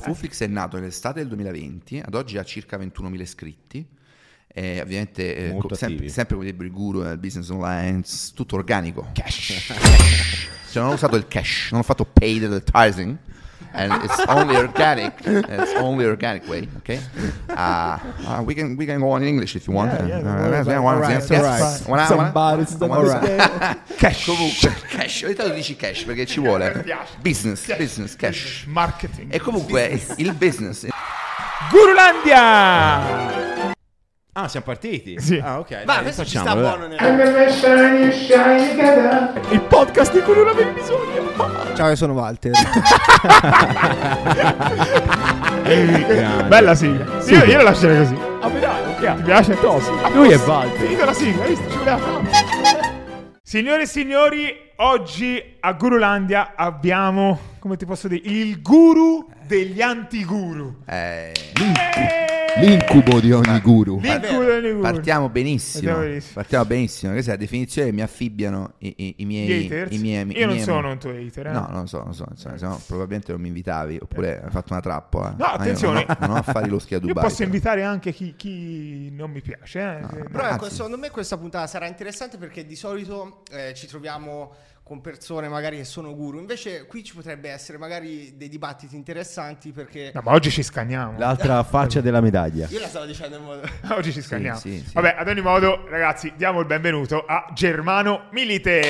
Fuflix è nato nell'estate del 2020, ad oggi ha circa 21.000 iscritti. E ovviamente eh, co- sempre, attivi. sempre con il guru nel business online, tutto organico. Cash. cioè non ho usato il cash, non ho fatto paid advertising. And it's only organic. It's only organic way, okay? Uh, uh, we can we can go on in English if you want. Yeah, yeah, Uh, don't worry yeah, about it. one- Alright, yes, it's yes. alright. One- one- Somebody's one- done one- this Cash. Comunque, cash. Ogni tanto dici cash perché ci vuole. Business, Cash. business, cash. Marketing. E comunque il business Gurulandia! Ah, siamo partiti? Sì. Ah, ok. Ma dai, questo ci sta buono nel... Il podcast di cui non avevi bisogno. Ciao, io sono Walter. Bella sigla. Io, io la lascerei così. Ah, dai, ok. Ti piace? Top. Lui è Walter. Finita la sigla, hai visto? Ci voleva fare. Signore e signori, oggi a Gurulandia abbiamo, come ti posso dire, il guru degli antiguru. eh, L'incubo di ogni guru. L'incubo degli guru. partiamo benissimo. Partiamo benissimo. Partiamo benissimo. Questa è la definizione che mi affibbiano i, i- i miei, i miei Io i non miei- sono un tuo hater, eh. No, non lo so, non lo so, so, se no probabilmente non mi invitavi oppure hai fatto una trappola. No, Ma io attenzione. Non ho, non ho affari loschi a Io posso però. invitare anche chi, chi non mi piace. Eh. Però ecco, secondo me questa puntata sarà interessante perché di solito eh, ci troviamo con persone magari che sono guru. Invece qui ci potrebbe essere magari dei dibattiti interessanti perche No, ma oggi ci scanniamo. L'altra faccia della medaglia. io la stavo dicendo in modo... Oggi ci scanniamo. sì, sì. Vabbè, ad ogni modo, ragazzi, diamo il benvenuto a Germano Milite.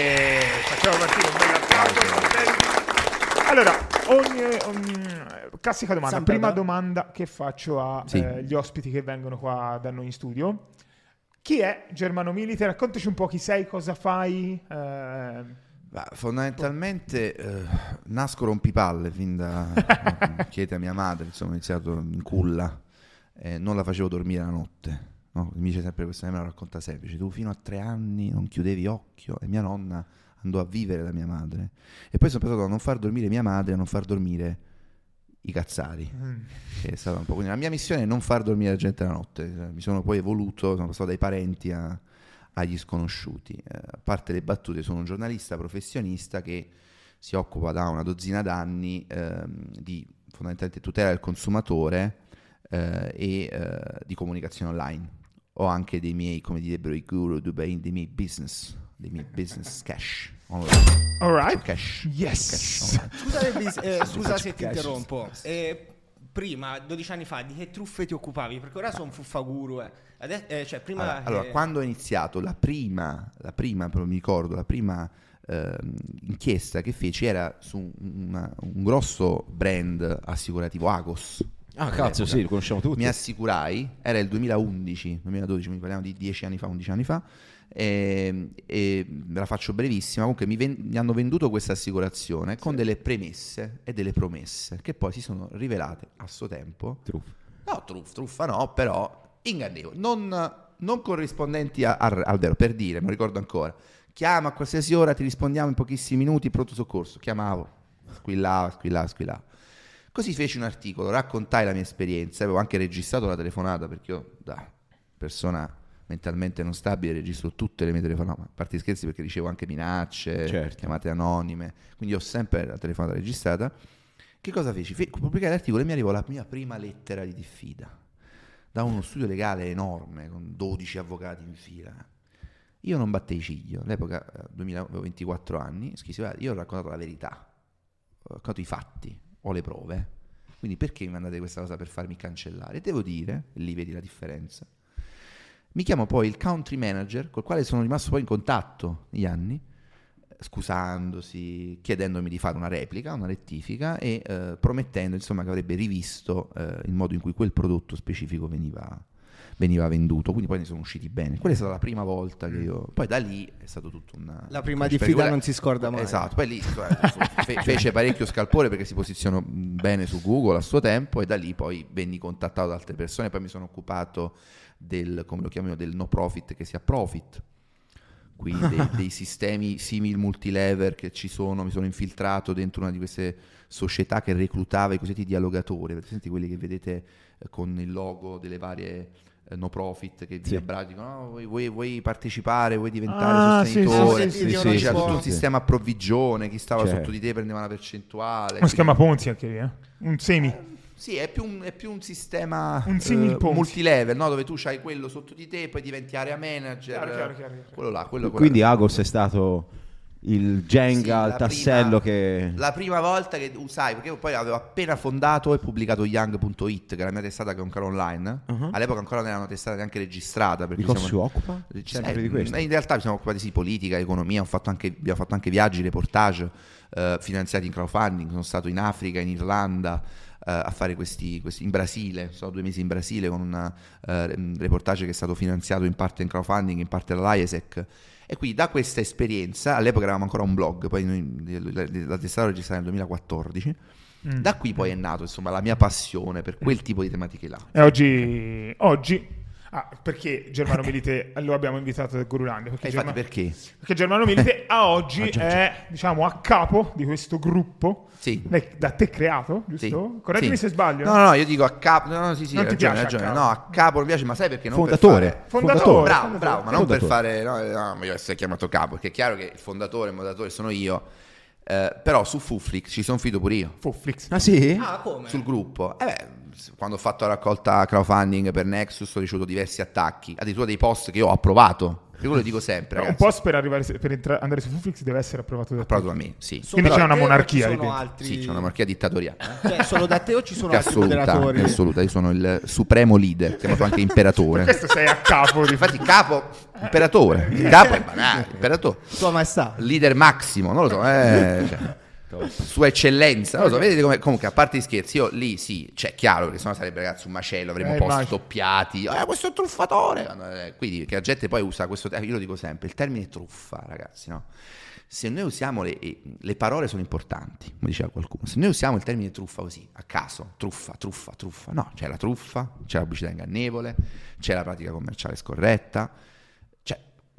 Facciamo partire un bel applauso. Allora, ogni, ogni- classica domanda. Sempre Prima da- domanda che faccio Sì. agli ospiti che vengono qua da noi in studio. Chi è Germano Milite? Raccontaci un po' chi sei, cosa fai. eh, Ma fondamentalmente eh, nasco rompipalle fin da chiede a mia madre, insomma, ho iniziato in culla, eh, non la facevo dormire la notte. no? Mi dice sempre questa, me la racconta sempre, dice, tu fino a tre anni non chiudevi occhio e mia nonna andò a vivere da mia madre. E poi sono passato a non far dormire mia madre a non far dormire i cazzari. mm. È stata un po' quindi la mia missione è non far dormire la gente la notte. Mi sono poi evoluto, sono passato dai parenti a- agli sconosciuti. Eh, a parte le battute, sono un giornalista professionista che si occupa da una dozzina d'anni ehm, di fondamentalmente tutela del consumatore eh, e eh, di comunicazione online. Ho anche dei miei, come direbbero i guru, dei dei miei business, dei miei business cash. All right. Cash. Yes. Cash online. Scusa, Elvis, eh, scusa se ti interrompo. Eh, prima, 12 anni fa, di che truffe ti occupavi? Perché ora sono fuffaguru. Eh. Ade- eh, cioè, prima... Allora, allora, eh, quando ho iniziato, la prima, la prima, però mi ricordo, la prima ehm, inchiesta che feci era su una- un grosso brand assicurativo, Agos. Ah, cazzo, sì, lo conosciamo tutti. Mi assicurai, era il 2011, 2012, quindi parliamo di 10 anni fa, 11 anni fa, e, e ve la faccio brevissima, comunque mi, ven- mi hanno venduto questa assicurazione con delle premesse e delle promesse che poi si sono rivelate a suo tempo Truffa. No, truff- truffa no, però ingannevoli, non, non corrispondenti a- al, al vero, per dire, me lo ricordo ancora. Chiama a qualsiasi ora, ti rispondiamo in pochissimi minuti, pronto soccorso. Chiamavo, squillava, squillava, squillava. Così feci un articolo, raccontai la mia esperienza, avevo anche registrato la telefonata perché io da persona mentalmente non stabile registro tutte le mie telefonate, a parte gli scherzi perché ricevo anche minacce, Certo. chiamate anonime, quindi ho sempre la telefonata registrata. Che cosa feci? Fe- pubblicai l'articolo e mi arrivò la mia prima lettera di diffida da uno studio legale enorme con 12 avvocati in fila. Io non battei ciglio, all'epoca eh, 2000 avevo 24 anni, scrissi, "Guarda, io ho raccontato la verità, ho raccontato i fatti, ho le prove, quindi perché mi mandate questa cosa per farmi cancellare? E devo dire, lì vedi la differenza, mi chiamo poi il country manager col quale sono rimasto poi in contatto negli anni, scusandosi, chiedendomi di fare una replica, una rettifica e eh, promettendo insomma che avrebbe rivisto eh, il modo in cui quel prodotto specifico veniva, veniva venduto, quindi poi ne sono usciti bene. Quella è stata la prima volta che io... Poi da lì è stato tutto un... La prima diffida non si scorda mai. Esatto, poi lì fe- fece parecchio scalpore perché si posizionò bene su Google a suo tempo e da lì poi venni contattato da altre persone, poi mi sono occupato del, come lo chiamano, del no profit che sia profit, quindi dei, dei sistemi simil multilever che ci sono, mi sono infiltrato dentro una di queste società che reclutava i cosiddetti dialogatori, avete sentito quelli che vedete eh, con il logo delle varie eh, no profit che vi Sì. abbracciano, dicono "Oh, vuoi, vuoi- partecipare, vuoi Ah, diventare sì, sì, sostenitore, sì, sì, C'era sì, tutto sì, un sì. sistema a provvigione, chi stava Certo. sotto di te prendeva una percentuale. Come si chiama Ponzi anche lì, eh? Un semi. Sì, è più un, è più un sistema Un eh, multilevel, no? dove tu hai quello sotto di te, poi diventi area manager. Chiaro, chiaro, chiaro, chiaro. Quello là, quello Quindi. Agos è stato il Jenga, Sì, il la tassello prima- che... La prima volta che usai, perché io poi avevo appena fondato e pubblicato Young.it, che è la mia testata che è ancora online. Uh-huh. All'epoca ancora non era una testata neanche registrata. Perché Di cosa si occupa? Sempre Eh, di questo. In realtà ci siamo occupati di politica, economia, ho fatto anche- abbiamo fatto anche viaggi, reportage eh, finanziati in crowdfunding, sono stato in Africa, in Irlanda a fare questi, questi- in Brasile, sono due mesi in Brasile con un eh, reportage che è stato finanziato in parte in crowdfunding, in parte dall'IESEC. E quindi da questa esperienza, all'epoca eravamo ancora un blog, poi noi- la, la testata registrata nel 2014, Mm. da qui poi è nato insomma la mia passione per quel tipo di tematiche là. E oggi, oggi ah, perché Germano Milite lo abbiamo invitato da Gurulandia? Perché, E infatti Germa- perché? perché Germano Milite a oggi Ah, già, è diciamo a capo di questo gruppo Sì. lei- da te creato, Sì. giusto? Correggimi Sì. se sbaglio. No, no, io dico a capo. No, no, sì, sì, Non hai ti ragione, hai piace a ragione. capo? No, a capo non piace, ma sai perché non Fondatore. per fare... Fondatore. Bravo, fondatore. bravo, ma non per Fondatore. fare. No, no, ma io essere chiamato capo, perché è chiaro che il fondatore, il moderatore sono io. eh, però su Fuflix ci sono finito pure io. Fuflix. Ah sì? Ah, come? Sul gruppo. Eh beh, quando ho fatto la raccolta crowdfunding per Nexus ho ricevuto diversi attacchi, addirittura dei post che io ho approvato. Io quello lo dico sempre, un ragazzi. post per, arrivare, per entra- andare su Fuflix deve essere approvato da te. Approvato da me, sì. Solo Quindi c'è una monarchia ci sono altri... Sì, c'è una monarchia dittatoriale. Cioè, solo da te o ci sono Che altri assoluta, moderatori? assoluta, io sono il supremo leader, chiamato anche imperatore. Questo sei a capo di Infatti, capo, imperatore. Il capo è banale, imperatore. Sua maestà. Leader massimo, non lo so, eh, cioè, sua eccellenza, so, vedete come, comunque a parte gli scherzi, io lì sì, cioè chiaro, perché sennò sarebbe ragazzi un macello, avremmo Eh, post immagino. doppiati, eh, questo è un truffatore, Eh, quindi che la gente poi usa questo, termine, io lo dico sempre, il termine truffa, ragazzi, no? Se noi usiamo le, eh, le parole sono importanti, come diceva qualcuno, se noi usiamo il termine truffa così, a caso, truffa, truffa, truffa, no, c'è la truffa, c'è la pubblicità ingannevole, c'è la pratica commerciale scorretta,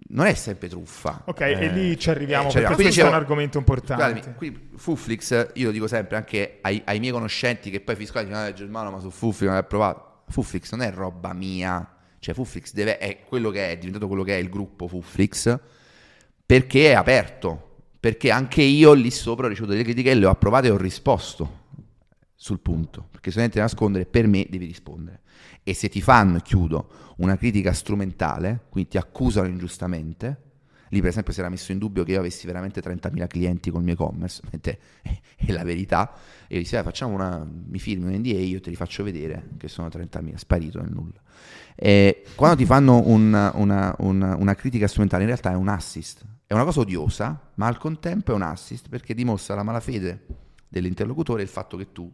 non è sempre truffa. Ok, e lì ci arriviamo Eh, perché quindi questo è un argomento importante. Guardami, qui Fuflix, io lo dico sempre anche ai, ai miei conoscenti che poi fiscali dicono, ah, Germano, ma su Fuflix non hai provato. Fuflix non è roba mia, cioè Fuflix deve, è quello che è, è diventato quello che è il gruppo Fuflix, perché è aperto, perché anche io lì sopra ho ricevuto delle critiche e le ho approvate e ho risposto sul punto, perché se non ti nascondere, per me devi rispondere. E se ti fanno, chiudo, una critica strumentale, quindi ti accusano ingiustamente, lì per esempio si era messo in dubbio che io avessi veramente 30.000 clienti col mio e-commerce, mentre è, la verità, e io dissi, "Dai, facciamo una, mi firmi un NDA io te li faccio vedere che sono 30.000, sparito nel nulla. E quando ti fanno un- una, una- una critica strumentale, in realtà è un assist, è una cosa odiosa, ma al contempo è un assist perché dimostra la malafede dell'interlocutore e il fatto che tu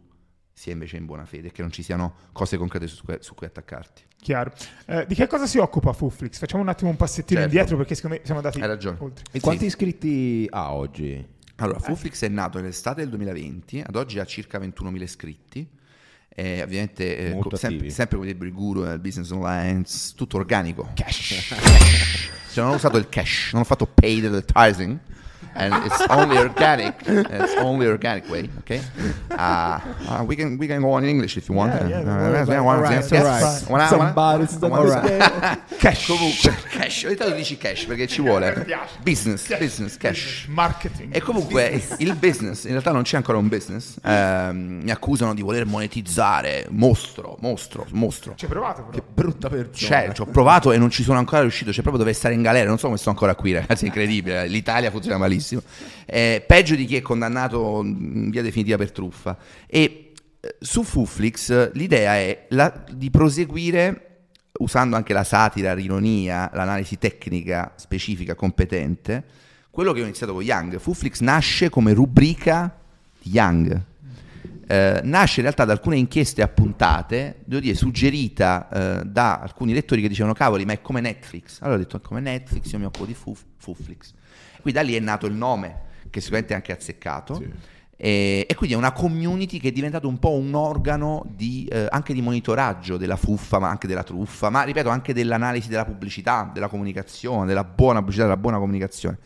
sia invece in buona fede e che non ci siano cose concrete su cui, su cui attaccarti. Chiaro. Eh, di che cosa si occupa Fuflix? Facciamo un attimo un passettino Certo. indietro perché secondo me siamo andati Hai ragione. oltre. E quanti Sì. iscritti ha oggi? Allora, Fuflix è nato nell'estate del 2020, ad oggi ha circa 21.000 iscritti. E ovviamente, eh, sempre, sempre come direbbe il guru del business online, tutto organico. Cash. cioè, non ho usato il cash, non ho fatto paid advertising. And it's only organic. It's only organic way, okay? Uh, uh, we can we can go on in English if you want. Yeah, yeah, Uh, all right, right, yes, yes. right. Done one- alright. Cash. Comunque, cash. Ogni tanto dici cash perché ci vuole. Piace. Business, business, cash. Marketing. E comunque il business, in realtà non c'è ancora un business, ehm, mi accusano di voler monetizzare, mostro, mostro, mostro. Ci hai provato però. Brutta persona. Cioè, ci ho provato e non ci sono ancora riuscito, cioè proprio dover stare in galera, non so come sto ancora qui ragazzi, è incredibile, l'Italia funziona malissimo. Eh, peggio di chi è condannato in via definitiva per truffa. E eh, su Fuflix l'idea è la- di proseguire usando anche la satira, l'ironia, l'analisi tecnica specifica, competente, quello che ho iniziato con Young. Fuflix nasce come rubrica di Young. Eh, nasce in realtà da alcune inchieste appuntate, devo dire, suggerita eh, da alcuni lettori che dicevano cavoli, ma è come Netflix. Allora ho detto, è come Netflix, io mi occupo di Fuf- Fuflix. Quindi da lì è nato il nome, che sicuramente è anche azzeccato. E, e quindi è una community che è diventato un po' un organo di, eh, anche di monitoraggio della fuffa, ma anche della truffa, ma ripeto anche dell'analisi della pubblicità, della comunicazione, della buona pubblicità, della buona comunicazione.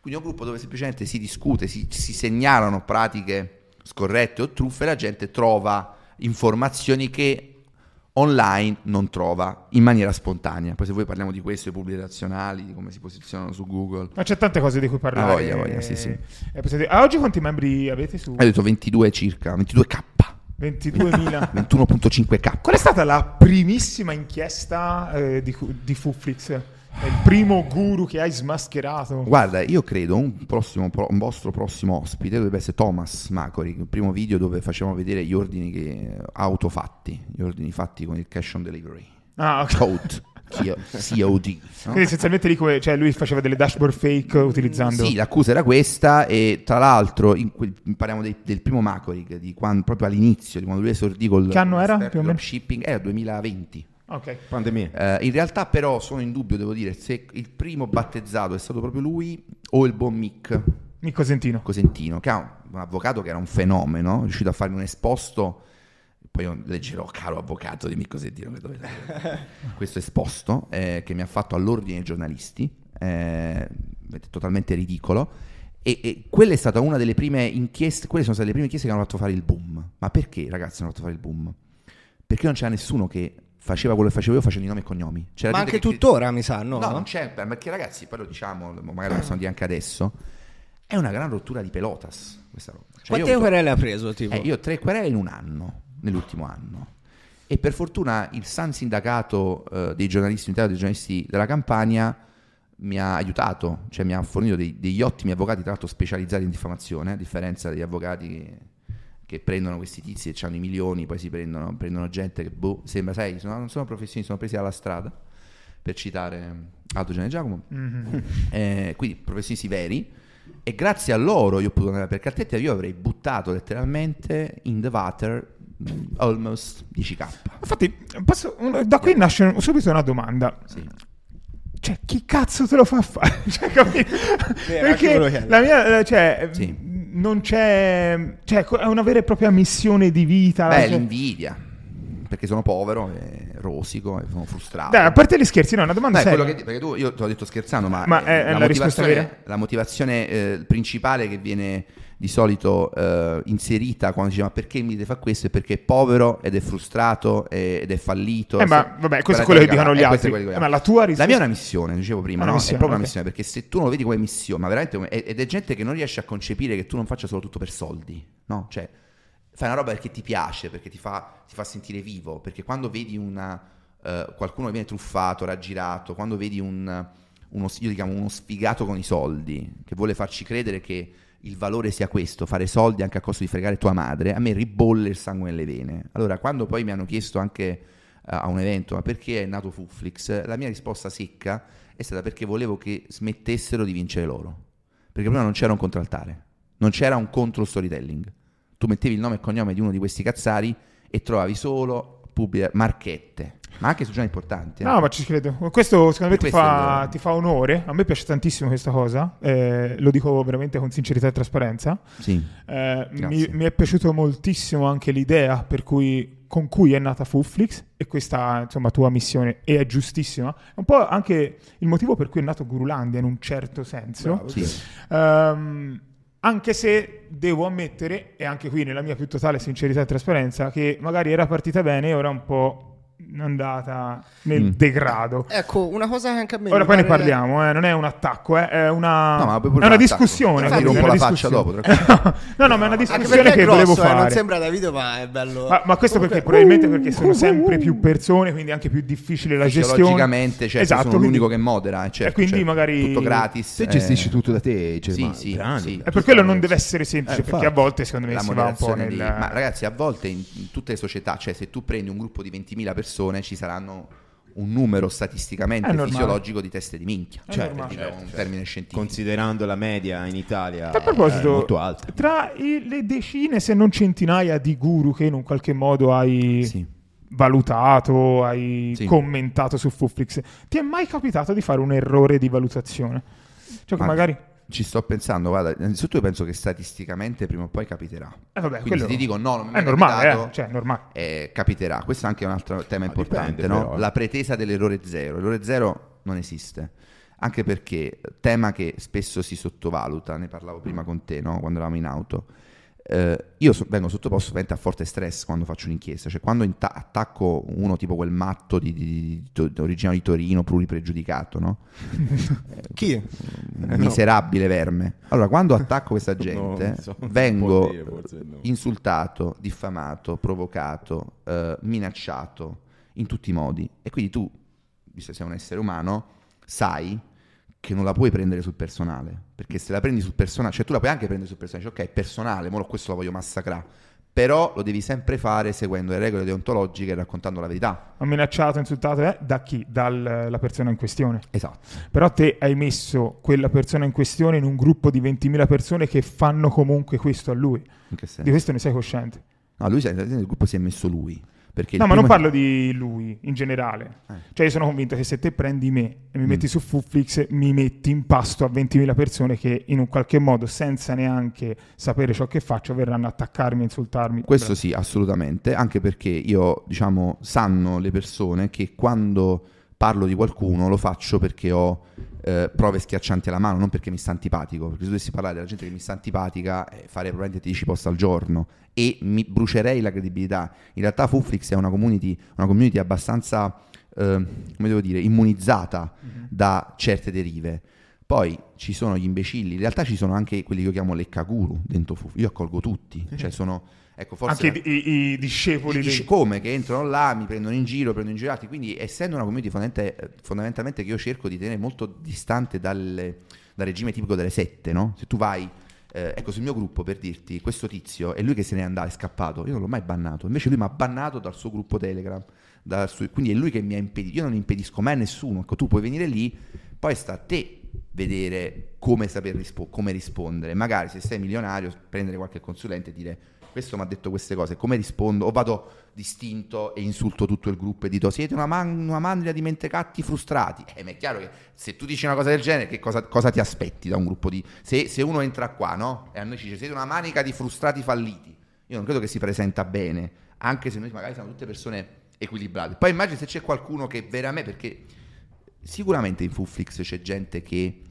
Quindi è un gruppo dove semplicemente si discute, si, si segnalano pratiche scorrette o truffe e la gente trova informazioni che online non trova in maniera spontanea. Poi se voi parliamo di questo, i pubblici razionali, di come si posizionano su Google. Ma c'è tante cose di cui parlare. Ah, voglia, voglia, sì, sì. Eh, pensate- ah, oggi quanti membri avete su? Hai detto 22 circa, 22k. 22.000. 21.5k. Qual è stata la primissima inchiesta eh, di, di Fuflix? È il primo guru che hai smascherato? Guarda, io credo un, prossimo, pro- un vostro prossimo ospite dovrebbe essere Thomas Macori, il primo video dove facciamo vedere gli ordini che, autofatti, gli ordini fatti con il cash on delivery. Ah, ok. Code, COD. no? Quindi essenzialmente lì come- cioè, lui faceva delle dashboard fake utilizzando... Sì, l'accusa era questa e tra l'altro in quel- parliamo dei- del primo Macori, di quando, proprio all'inizio, di quando lui esordì col Che anno era, più o meno? dropshipping, era 2020. Ok. Pandemia. Eh, in realtà però sono in dubbio, devo dire, se il primo battezzato è stato proprio lui o il buon Mick Mico Sentino. Cosentino, che ha un avvocato che era un fenomeno, è riuscito a fare un esposto, poi io leggerò, caro avvocato di Mick Cosentino, che dovete leggere. questo esposto eh, che mi ha fatto all'ordine dei giornalisti, eh, totalmente ridicolo, e, e quella è stata una delle prime inchieste, quelle sono state le prime inchieste che hanno fatto fare il boom. Ma perché ragazzi hanno fatto fare il boom? Perché non c'era nessuno che faceva quello che facevo io facendo i nomi e cognomi. C'era Ma anche che- tuttora, mi sa, no? No, non c'è, perché ragazzi, poi lo diciamo, magari lo possiamo dire anche adesso, è una gran rottura di pelotas questa roba. Cioè, Quante ho querele ha preso, tipo? eh, io ho tre querele in un anno, nell'ultimo anno. E per fortuna il San Sindacato eh, dei giornalisti unitario dei giornalisti della Campania mi ha aiutato, cioè mi ha fornito dei- degli ottimi avvocati, tra l'altro specializzati in diffamazione, a differenza degli avvocati che, prendono questi tizi e hanno i milioni, poi si prendono, prendono gente che, boh, sembra, sai, sono- non sono professionisti, sono presi dalla strada, per citare Aldo Gianni Giacomo. Mhm. Eh, quindi professionisti veri. E grazie a loro io ho potuto andare per cartetta, io avrei buttato letteralmente in the water mm, almost 10k. Infatti, posso- da qui nasce subito una domanda. Sì. Cioè, chi cazzo te lo fa fare? Cioè, che Perché la mia, eh, cioè, Sì. Non c'è, cioè, è una vera e propria missione di vita. Beh, cioè- l'invidia. Perché sono povero, e rosico e sono frustrato. Dai, a parte gli scherzi, no, è una domanda Beh, seria. che, perché tu, io te l'ho detto scherzando, ma, Ma eh, è- è la motivazione, la motivazione eh, principale che viene di solito eh, inserita quando dice ma perché mi deve fare questo è perché è povero ed è frustrato ed è fallito. Eh, ma vabbè, questo è quello che dicono gli eh, altri. Eh, ma la tua risposta- La mia è una missione, dicevo prima, Una no? missione, è proprio ok. una missione, perché se tu non lo vedi come missione, ma veramente come- ed è gente che non riesce a concepire che tu non faccia solo tutto per soldi, no? Cioè, fai una roba perché ti piace, perché ti fa, ti fa sentire vivo, perché quando vedi una, eh, qualcuno che viene truffato, raggirato, quando vedi un, uno, io li chiamo uno sfigato con i soldi, che vuole farci credere che il valore sia questo, fare soldi anche a costo di fregare tua madre, a me ribolle il sangue nelle vene. Allora, quando poi mi hanno chiesto anche eh, a un evento, ma perché è nato Fuflix? La mia risposta secca è stata perché volevo che smettessero di vincere loro. Perché prima non c'era un contraltare, non c'era un contro storytelling. Tu mettevi il nome e cognome di uno di questi cazzari e trovavi solo pubbliche marchette, ma anche su giornali importanti. eh. No, ma ci credo. Questo secondo me ti Questo fa, ti fa onore. A me piace tantissimo questa cosa. eh, lo dico veramente con sincerità e trasparenza. Sì. Eh, mi, mi è piaciuto moltissimo anche l'idea per cui, con cui è nata Fuflix e questa insomma tua missione e è giustissima. È un po' anche il motivo per cui è nato Gurulandia in un certo senso. Sì. Ehm, anche se devo ammettere, e anche qui nella mia più totale sincerità e trasparenza, che magari era partita bene e ora un po' andata nel Mm. degrado. Ecco, una cosa che anche a me Ora poi ne pargliamo, eh, non è un attacco, eh, è una, No, è una discussione. Ti rompo È la faccia discussione. dopo, no, no, ma è una discussione perché che è volevo grosso, eh, non fare. sembra da video, ma è bello. Ma, ma questo perché probabilmente perché sono sempre più persone, quindi è anche più difficile la gestione. Fisiologicamente, cioè, esatto, sono quindi- l'unico che modera, eh, certo, e quindi certo. magari tutto gratis. Se eh, gestisci tutto da te, cioè, sì, sì. E per quello non deve essere semplice, Eh, perché a volte secondo me la si va un po' nel... Ma ragazzi, a volte in, in tutte le società, cioè se tu prendi un gruppo di 20.000 persone, ci saranno un numero statisticamente fisiologico di teste di minchia. È Cioè, normale. dire un termine scientifico. Considerando la media in Italia A proposito, è molto alta. tra le decine, se non centinaia di guru che in un qualche modo hai Sì. valutato, hai Sì. commentato su Fuflix, ti è mai capitato di fare un errore di valutazione? Cioè che Ma- magari... Ci sto pensando, guarda, innanzitutto io penso che statisticamente prima o poi capiterà. Eh, vabbè, Quindi se ti dico no, non mi è è normale, capitato, eh, cioè è normale. eh, capiterà. Questo è anche un altro tema No, importante, dipende no? però, eh. La pretesa dell'errore zero. L'errore zero non esiste. Anche perché, tema che spesso si sottovaluta, ne parlavo prima con te, no? quando eravamo in auto, eh, io so- vengo sottoposto ovviamente a forte stress quando faccio un'inchiesta, cioè quando inta- attacco uno tipo quel matto di, di, di, di, originario di Torino, pluripregiudicato, no? Chi? Un miserabile verme. Allora, quando attacco questa gente, non so, vengo dire, no. insultato, diffamato, provocato, eh, minacciato in tutti i modi. E quindi tu, visto che sei un essere umano, sai che non la puoi prendere sul personale. Perché se la prendi sul personale, cioè tu la puoi anche prendere sul personale, dici ok, è personale, mo questo lo voglio massacrare. Però lo devi sempre fare seguendo le regole deontologiche e raccontando la verità. Ho minacciato, insultato, eh? da chi? Dalla persona in questione. Esatto. Però te hai messo quella persona in questione in un gruppo di 20.000 persone che fanno comunque questo a lui. Di questo ne sei cosciente? No, lui nel gruppo si è messo lui. Perché No, ma non parlo di lui in generale. Eh. Cioè, io sono convinto che se te prendi me e mi Mm. metti su Fuflix, mi metti in pasto a 20.000 persone che in un qualche modo, senza neanche sapere ciò che faccio, verranno a attaccarmi, insultarmi. Questo sì, assolutamente, anche perché io, diciamo, sanno le persone che quando parlo di qualcuno lo faccio perché ho eh, prove schiaccianti alla mano, non perché mi sta antipatico, perché se dovessi parlare della gente che mi sta antipatica, eh, farei probabilmente 10 post al giorno. E mi brucerei la credibilità. In realtà Fuflix è una community, una community abbastanza, eh, come devo dire, immunizzata da certe derive. Poi ci sono gli imbecilli, in realtà ci sono anche quelli che io chiamo leccaguru dentro Fuflix, io accolgo tutti, cioè sono, ecco, forse... Anche i, i- i discepoli Dici dei- come che entrano là, mi prendono in giro, prendono in giro altri. Quindi, essendo una community fondamentalmente, fondamentalmente che io cerco di tenere molto distante dalle- dal regime tipico delle sette, no? Se tu vai, eh, ecco, sul mio gruppo per dirti, questo tizio è lui che se n'è andato, è scappato. Io non l'ho mai bannato. Invece, lui mi ha bannato dal suo gruppo Telegram. dal suo- quindi, è lui che mi ha impedito. Io non impedisco mai a nessuno. Ecco, tu puoi venire lì, poi sta a te vedere come saper rispo- come rispondere. Magari se sei milionario, prendere qualche consulente e dire questo mi ha detto queste cose, come rispondo? O vado distinto e insulto tutto il gruppo e dico siete una, man- una mandria di mentecatti frustrati. Eh, ma è chiaro che se tu dici una cosa del genere, che cosa, cosa ti aspetti da un gruppo di... Se, se uno entra qua, no? E a noi ci dice siete una manica di frustrati falliti. Io non credo che si presenta bene, anche se noi magari siamo tutte persone equilibrate. Poi immagini se c'è qualcuno che veramente... Perché sicuramente in Fuflix c'è gente che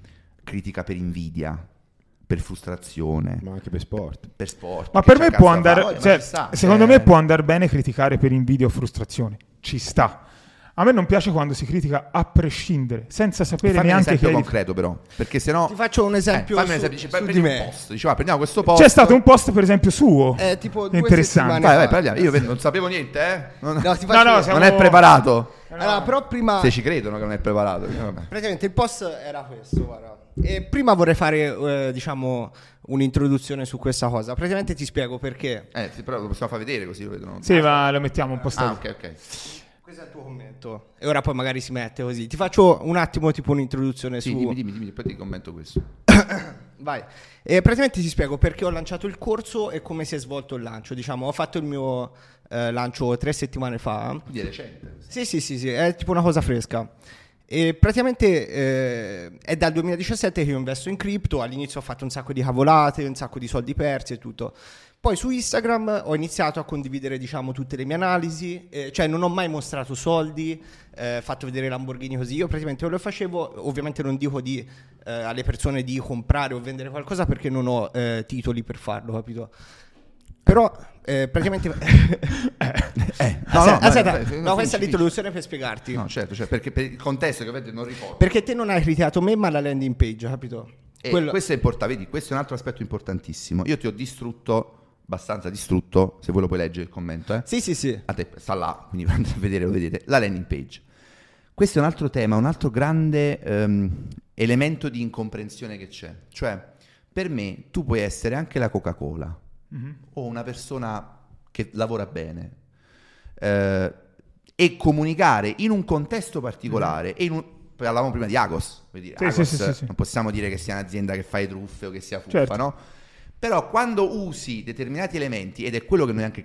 critica per invidia, per frustrazione, Ma anche per sport. per sport. Ma per me può andare, Ma cioè, sta, secondo eh. me può andare bene criticare per invidia o frustrazione. Ci sta. A me non piace quando si critica a prescindere, senza sapere Fammi un neanche che esempio hai di- concreto però, perché sennò... Ti faccio un esempio Eh, fammi un su- esempio, dici, su prendi di un me. post, dici, va, prendiamo questo post. C'è stato un post, per esempio, suo. Eh, tipo Interessante. Vai, vai, parliamo. Io non sapevo niente, eh? Non, No, ti No, no, siamo- non è preparato. Allora, però prima... Se ci credono che non è preparato. eh. Praticamente il post era questo, guarda. E prima vorrei fare, eh, diciamo, un'introduzione su questa cosa. Praticamente ti spiego perché. Eh, sì, però lo possiamo far vedere così lo vedono. Sì, ma lo mettiamo un po' Ah, stato. ok, ok. Questo è il tuo commento. E ora poi magari si mette così. Ti faccio un attimo tipo un'introduzione Sì, su... dimmi, dimmi, dimmi, poi ti commento questo. Vai. E praticamente ti spiego perché ho lanciato il corso e come si è svolto il lancio. Diciamo, ho fatto il mio eh, lancio tre settimane fa. È recente. Sì, sì, sì, sì, è tipo una cosa fresca. E praticamente eh, è dal 2017 che io investo in cripto. All'inizio ho fatto un sacco di cavolate, un sacco di soldi persi e tutto. Poi su Instagram ho iniziato a condividere, diciamo, tutte le mie analisi, eh, cioè non ho mai mostrato soldi, eh, fatto vedere Lamborghini così. Io praticamente lo facevo, ovviamente non dico di, eh, alle persone di comprare o vendere qualcosa perché non ho eh, titoli per farlo, capito? Però eh, praticamente... Eh, aspetta, vai, aspetta, vai, no, finisci, questa è l'introduzione per spiegarti. No, certo, cioè, perché per il contesto che ovviamente non ricordo. Perché te non hai criticato me, ma la landing page, capito? E Quello- questo è importante, vedi, questo è un altro aspetto importantissimo. Io ti ho distrutto, abbastanza distrutto, se voi lo puoi leggere il commento, eh. Sì, sì, sì. A te sta là, quindi andate a vedere, lo vedete, la landing page. Questo è un altro tema, un altro grande ehm, elemento di incomprensione che c'è. Cioè, per me, tu puoi essere anche la Coca-Cola Mhm. o una persona che lavora bene eh, e comunicare in un contesto particolare e in un... Parlavamo prima di Agos, dire, Sì, Agos, sì, sì, non possiamo dire che sia un'azienda che fa i truffe o che sia fuffa, Certo. no? Però quando usi determinati elementi, ed è quello che noi anche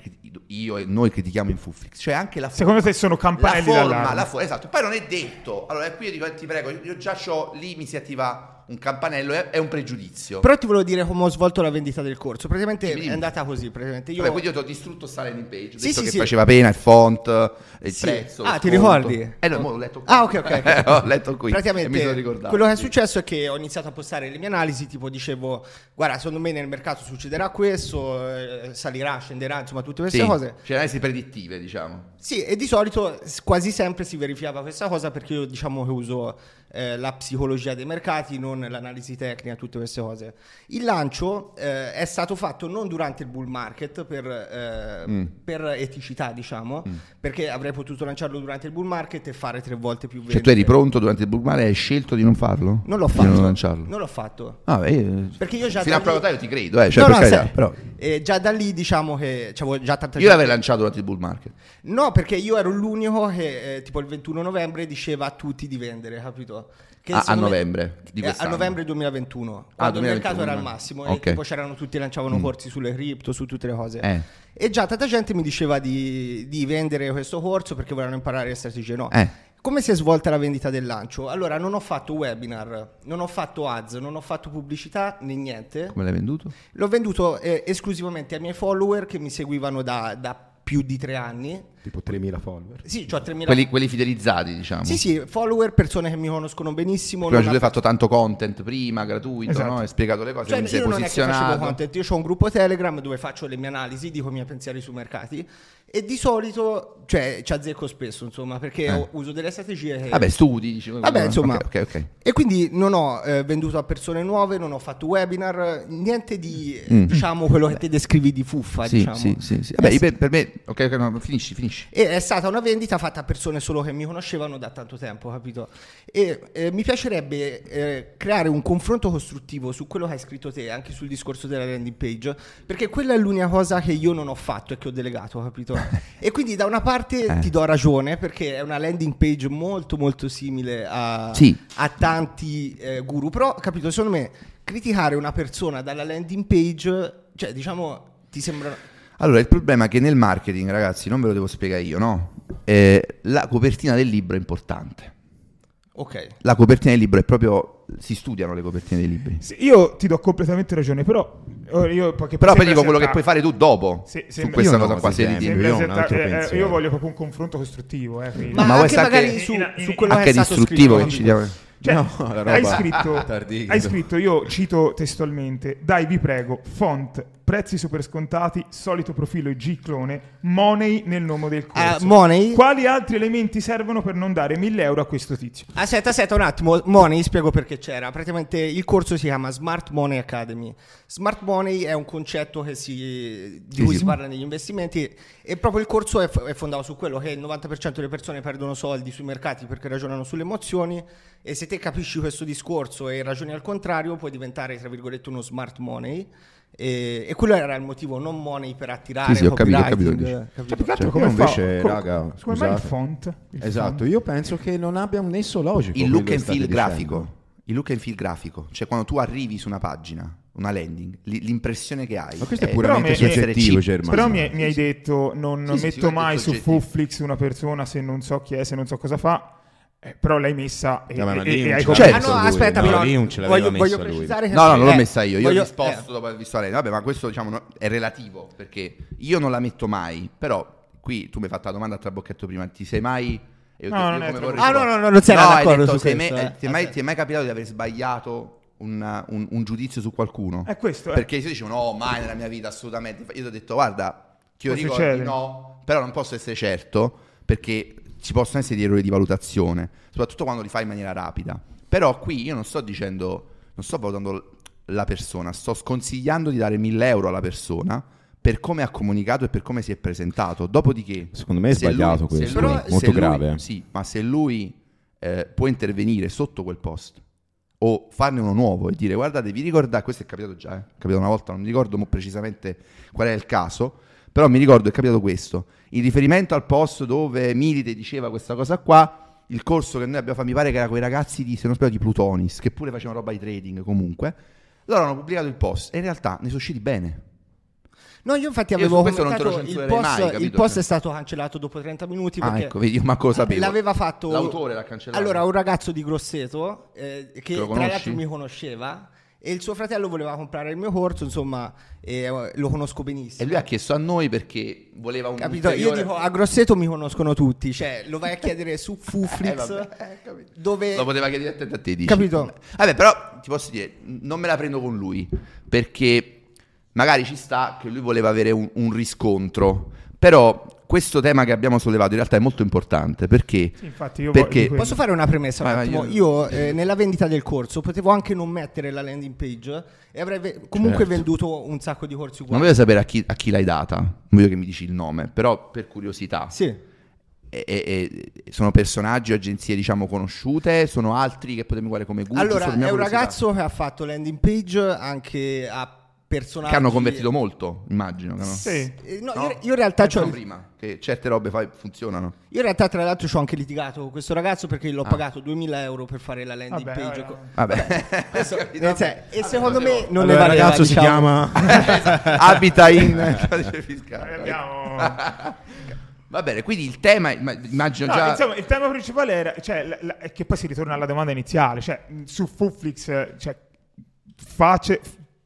io e noi critichiamo in Fuflix, cioè anche la forma, Secondo te sono la campanelli forma, d'allarme? la fo- esatto, poi non è detto. Allora qui io dico, eh, ti prego, io già c'ho, lì mi si attiva un campanello è, è un pregiudizio. Però ti volevo dire come ho svolto la vendita del corso. Praticamente dimmi. è andata così. Praticamente io... Vabbè, quindi io ti ho distrutto sta landing page, ho Sì, detto sì, che sì. faceva pena il font, il Sì. prezzo. Ah, ti ricordi? Eh no, mo l'ho letto qui. Ah, ok, ok. ho letto qui. Praticamente mi sono ricordato. quello che è sì. successo è che ho iniziato a postare le mie analisi, tipo dicevo, guarda, secondo me nel mercato succederà questo, eh, salirà, scenderà, insomma, tutte queste Sì, cose. Cioè analisi predittive, diciamo. Sì, e di solito quasi sempre si verificava questa cosa perché io diciamo che uso eh, la psicologia dei mercati, non l'analisi tecnica, tutte queste cose. Il lancio eh, è stato fatto non durante il bull market per, eh, Mm. per eticità, diciamo, perché avrei potuto lanciarlo durante il bull market e fare tre volte più Cioè tu eri pronto durante il bull market e hai scelto di non farlo? Non l'ho Di fatto. non lanciarlo? Non l'ho fatto. Ah, beh, io- Perché io già fino a da prova lì- taglio ti credo, eh, cioè No, no, carità, sai, però eh, già da lì diciamo che c'avevo già tanta io l'avrei lanciato durante il bull market. No, perché io ero l'unico che eh, tipo il 21 novembre diceva a tutti di vendere, capito? Che Ah, a novembre di eh, a quest'anno. novembre 2021, Ah, quando il 2021, mercato era al massimo e ok. tipo c'erano tutti lanciavano corsi sulle cripto, su tutte le cose. Eh. E già tanta gente mi diceva di, di vendere questo corso perché volevano imparare le strategie. No. Eh. Come si è svolta la vendita del lancio? Allora, non ho fatto webinar, non ho fatto ads, non ho fatto pubblicità né niente. Come l'hai venduto? L'ho venduto eh, esclusivamente ai miei follower che mi seguivano da, da più di tre anni. Tipo 3.000 follower. Sì, ho 3.000 Quelli, quelli fidelizzati, diciamo. Sì, sì, follower, persone che mi conoscono benissimo. Prima hai ha- fatto tanto content prima, gratuito, Esatto. no? Hai spiegato le cose, Cioè, quindi sei io non è che facevo posizionato. content, io ho un gruppo Telegram dove faccio le mie analisi, dico i miei pensieri sui mercati e di solito, cioè, ci azzecco spesso, insomma, perché Eh. uso delle strategie che... Vabbè, studi, dici. Vabbè, insomma. Ok, ok. ok. E quindi non ho eh, venduto a persone nuove, non ho fatto webinar, niente di, Mm. diciamo, quello che te descrivi di fuffa, Sì, diciamo. sì, sì, sì. Vabbè, Eh, per, per me... Ok, ok, no, finisci, finisci. E è stata una vendita fatta a persone solo che mi conoscevano da tanto tempo, capito? E eh, mi piacerebbe eh, creare un confronto costruttivo su quello che hai scritto te, anche sul discorso della landing page, perché quella è l'unica cosa che io non ho fatto e che ho delegato, capito? E quindi da una parte Eh. ti do ragione, perché è una landing page molto molto simile a, Sì. a tanti eh, guru, però, capito, secondo me criticare una persona dalla landing page, cioè diciamo, ti sembra... Allora, il problema è che nel marketing, ragazzi, non ve lo devo spiegare io, no? Eh, la copertina del libro è importante. Ok. La copertina del libro è proprio... Si studiano le copertine dei libri. Sì, io ti do completamente ragione, però io perché Però poi dico quello che puoi fare tu dopo Sì, su sembra- questa Io no, cosa qua. Se Io eh, io voglio proprio un confronto costruttivo, eh, Ma, Ma anche magari anche- su, in- su in- quello Anche che è stato distruttivo scritto, che ci diamo... Cioè, No, la roba hai, scritto, tardigrado. hai scritto, io cito testualmente, dai vi prego, font, prezzi super scontati, solito profilo IG clone, money nel nome del Ah, corso. money? Quali altri elementi servono per non dare 1000 euro a questo tizio? Aspetta, aspetta un attimo, Money, spiego perché c'era. Praticamente il corso si chiama Smart Money Academy. Smart Money è un concetto che si, di cui si parla negli investimenti e proprio il corso è, f- è fondato su quello che il 90% delle persone perdono soldi sui mercati perché ragionano sulle emozioni e se te capisci questo discorso e ragioni al contrario puoi diventare, tra virgolette, uno smart money. E, e quello era il motivo, non money per attirare Sì, sì, ho capito, ho capito dici. capito? Altro Cioè, come fa- invece, co- raga, come mai il font? Il Esatto, font? io penso che non abbia un nesso logico. Il look and feel dicendo. grafico. Il look and feel grafico. Cioè quando tu arrivi su una pagina, una landing, li- l'impressione che hai... Ma questo è puramente Però mi- soggettivo. Germano. Però mi, mi hai detto non Sì, sì, metto sicuramente mai su. Fuflix una persona se non so chi è, se non so cosa fa. Eh, però l'hai messa e, No, e- e non hai. Certo. Ah no, lui, aspetta, no, però lì non ce l'aveva voglio, voglio messa lui. precisare che No, no, non l'ho messa io, io voglio- ho risposto eh. dopo aver visto la Vabbè, ma questo diciamo no- è relativo, perché io non la metto mai, però qui tu mi hai fatto la domanda a trabocchetto prima, ti sei mai... io No, io non vorrei Ah, no, no, no, non si era hai d'accordo detto, su sei questo, mai- eh. ti, è mai, ti è mai capitato di aver sbagliato una- un, un giudizio su qualcuno? È questo, eh. Perché se io dicevo no, mai nella mia vita, assolutamente. Io ti ho detto guarda, io Può ricordo no, però non posso essere certo perché ci possono essere degli errori di valutazione, soprattutto quando li fai in maniera rapida. Però qui io non sto dicendo, non sto valutando la persona, sto sconsigliando di dare 1000 euro alla persona per come ha comunicato e per come si è presentato. Dopodiché, Secondo me è lui- sbagliato se questo, lui- molto se lui- grave. Sì, ma se lui eh, può intervenire sotto quel post o farne uno nuovo e dire guardate, vi ricordate, questo è capitato già, eh? capitato una volta, non mi ricordo precisamente qual è il caso, però mi ricordo è capitato questo. In riferimento al post dove Milite diceva questa cosa qua, il corso che noi abbiamo fatto, mi pare che era quei ragazzi di, se non sbaglio, di Plutonis, che pure facevano roba di trading comunque, loro hanno pubblicato il post e in realtà ne sono usciti bene. No, io infatti Io avevo su questo non te lo il post, mai, il post è stato cancellato dopo 30 minuti Ah, ecco, vedi, io manco lo sapevo. l'aveva fatto L'autore l'ha cancellato. Allora, un ragazzo di Grosseto eh, che tra l'altro mi conosceva e il suo fratello voleva comprare il mio corso, insomma, eh, lo conosco benissimo. E lui ha chiesto a noi perché voleva un Capito? Io ulteriore- dico a Grosseto mi conoscono tutti, cioè lo vai a chiedere su Eh, Fuflix eh, capito. dove Lo poteva chiedere a te, a te dici. Capito? Vabbè, però ti posso dire, non me la prendo con lui, perché magari ci sta che lui voleva avere un, un riscontro, però questo tema che abbiamo sollevato in realtà è molto importante, perché... Sì, infatti io Perché- voglio- Posso fare una premessa un Vai, vai, attimo? io- Io eh, nella vendita del corso potevo anche non mettere la landing page e avrei ve- comunque Certo. venduto un sacco di corsi Non uguali. voglio sapere a chi, a chi l'hai data, non voglio che mi dici il nome, però per curiosità. Sì. E- e- e- sono personaggi o agenzie diciamo conosciute? Sono altri che potremmo guardare come Google? Allora, è un curiosità. ragazzo che ha fatto landing page anche a personaggi Che hanno convertito molto, immagino. che no? Sì. Eh, no, No? Io, io in realtà c'ho- prima, che certe robe fai- funzionano. io in realtà tra l'altro ci ho anche litigato con questo ragazzo perché l'ho Ah. pagato 2000 euro per fare la landing Vabbè, page. vabbè. Vabbè. Questo- Capito? nel senso- e secondo Vabbè, me non Allora, ne il valeva, ragazzo si diciamo. chiama abita in codice fiscale. abbiamo... Va bene, quindi il tema, imma- immagino No, già... insomma, il tema principale era, cioè, la- la- è che poi si ritorna alla domanda iniziale, cioè, su Fuflix, cioè, face-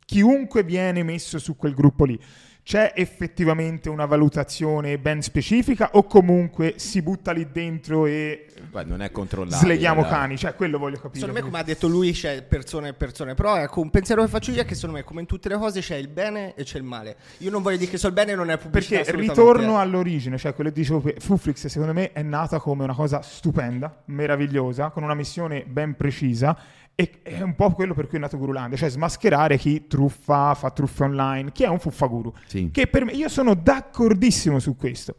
chiunque viene messo su quel gruppo lì, c'è effettivamente una valutazione ben specifica o comunque si butta lì dentro e Guarda, non è controllato. sleghiamo cani? Cioè, quello voglio capire. Secondo me, come ha detto lui, c'è persone e persone. Però ecco, un pensiero che faccio io è che secondo me, come in tutte le cose, c'è il bene e c'è il male. Io non voglio dire che so il bene non è pubblicità. Perché ritorno all'origine, cioè quello che dicevo, prima, Fuflix secondo me è nata come una cosa stupenda, meravigliosa, con una missione ben precisa e è un po' quello per cui è nato Gurulandia, cioè smascherare chi truffa, fa truffe online, chi è un fuffaguru. Sì. Che per me, io sono d'accordissimo su questo.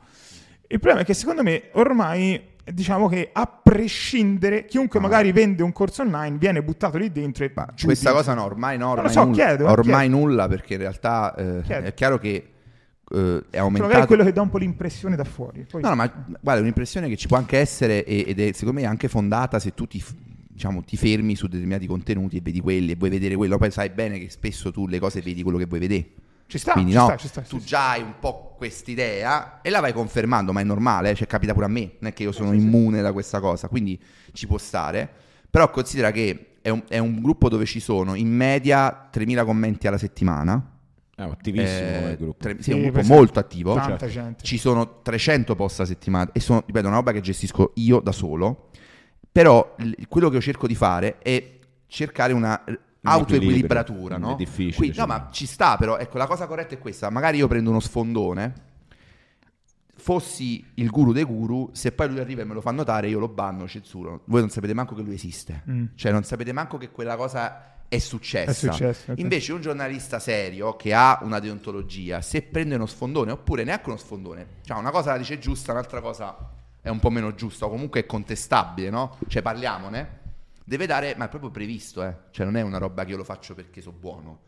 Il problema è che secondo me ormai diciamo che a prescindere chiunque Ah. magari vende un corso online viene buttato lì dentro e giudica. questa cosa no, ormai no, ormai, so, nulla, chiedo, ormai chiedo. nulla perché in realtà eh, è chiaro che eh, è Cioè, aumentato... magari quello che dà un po' l'impressione da fuori. Poi- No, no, ma guarda, è un'impressione che ci può anche essere ed è secondo me anche fondata se tu ti, diciamo, ti fermi su determinati contenuti e vedi quelli e vuoi vedere quello, poi sai bene che spesso tu le cose vedi quello che vuoi vedere. ci sta, Quindi ci no, sta, ci sta, tu sì, già hai un po' quest'idea e la vai confermando, ma è normale, eh, cioè capita pure a me, non è che io sono immune da questa cosa, quindi ci può stare. Però considera che è un, è un gruppo dove ci sono in media 3.000 commenti alla settimana. È attivissimo Eh, come gruppo. tre- sì, Sì, è un gruppo molto attivo. Tanta Cioè, gente. Ci sono 300 post a settimana e sono, ripeto, una roba che gestisco io da solo. Però l- quello che io cerco di fare è cercare una autoequilibratura, no? È difficile, Quindi- no, sì. ma ci sta, però ecco, la cosa corretta è questa. Magari io prendo uno sfondone, fossi il guru dei guru, se poi lui arriva e me lo fa notare, io lo banno, censuro. Voi non sapete manco che lui esiste. Mm. Cioè, non sapete manco che quella cosa è successa. È successo, ok. Invece un giornalista serio che ha una deontologia, se prende uno sfondone, oppure neanche uno sfondone, cioè una cosa la dice giusta, un'altra cosa è un po' meno giusta, o comunque è contestabile, no? Cioè parliamone. Deve dare, ma è proprio previsto, eh. Cioè non è una roba che io lo faccio perché so buono.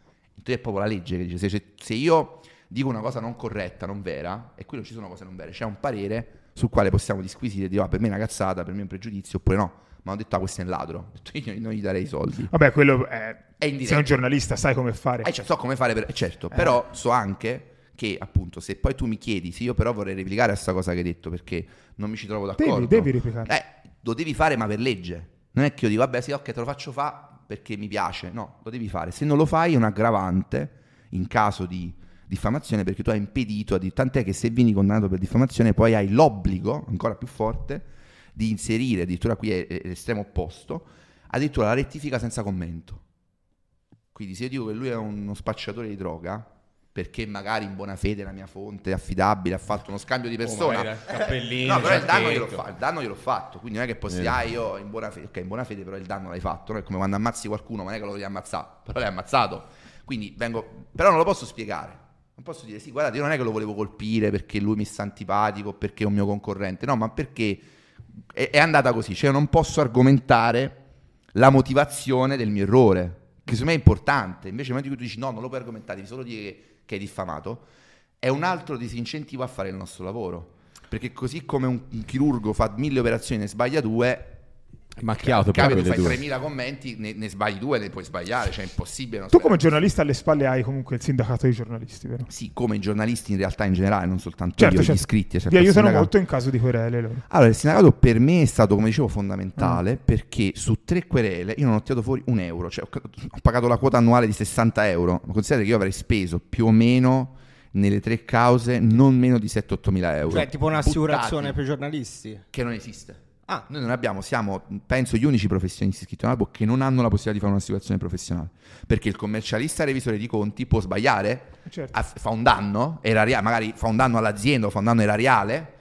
È proprio la legge che dice, se, se- io dico una cosa non corretta, non vera, e qui non ci sono cose non vere, c'è un parere sul quale possiamo disquisire e dire, ah, per me è una cazzata, per me è un pregiudizio, oppure no. Ma hanno detto, ah, questo è un ladro. Ho io non gli darei i soldi. Vabbè, quello è... È indiretto. Sei un giornalista, sai come fare. Eh, cioè, so come fare, per... eh, certo, però so anche che appunto se poi tu mi chiedi se io però vorrei replicare a sta cosa che hai detto perché non mi ci trovo d'accordo. Devi- devi replicare. Eh, lo devi fare ma per legge. Non è che io dico vabbè sì ok te lo faccio fa perché mi piace. No, lo devi fare. Se non lo fai è un aggravante in caso di diffamazione perché tu hai impedito, tant'è che se vieni condannato per diffamazione poi hai l'obbligo, ancora più forte, di inserire, addirittura qui è l'estremo opposto, addirittura la rettifica senza commento. Quindi se io dico che lui è uno spacciatore di droga, perché magari in buona fede la mia fonte è affidabile, ha fatto uno scambio di persona. cappellino, no, però il danno, gliel'ho fa- il danno gliel'ho fatto, quindi non è che posso dire, ah, io in buona fede, ok, in buona fede però il danno l'hai fatto, no? è come quando ammazzi qualcuno, non è che lo devi ammazzare, però l'hai ammazzato. Quindi vengo, però non lo posso spiegare. Non posso dire, sì, guardate, io non è che lo volevo colpire perché lui mi sta antipatico, perché è un mio concorrente, no, ma perché è, è andata così, cioè non posso argomentare la motivazione del mio errore, che secondo me è importante. Invece nel momento in cui tu dici no, non lo puoi argomentare, devi solo dire che, che hai diffamato, è un altro disincentivo a fare il nostro lavoro. Perché così come un, un chirurgo fa mille operazioni e ne sbaglia due, Macchiato Capito, tu fai due. 3.000 commenti, ne, ne sbagli due, ne puoi sbagliare, cioè è impossibile. non Tu come giornalista alle spalle hai comunque il sindacato dei giornalisti, vero? Sì, come i giornalisti in realtà in generale, non soltanto Certo, io, gli certo. iscritti. Vi certo, il aiutano sindacato. molto in caso di querele loro. Allora, il sindacato per me è stato, come dicevo, fondamentale Mm. perché su tre querele io non ho tirato fuori un euro, cioè ho, ho pagato la quota annuale di 60 euro. Ma Considerate che io avrei speso più o meno nelle tre cause non meno di 7-8 mila euro. Cioè, tipo un'assicurazione per giornalisti. Che non esiste. Ah, Noi non abbiamo, siamo, penso, gli unici professionisti iscritti all'albo che non hanno la possibilità di fare un'assicurazione professionale. Perché il commercialista revisore di conti può sbagliare, Certo. ha- fa un danno erariale, magari fa un danno all'azienda o fa un danno erariale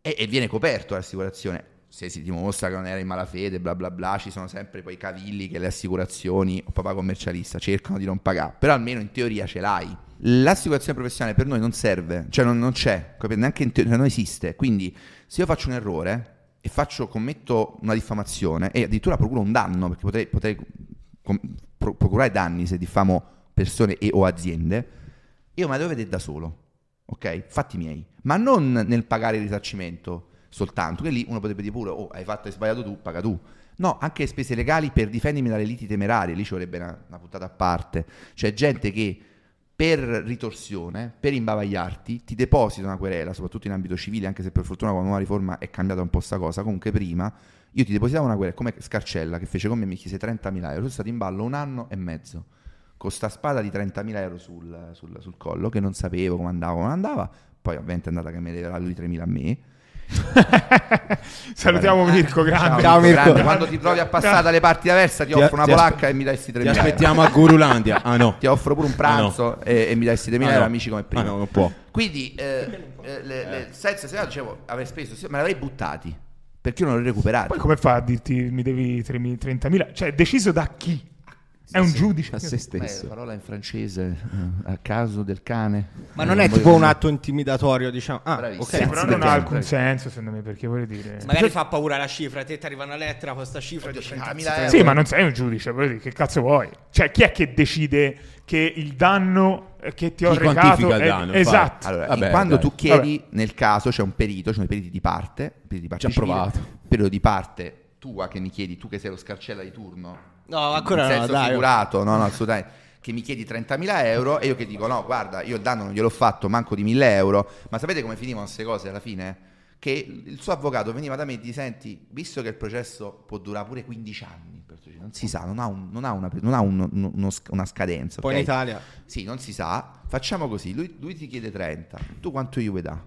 e, e viene coperto dall'assicurazione. Se si dimostra che non era in malafede, bla bla bla, ci sono sempre poi cavilli che le assicurazioni o papà commercialista cercano di non pagare, però almeno in teoria ce l'hai. L'assicurazione professionale per noi non serve, cioè non, non c'è, neanche in teoria, non esiste. Quindi se io faccio un errore e faccio, commetto una diffamazione e addirittura procuro un danno, perché potrei, potrei com- pro- procurare danni se diffamo persone e o aziende, io me la devo vedere da solo, ok? Fatti miei, ma non nel pagare il risarcimento soltanto, che lì uno potrebbe dire pure, oh, hai fatto, hai sbagliato tu, paga tu. No, anche spese legali per difendermi dalle liti temerarie, lì ci vorrebbe una, una puntata a parte. C'è gente che per ritorsione, per imbavagliarti, ti deposita una querela, soprattutto in ambito civile, anche se per fortuna con la nuova riforma è cambiata un po' sta cosa, comunque prima io ti depositavo una querela, come Scarcella che fece con me mi chiese 30.000 euro, sono stato in ballo un anno e mezzo, con sta spada di 30.000 euro sul, sul- sul collo, che non sapevo come andava, come andava, poi ovviamente è andata che mi leverà lui 3.000 a me. Salutiamo Mirko Grande. Ciao, Mirko. Grande, quando ti trovi a passare dalle parti avverse ti Ti- offro una ti aspe- polacca e mi dai sti 3.000 Ti aspettiamo a Gurulandia. Ah no. Ti offro pure un pranzo Ah, no. e, e mi dai sti 3.000 Ah, euro no. amici come prima. Ah no, non può. Quindi, eh, eh, le, le, senza se no, dicevo, avrei speso, me l'avrei buttati perché io non li ho recuperati. Poi come fa a dirti mi devi 3.000 30.000? Cioè, deciso da chi? È un giudice. a se Beh, stesso. parola in francese eh, a caso del cane. ma Eh, non è voglio tipo un dire- atto intimidatorio, diciamo. Ah, Bravissimo. ok. Sì, però non ha alcun senso, secondo me, perché vuol dire... Magari fa paura la cifra, a te ti arriva una lettera con questa cifra di 50.000 euro. Sì, ma non sei un giudice, dire, che cazzo vuoi? Cioè, chi è che decide che il danno eh, che ti ho Chi recato quantifica il è... danno, Esatto. Allora, Vabbè, quando dai. tu chiedi, nel caso c'è un perito, c'è un periti di parte, periti di parte Ci ha provato. perito di parte tua che mi chiedi, tu che sei lo scarcella di turno, No, ancora in no, senso dai. figurato, no, no, assolutamente, che mi chiedi 30.000 euro e io che dico no, guarda, io il danno non gliel'ho fatto, manco di 1.000 euro, ma sapete come finivano queste cose alla fine? Che il suo avvocato veniva da me e ti senti, visto che il processo può durare pure 15 anni, non si sa, non ha, un- non ha una, non ha un- uno- una scadenza. Poi ok? in Italia. Sì, non si sa. Facciamo così, lui, lui ti chiede 30, tu quanto io vuoi dà?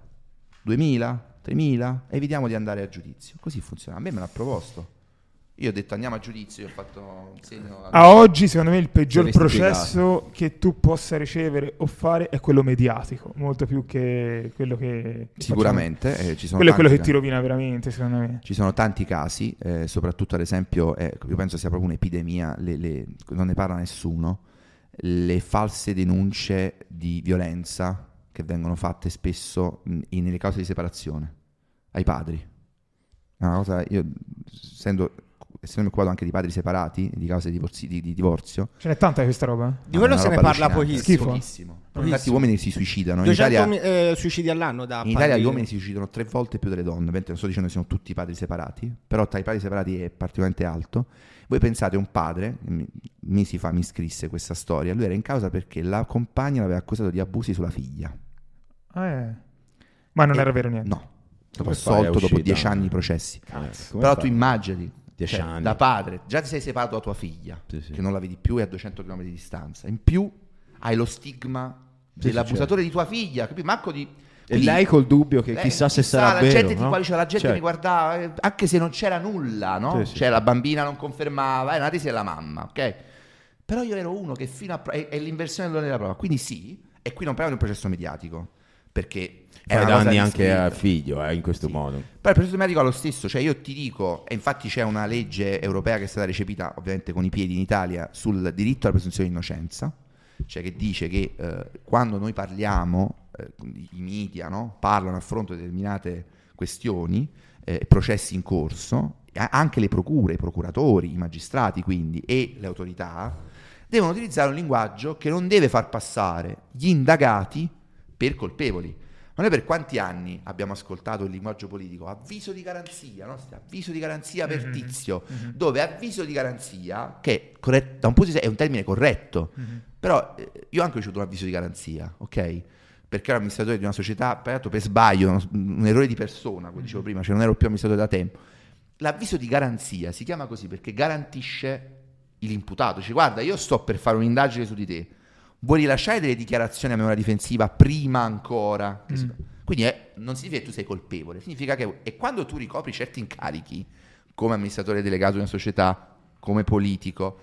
2000? 3000? Evitiamo di andare a giudizio. Così funziona. A me me l'ha proposto. Io ho detto andiamo a giudizio, io ho fatto un segno... A oggi, secondo me, il peggior processo che tu possa ricevere o fare è quello mediatico, molto più che quello che... Sicuramente, eh, ci sono Quello è quello che ti rovina veramente, secondo me. Ci sono tanti casi, eh, soprattutto ad esempio, eh, io penso sia proprio un'epidemia, le- le- non ne parla nessuno, le false denunce di violenza che vengono fatte spesso in- nelle cause di separazione ai padri. È una cosa, io essendo, essendomi occupato anche di padri separati, di cause di, divorzi- di- di divorzio, Ce n'è tanta questa roba? Di quello se ne parla pochissimo. Schifo. Pochissimo. Infatti uomini si suicidano. In 200 Italia, mi- eh, suicidi all'anno da in Italia padri- gli uomini si suicidano tre volte più delle donne, ovviamente non sto dicendo che siano tutti padri separati, però tra i padri separati è particolarmente alto. Voi pensate un padre, mi- mesi fa mi scrisse questa storia, lui era in causa perché la compagna l'aveva accusato di abusi sulla figlia. Ah, eh. Ma non E- era vero niente. No, dopo assolto, dopo dieci anni di processi. Ah, come Però fai? tu immaginati, Dieci cioè, anni. da padre, già ti sei separato da tua figlia, Sì, sì. che non la vedi più e a 200 km di distanza. In più hai lo stigma Sì, dell'abusatore di tua figlia, capito? Manco di... E quindi- lei col dubbio che lei- chissà se chissà, sarà la vero. gente no? guarda- la gente Cioè, mi guardava eh, anche se non c'era nulla no? Cioè la bambina non confermava era una tesi della mamma ok però io ero uno che fino a è, è l'inversione dell'onere della prova quindi sì e qui non parliamo di un processo mediatico perché Fai danni anche al figlio eh, in questo Sì. modo. Però il processo mediatico è lo stesso, cioè io ti dico, e infatti c'è una legge europea che è stata recepita ovviamente con i piedi in Italia sul diritto alla presunzione di innocenza, cioè che dice che eh, quando noi parliamo, eh, i media no, parlano a fronte di determinate questioni, eh, processi in corso, anche le procure, i procuratori, i magistrati quindi e le autorità devono utilizzare un linguaggio che non deve far passare gli indagati per colpevoli. Ma noi per quanti anni abbiamo ascoltato il linguaggio politico? Avviso di garanzia, no? avviso di garanzia per Mhm. tizio, dove avviso di garanzia, che corret- da un punto di vista è un termine corretto, Mhm. però eh, io ho anche ricevuto un avviso di garanzia, ok? Perché ero amministratore di una società, peraltro per sbaglio, uno- un errore di persona, come dicevo prima, cioè non ero più amministratore da tempo. L'avviso di garanzia si chiama così perché garantisce l'imputato, dice guarda io sto per fare un'indagine su di te, vuoi rilasciare delle dichiarazioni a memoria difensiva prima ancora? Si- Quindi è- non significa che tu sei colpevole, significa che e quando tu ricopri certi incarichi come amministratore delegato di una società, come politico,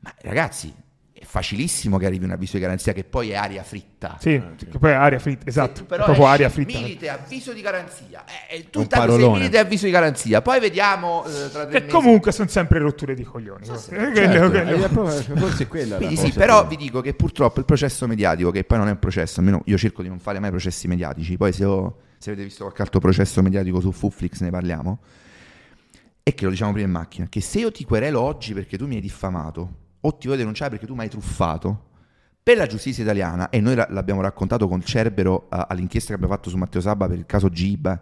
ma ragazzi è facilissimo che arrivi un avviso di garanzia che poi è aria fritta. Sì, che poi è aria fritta, esatto, però proprio esci, aria fritta. Milite avviso di garanzia. Eh, eh, tu Un intanto sei parolone. milite avviso di garanzia. Poi vediamo eh, tra tre E mesi. comunque sono sempre rotture di coglioni. Eh, quello- Certo, quello- eh, proprio- forse è quella la Quindi sì, però vi dico che purtroppo il processo mediatico, che poi non è un processo, almeno io cerco di non fare mai processi mediatici, poi se, ho- se avete visto qualche altro processo mediatico su Fuflix ne parliamo, è che lo diciamo prima in macchina, che se io ti querelo oggi perché tu mi hai diffamato, o ti voglio denunciare perché tu mi hai truffato, per la giustizia italiana, e noi la- l'abbiamo raccontato con Cerbero eh, all'inchiesta che abbiamo fatto su Matteo Sabba per il caso Giba,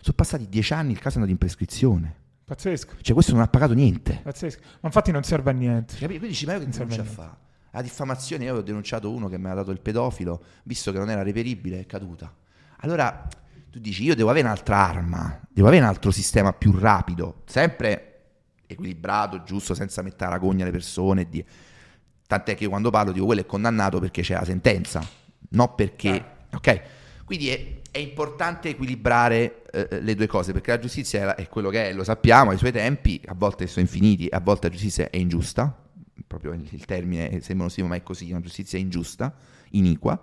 sono passati dieci anni, il caso è andato in prescrizione. Pazzesco, Cioè questo non ha pagato niente. pazzesco. Ma infatti non serve a niente. Capito? Quindi dici, ma io che Non a fa? La diffamazione, io avevo denunciato uno che mi aveva dato il pedofilo, visto che non era reperibile, è caduta. Allora tu dici, io devo avere un'altra arma, devo avere un altro sistema più rapido, sempre equilibrato, giusto, senza mettere a ragogna le persone. e dire- Tant'è che io quando parlo dico, quello è condannato perché c'è la sentenza, non perché... Ok? Quindi è, è importante equilibrare eh, le due cose, perché la giustizia è, la- è quello che è, lo sappiamo, i suoi tempi a volte sono infiniti, a volte la giustizia è ingiusta, proprio il, termine sembra uno ma è così, una giustizia ingiusta, iniqua,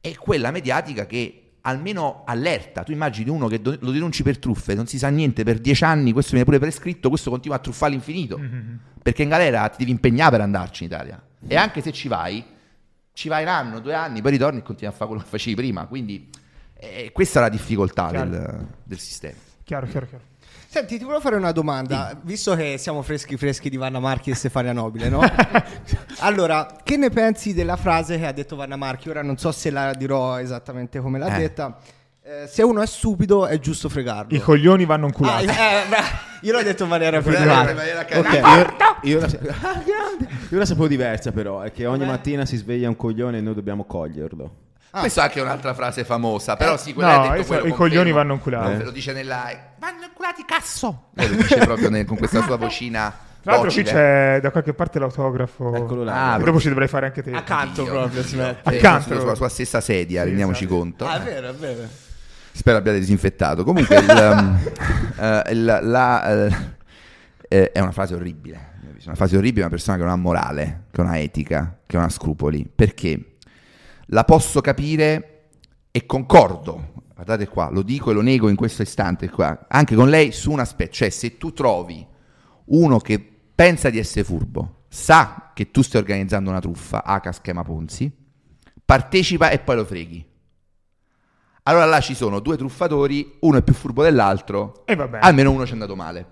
è quella mediatica che almeno allerta. Tu immagini uno che lo denunci per truffe, non si sa niente per dieci anni, questo viene pure prescritto, questo continua a truffare all'infinito, perché in galera ti devi impegnare per andarci in Italia. E anche se ci vai, ci vai un anno, due anni, poi ritorni e continui a fare quello che facevi prima. Quindi eh, questa è la difficoltà del, del sistema. Chiaro, chiaro, chiaro. Senti, ti volevo fare una domanda, visto che siamo freschi freschi di Vanna Marchi e Stefania Nobile, no? allora, che ne pensi della frase che ha detto Vanna Marchi? Ora non so se la dirò esattamente come l'ha Eh. detta. Eh, se uno è stupido è giusto fregarlo. I coglioni vanno Ah, inculati. eh, bra- io l'ho detto in maniera privata. in maniera Ok. carina. Io, io, la, Ah, io la sapevo diversa però, è che ogni mattina si sveglia un coglione e noi dobbiamo coglierlo. Questa è anche un'altra frase famosa, però sì, no, quella hai detto, quello i coglioni vanno inculati. Eh, Lo dice nella... Vanno inculati, cazzo! Lei lo dice proprio nel- con questa sua vocina Tra l'altro qui c'è da qualche parte l'autografo. Eccolo là. Ah, proprio- dopo ci dovrai fare anche te. Accanto Dio, proprio si mette. Eh, Accanto sulla, sua stessa sedia, Sì, rendiamoci esatto. conto. Ah, è vero, è vero. Spero abbiate disinfettato. Comunque, il, um, eh, il- la, eh, eh, è una frase orribile. Una frase orribile di una persona che non ha morale, che non ha etica, che non ha scrupoli. Perché la posso capire e concordo. Guardate qua, lo dico e lo nego in questo istante qua, anche con lei su un aspetto, cioè se tu trovi uno che pensa di essere furbo, sa che tu stai organizzando una truffa, H schema Ponzi, partecipa e poi lo freghi. Allora là ci sono due truffatori, uno è più furbo dell'altro, E vabbè. almeno uno ci è andato male.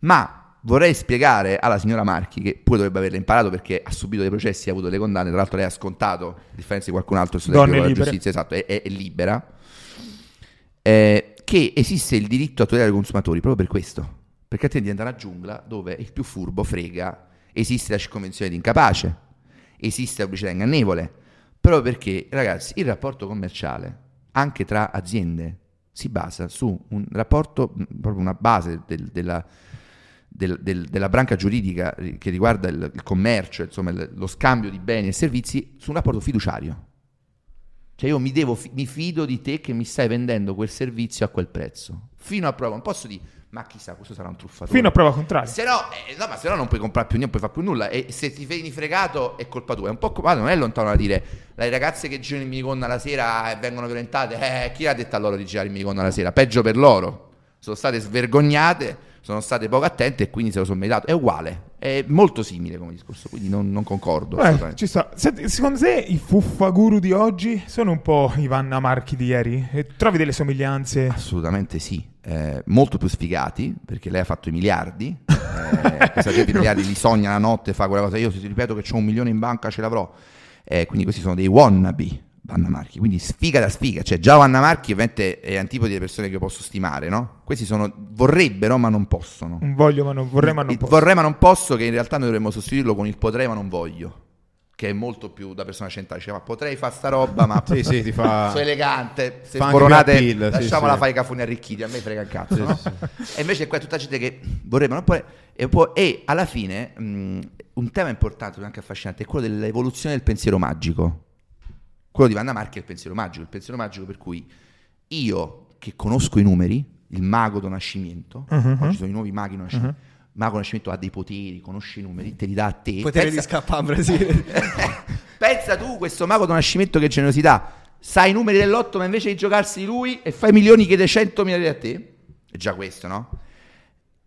Ma vorrei spiegare alla signora Marchi, che pure dovrebbe averla imparato perché ha subito dei processi, ha avuto delle condanne, tra l'altro lei ha scontato, a differenza di qualcun altro, il suo Donne tempo con la libere. giustizia, esatto, è, è- è libera, eh, che esiste il diritto a tutelare i consumatori proprio per questo, perché altrimenti diventa una giungla dove il più furbo frega, esiste la circonvenzione di incapace, esiste la pubblicità ingannevole, proprio perché, ragazzi, il rapporto commerciale, anche tra aziende, si basa su un rapporto, proprio una base del- della, del- del- della branca giuridica ri- che riguarda il, il commercio, insomma, il- lo scambio di beni e servizi, su un rapporto fiduciario. Cioè io mi, devo, mi fido di te che mi stai vendendo quel servizio a quel prezzo. Fino a prova, non posso dire, ma chissà, questo sarà un truffatore. Fino a prova contraria. Se no, eh, no, ma se no non puoi comprare più niente, non puoi fare più nulla. E se ti vieni fregato è colpa tua. È un po' come, non è lontano da dire, le ragazze che girano in minigonna la sera e vengono violentate, eh, chi ha detto a loro di girare in minigonna la sera? Peggio per loro. Sono state svergognate, sono state poco attente e quindi se lo sono meritato. È uguale, è molto simile come discorso, quindi non, non concordo. Eh, sta. Senti, secondo te i fuffaguru di oggi sono un po' i Vanna Marchi di ieri? E trovi delle somiglianze? Assolutamente sì, Eh, molto più sfigati perché lei ha fatto i miliardi, eh, questa gente i miliardi li sogna la notte, fa quella cosa, io se ti ripeto che ho un milione in banca ce l'avrò, Eh, quindi questi sono dei wannabe Vanna Marchi, quindi sfiga da sfiga, cioè già Vanna Marchi ovviamente è antipodi delle persone che io posso stimare, no? Questi sono, vorrebbero ma non possono. Un voglio ma non vorrei ma non Il posso. vorrei ma non posso, che in realtà noi dovremmo sostituirlo con il potrei ma non voglio, che è molto più da persona centrale. Cioè, ma potrei fare sta roba, ma Sì, sì, ti fa... sono elegante, se più appeal, lasciamola sì. fare i cafoni arricchiti, a me frega il cazzo, Sì, no? sì. E invece qua è tutta gente che vorrebbe, non può- e, può- e alla fine mh, un tema importante, anche affascinante, è quello dell'evoluzione del pensiero magico. Quello di Vanna Marchi è il pensiero magico, il pensiero magico per cui io che conosco i numeri, il mago do Nascimento, Mhm. oggi sono i nuovi maghi do Nascimento, mago do Nascimento ha dei poteri, conosce i numeri, te li dà a te. Potere di Pensa- scappare in Brasile. Pensa tu, questo mago do Nascimento, che generosità. Sai i numeri dell'otto, ma invece di giocarsi lui e fai milioni, chiede 100 milioni a te. È già questo, no?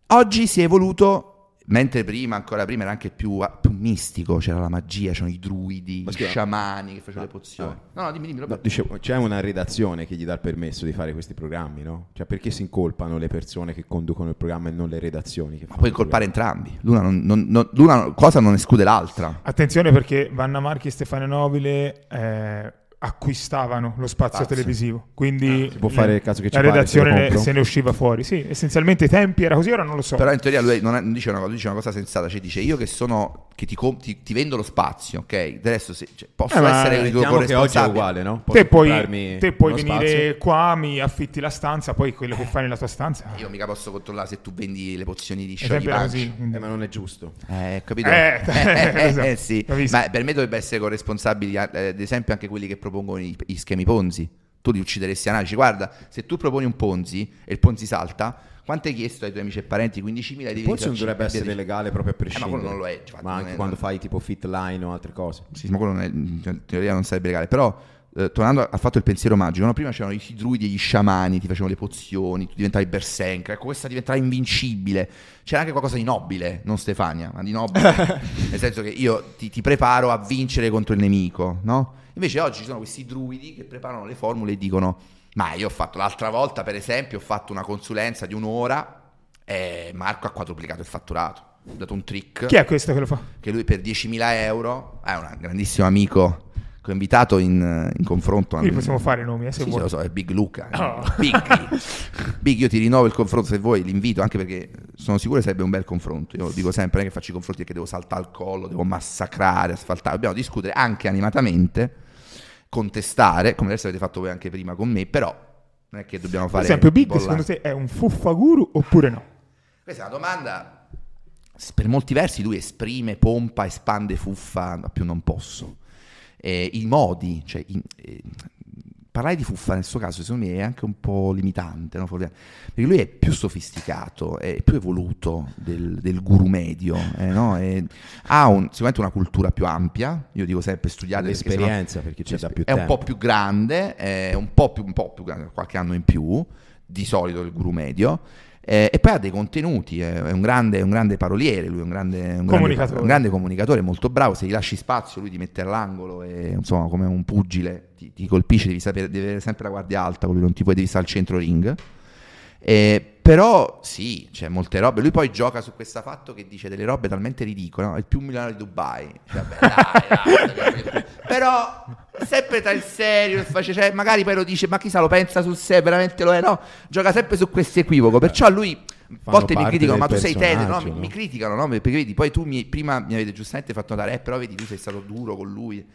Oggi si è evoluto, mentre prima, ancora prima, era anche più, più mistico. C'era la magia, c'erano i druidi, Ma i scusa. sciamani che facevano Ah, le pozioni. ah. No, no, dimmi, dimmi. No, dicevo, c'è una redazione che gli dà il permesso di fare questi programmi, no? Cioè, perché si incolpano le persone che conducono il programma e non le redazioni? Che fanno Puoi il colpare entrambi. L'una, non- non- non- l'una cosa non esclude l'altra. Attenzione perché Vanna Marchi e Stefano Nobile eh, acquistavano lo spazio Spazio. televisivo. Quindi Ah, Si può fare il caso che ci la pare, redazione se se ne usciva fuori. Sì, essenzialmente i tempi era così, ora non lo so. Però in teoria lui non, è- non dice una cosa, dice una cosa sensata, cioè dice io che sono che ti, com- ti- ti vendo lo spazio, ok? Adesso se, cioè, posso Eh, essere il tuo è corresponsabile. uguale, no? Posso te puoi, te puoi venire spazio? qua, mi affitti la stanza, poi quello che fai nella tua stanza. Io mica posso controllare se tu vendi le pozioni di sciogli così. Eh, ma non è giusto. Eh, capito? Eh, eh, esatto. eh, sì. Capisco. Ma per me dovrebbe essere corresponsabili, eh, ad esempio, anche quelli che propongono i, i schemi Ponzi. Tu li uccideresti a Dici, guarda, se tu proponi un Ponzi e il Ponzi salta, quanto hai chiesto ai tuoi amici e parenti? 15.000 devi Forse non rifarci- dovrebbe essere via- legale proprio a Eh, ma prescindere. quello non lo è, infatti, ma non anche è- quando non- fai tipo fit line o altre cose. Sì, ma quello non è, in teoria non sarebbe legale. Però, eh, tornando al fatto del pensiero magico, no? prima c'erano i druidi e gli sciamani, ti facevano le pozioni, tu diventavi berserker, ecco, questa diventerà invincibile. C'era anche qualcosa di nobile, non Stefania, ma di nobile. nel senso che io ti, ti preparo a vincere contro il nemico, no? Invece oggi ci sono questi druidi che preparano le formule e dicono, ma io ho fatto l'altra volta, per esempio, ho fatto una consulenza di un'ora e Marco ha quadruplicato il fatturato. Ho dato un trick Chi è questo che lo fa? che lui per 10.000 euro è un grandissimo amico che ho invitato in, in confronto. Qui possiamo fare i nomi, eh, se Sì, sì, vuoi. lo so, è Big Luca. Oh. Big. Big, io ti rinnovo il confronto se vuoi, l'invito, anche perché sono sicuro che sarebbe un bel confronto. Io dico sempre, non è che faccio i confronti perché devo saltare al collo, devo massacrare, asfaltare. Dobbiamo discutere anche animatamente, contestare, come adesso avete fatto voi anche prima con me, però non è che dobbiamo Per fare... esempio, Big bollate. secondo te è un fuffaguru oppure no? Questa è una domanda. Per molti versi lui esprime, pompa, espande, fuffa, ma più non posso. Eh, I modi, cioè, in- eh, parlare di fuffa nel suo caso, secondo me, è anche un po' limitante, no? Perché lui è più sofisticato, è più evoluto del, del guru medio, eh, no? Ha un- sicuramente una cultura più ampia. Io dico sempre studiate perché sennò- L'esperienza, perché c'è da più è un tempo. po' più grande, è un po' più, un po' più grande, qualche anno in più, di solito del guru medio. Eh, e poi ha dei contenuti, è, è un, grande, è un grande paroliere, lui è un grande, un grande- Comunicatore. un grande comunicatore, molto bravo. Se gli lasci spazio, lui ti mette all'angolo e insomma, come un pugile ti, ti colpisce, devi sapere, devi avere sempre la guardia alta, lui non ti puoi, devi stare al centro ring. Eh, però sì, c'è molte robe. Lui poi gioca su questo fatto che dice delle robe talmente ridicole. No? Il più milionario di Dubai. Cioè, vabbè, dai, dai. però sempre tra il serio, il face- cioè, magari poi lo dice, ma chissà lo pensa sul sé, veramente lo è. No, gioca sempre su questo equivoco. Perciò lui. A volte mi criticano, ma tu sei tenero, no? Mi, no? mi criticano, no? Perché vedi, poi tu mi- prima mi avete giustamente fatto notare, eh, però vedi, tu sei stato duro con lui.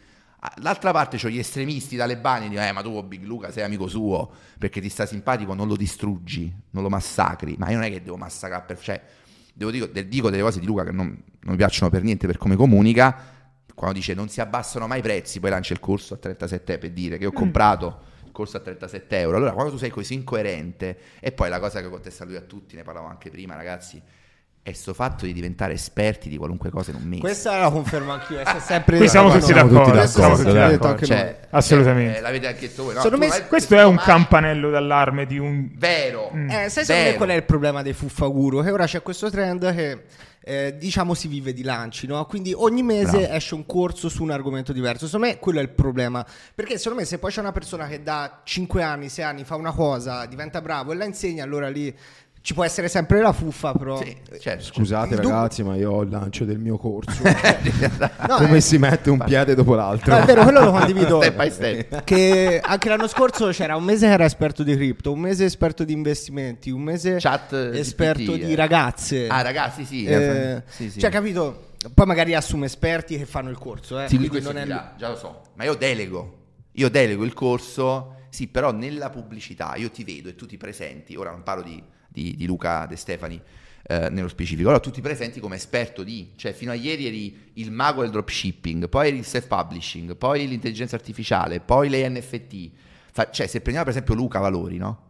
L'altra parte c'ho gli estremisti talebani dicono, eh, ma tu Big Luca sei amico suo perché ti sta simpatico, non lo distruggi, non lo massacri. Ma io non è che devo massacrare per... Cioè, devo dico, del- dico delle cose di Luca che non, non mi piacciono per niente per come comunica. Quando dice non si abbassano mai i prezzi, poi lancia il corso a 37 per dire che ho comprato il corso a 37 euro. Allora, quando tu sei così incoerente, e poi la cosa che contesta lui a tutti, ne parlavo anche prima, ragazzi, è sto fatto di diventare esperti di qualunque cosa in un mese. Questa la confermo anch'io. è sempre Qui siamo tutti no. D'accordo. siamo tutti d'accordo. Anche Cioè, noi. Assolutamente. eh, l'avete anche detto voi. no? Secondo Tu me hai- Questo è un ma- campanello d'allarme di un... Vero. Mm. Eh, sai secondo me qual è il problema dei fuffaguru? Che ora c'è questo trend che eh, diciamo si vive di lanci, no? Quindi ogni mese Bravo. esce un corso su un argomento diverso. Secondo me quello è il problema. Perché secondo me se poi c'è una persona che da 5 anni, 6 anni fa una cosa, diventa bravo e la insegna, allora lì Ci può essere sempre la fuffa, però. Sì, certo. Scusate Il ragazzi, ma io ho il lancio del mio corso. No, Come eh, si mette un piede dopo l'altro? no, è vero, quello lo condivido. Step by step. che anche l'anno scorso c'era un mese che era esperto di cripto, un mese esperto di investimenti, un mese Chat esperto GPT, di eh. ragazze. Ah, ragazzi, sì. Eh, sì, sì. Cioè, capito? Poi magari assume esperti che fanno il corso, eh. Sì, lui Quindi questo non è dirà, già lo so, ma io delego, io delego il corso, sì, però nella pubblicità io ti vedo e tu ti presenti, ora non parlo di, di- di Luca De Stefani eh, nello specifico, allora tu ti presenti come esperto di, cioè fino a ieri eri il mago del dropshipping, poi eri il self-publishing, poi l'intelligenza artificiale, poi le NFT, Fa- cioè se prendiamo per esempio Luca Valori, no?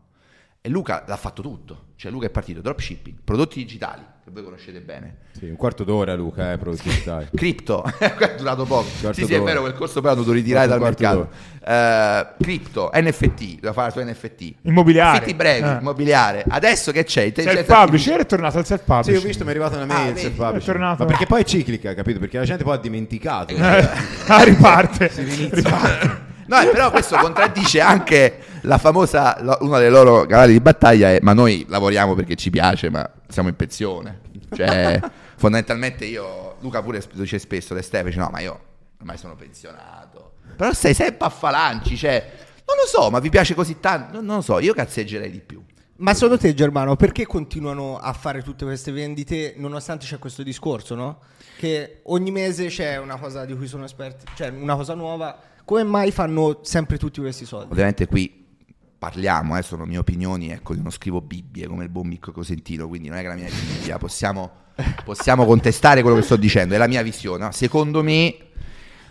E Luca l'ha fatto tutto, cioè Luca è partito dropshipping, prodotti digitali, che voi conoscete bene, Sì, un quarto d'ora Luca, eh, prodotti digitali. Cripto, è durato poco. Sì, sì, è vero, quel corso poi hanno dovuto ritirare dal Quarto mercato. Eh, cripto, NFT, doveva fare la sua NFT. Immobiliare. Fitti brevi, Eh. immobiliare. Adesso che c'è? Intelligenza Self-publishing, era tornato al Sì, self-publishing. ho visto, mi è arrivata una mail. Ah, vedi, self-publishing. è tornato. Ma perché poi è ciclica, capito? Perché la gente poi ha dimenticato. Eh, ah, riparte. No, eh, però questo contraddice anche la famosa, una delle loro canali di battaglia è ma noi lavoriamo perché ci piace, ma siamo in pensione. Cioè, fondamentalmente io, Luca pure lo dice spesso, le Stefani, no, ma io ormai sono pensionato. Però stai sempre a falanci, cioè, non lo so, ma vi piace così tanto? Non, non lo so, io cazzeggerei di più. Ma secondo te, Germano, perché continuano a fare tutte queste vendite nonostante c'è questo discorso, no? Che ogni mese c'è una cosa di cui sono esperti, cioè una cosa nuova. Come mai fanno sempre tutti questi soldi? Ovviamente qui parliamo, eh, sono mie opinioni, ecco, io non scrivo Bibbie come il buon Micco Cosentino, quindi non è che la mia è Bibbia, possiamo, possiamo contestare quello che sto dicendo, è la mia visione. no? Secondo me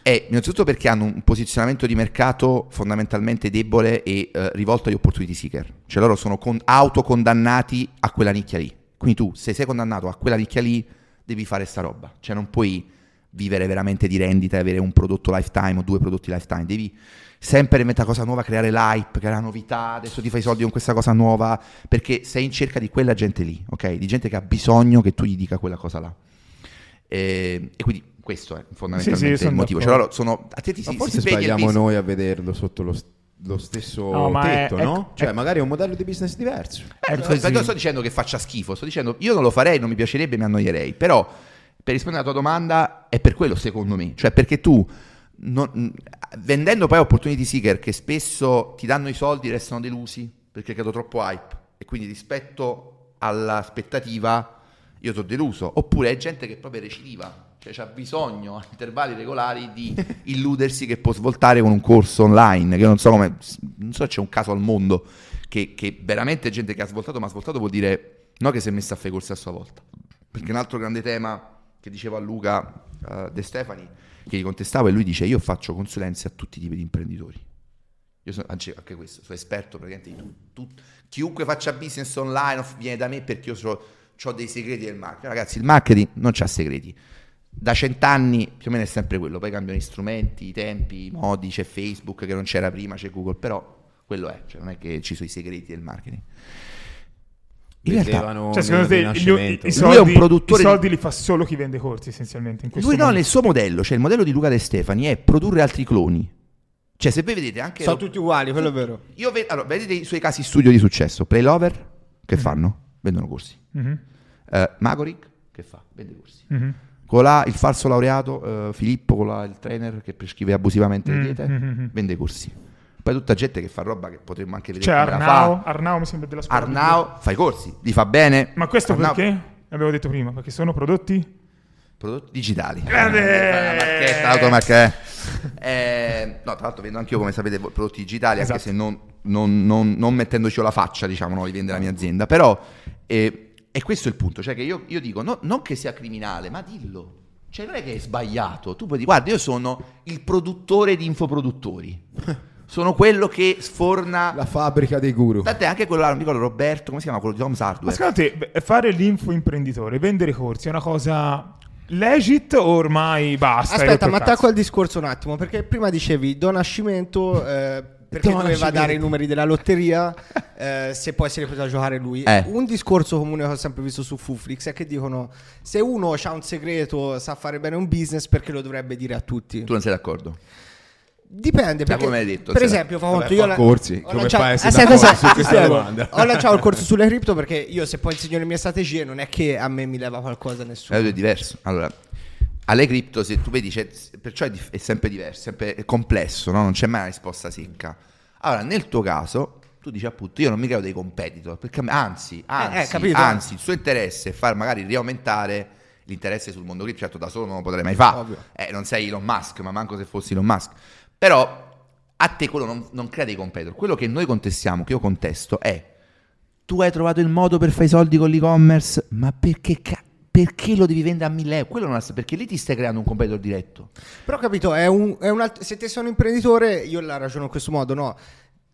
è innanzitutto perché hanno un posizionamento di mercato fondamentalmente debole e eh, rivolto agli opportunity seeker, cioè loro sono con- autocondannati a quella nicchia lì. Quindi tu, se sei condannato a quella nicchia lì, devi fare sta roba, cioè non puoi vivere veramente di rendita e avere un prodotto lifetime o due prodotti lifetime, devi sempre inventare cosa nuova, creare l'hype, creare la novità, adesso ti fai i soldi con questa cosa nuova, perché sei in cerca di quella gente lì, ok? Di gente che ha bisogno che tu gli dica quella cosa là. E, e quindi questo è fondamentalmente Sì, sì, il motivo. Cioè, loro sono, a te ti Ma si, forse si sbagliamo noi a vederlo sotto lo, lo stesso No, ma è- tetto, è- no? Cioè, è- magari è un modello di business diverso. Eh, Ecco, non sto- sì. non sto dicendo che faccia schifo, sto dicendo io non lo farei, non mi piacerebbe, mi annoierei. Però per rispondere alla tua domanda è per quello secondo me, cioè perché tu non- vendendo poi opportunity seeker che spesso ti danno i soldi restano delusi perché credo troppo hype e quindi rispetto all'aspettativa io ho deluso. Oppure è gente che proprio recidiva, cioè ha bisogno a intervalli regolari di illudersi che può svoltare con un corso online, che non so come, non so se c'è un caso al mondo che, che veramente gente che ha svoltato, ma svoltato vuol dire no che si è messa a fare corsi a sua volta. Perché un altro grande tema che dicevo a Luca eh, De Stefani, che gli contestavo, e lui dice io faccio consulenze a tutti i tipi di imprenditori. Io sono anche questo, sono esperto praticamente di tutto. Tut- chiunque faccia business online viene da me perché io ho dei segreti del marketing. Ragazzi, il marketing non c'ha segreti. Da cent'anni più o meno è sempre quello, poi cambiano gli strumenti, i tempi, i modi, c'è Facebook che non c'era prima, c'è Google, però quello è, cioè non è che ci sono i segreti del marketing. In realtà, Cioè, secondo te gli- i, Rinascimento. i Lui soldi, è un produttore i di- soldi li fa solo chi vende corsi essenzialmente in questo lui no, mondo. nel suo modello, cioè il modello di Luca De Stefani è produrre altri cloni. Cioè se voi vedete anche... Sono tutti uguali, quello è vero. Io ve- allora, vedete i suoi casi studio di successo. Playlover, che fanno? Vendono corsi. Mhm, Eh, Magoric, che fa? Vende corsi. mhm. Con là il falso laureato, eh, Filippo, con là il trainer che prescrive abusivamente le Mm, diete, mm, mm, mm. vende corsi. Poi tutta gente che fa roba che potremmo anche vedere la Arnau. Arnau mi sembra della scuola. Arnau fa i corsi, li fa bene. Ma questo Arnau- perché? L'avevo detto prima, perché sono prodotti Prodotti digitali. Grande! Una marchetta, l'automarca- eh, no, tra l'altro vendo anche io, come sapete, prodotti digitali, anche Esatto. se non, non, non, non mettendoci la faccia, diciamo, no, li vende la mia azienda. Però, eh, e questo è il punto, cioè che io, io dico, no- non che sia criminale, ma dillo. Cioè non è che è sbagliato. Tu puoi dire, guarda, io sono il produttore di infoproduttori. Sono quello che sforna... La fabbrica dei guru. Tant'è anche quello là, non ricordo, Roberto, come si chiama? Quello di Tom's Ma Hardware. secondo te fare l'infoimprenditore, vendere corsi è una cosa legit o ormai basta? Aspetta, ma attacco al discorso un attimo, perché prima dicevi Don Nascimento eh, perché Don doveva dare i numeri della lotteria eh, se poi se li poteva giocare lui. Eh. Un discorso comune che ho sempre visto su Fuflix è che dicono se uno ha un segreto, sa fare bene un business, perché lo dovrebbe dire a tutti? Tu non sei d'accordo? Dipende, Cioè, perché come hai detto, per se- esempio, fa conto, fa io la- corsi, ho come lanciato- fai a essere Aspetta, d'accordo aspetta, su questa aspetta. domanda? Ho lanciato il corso sulle cripto perché io se poi insegno le mie strategie non è che a me mi leva qualcosa nessuno. Eh, è diverso. Allora, alle cripto, se tu vedi, c'è- perciò è, dif- è sempre diverso, sempre è complesso, no? non c'è mai una risposta secca. Allora, nel tuo caso, tu dici appunto, io non mi creo dei competitor, perché anzi, anzi, eh, capito. anzi, il suo interesse è far magari riaumentare l'interesse sul mondo cripto, certo da solo non lo potrei mai fare. Eh, non sei Elon Musk, ma manco se fossi Elon Musk, però a te quello non, non crea dei competitor, quello che noi contestiamo, che io contesto è tu hai trovato il modo per fare i soldi con l'e-commerce, ma perché, ca- perché lo devi vendere a 1000 euro? Quello non ha, perché lì ti stai creando un competitor diretto. Però capito, è un, è un alt- se te sei un imprenditore, io la ragiono in questo modo, no?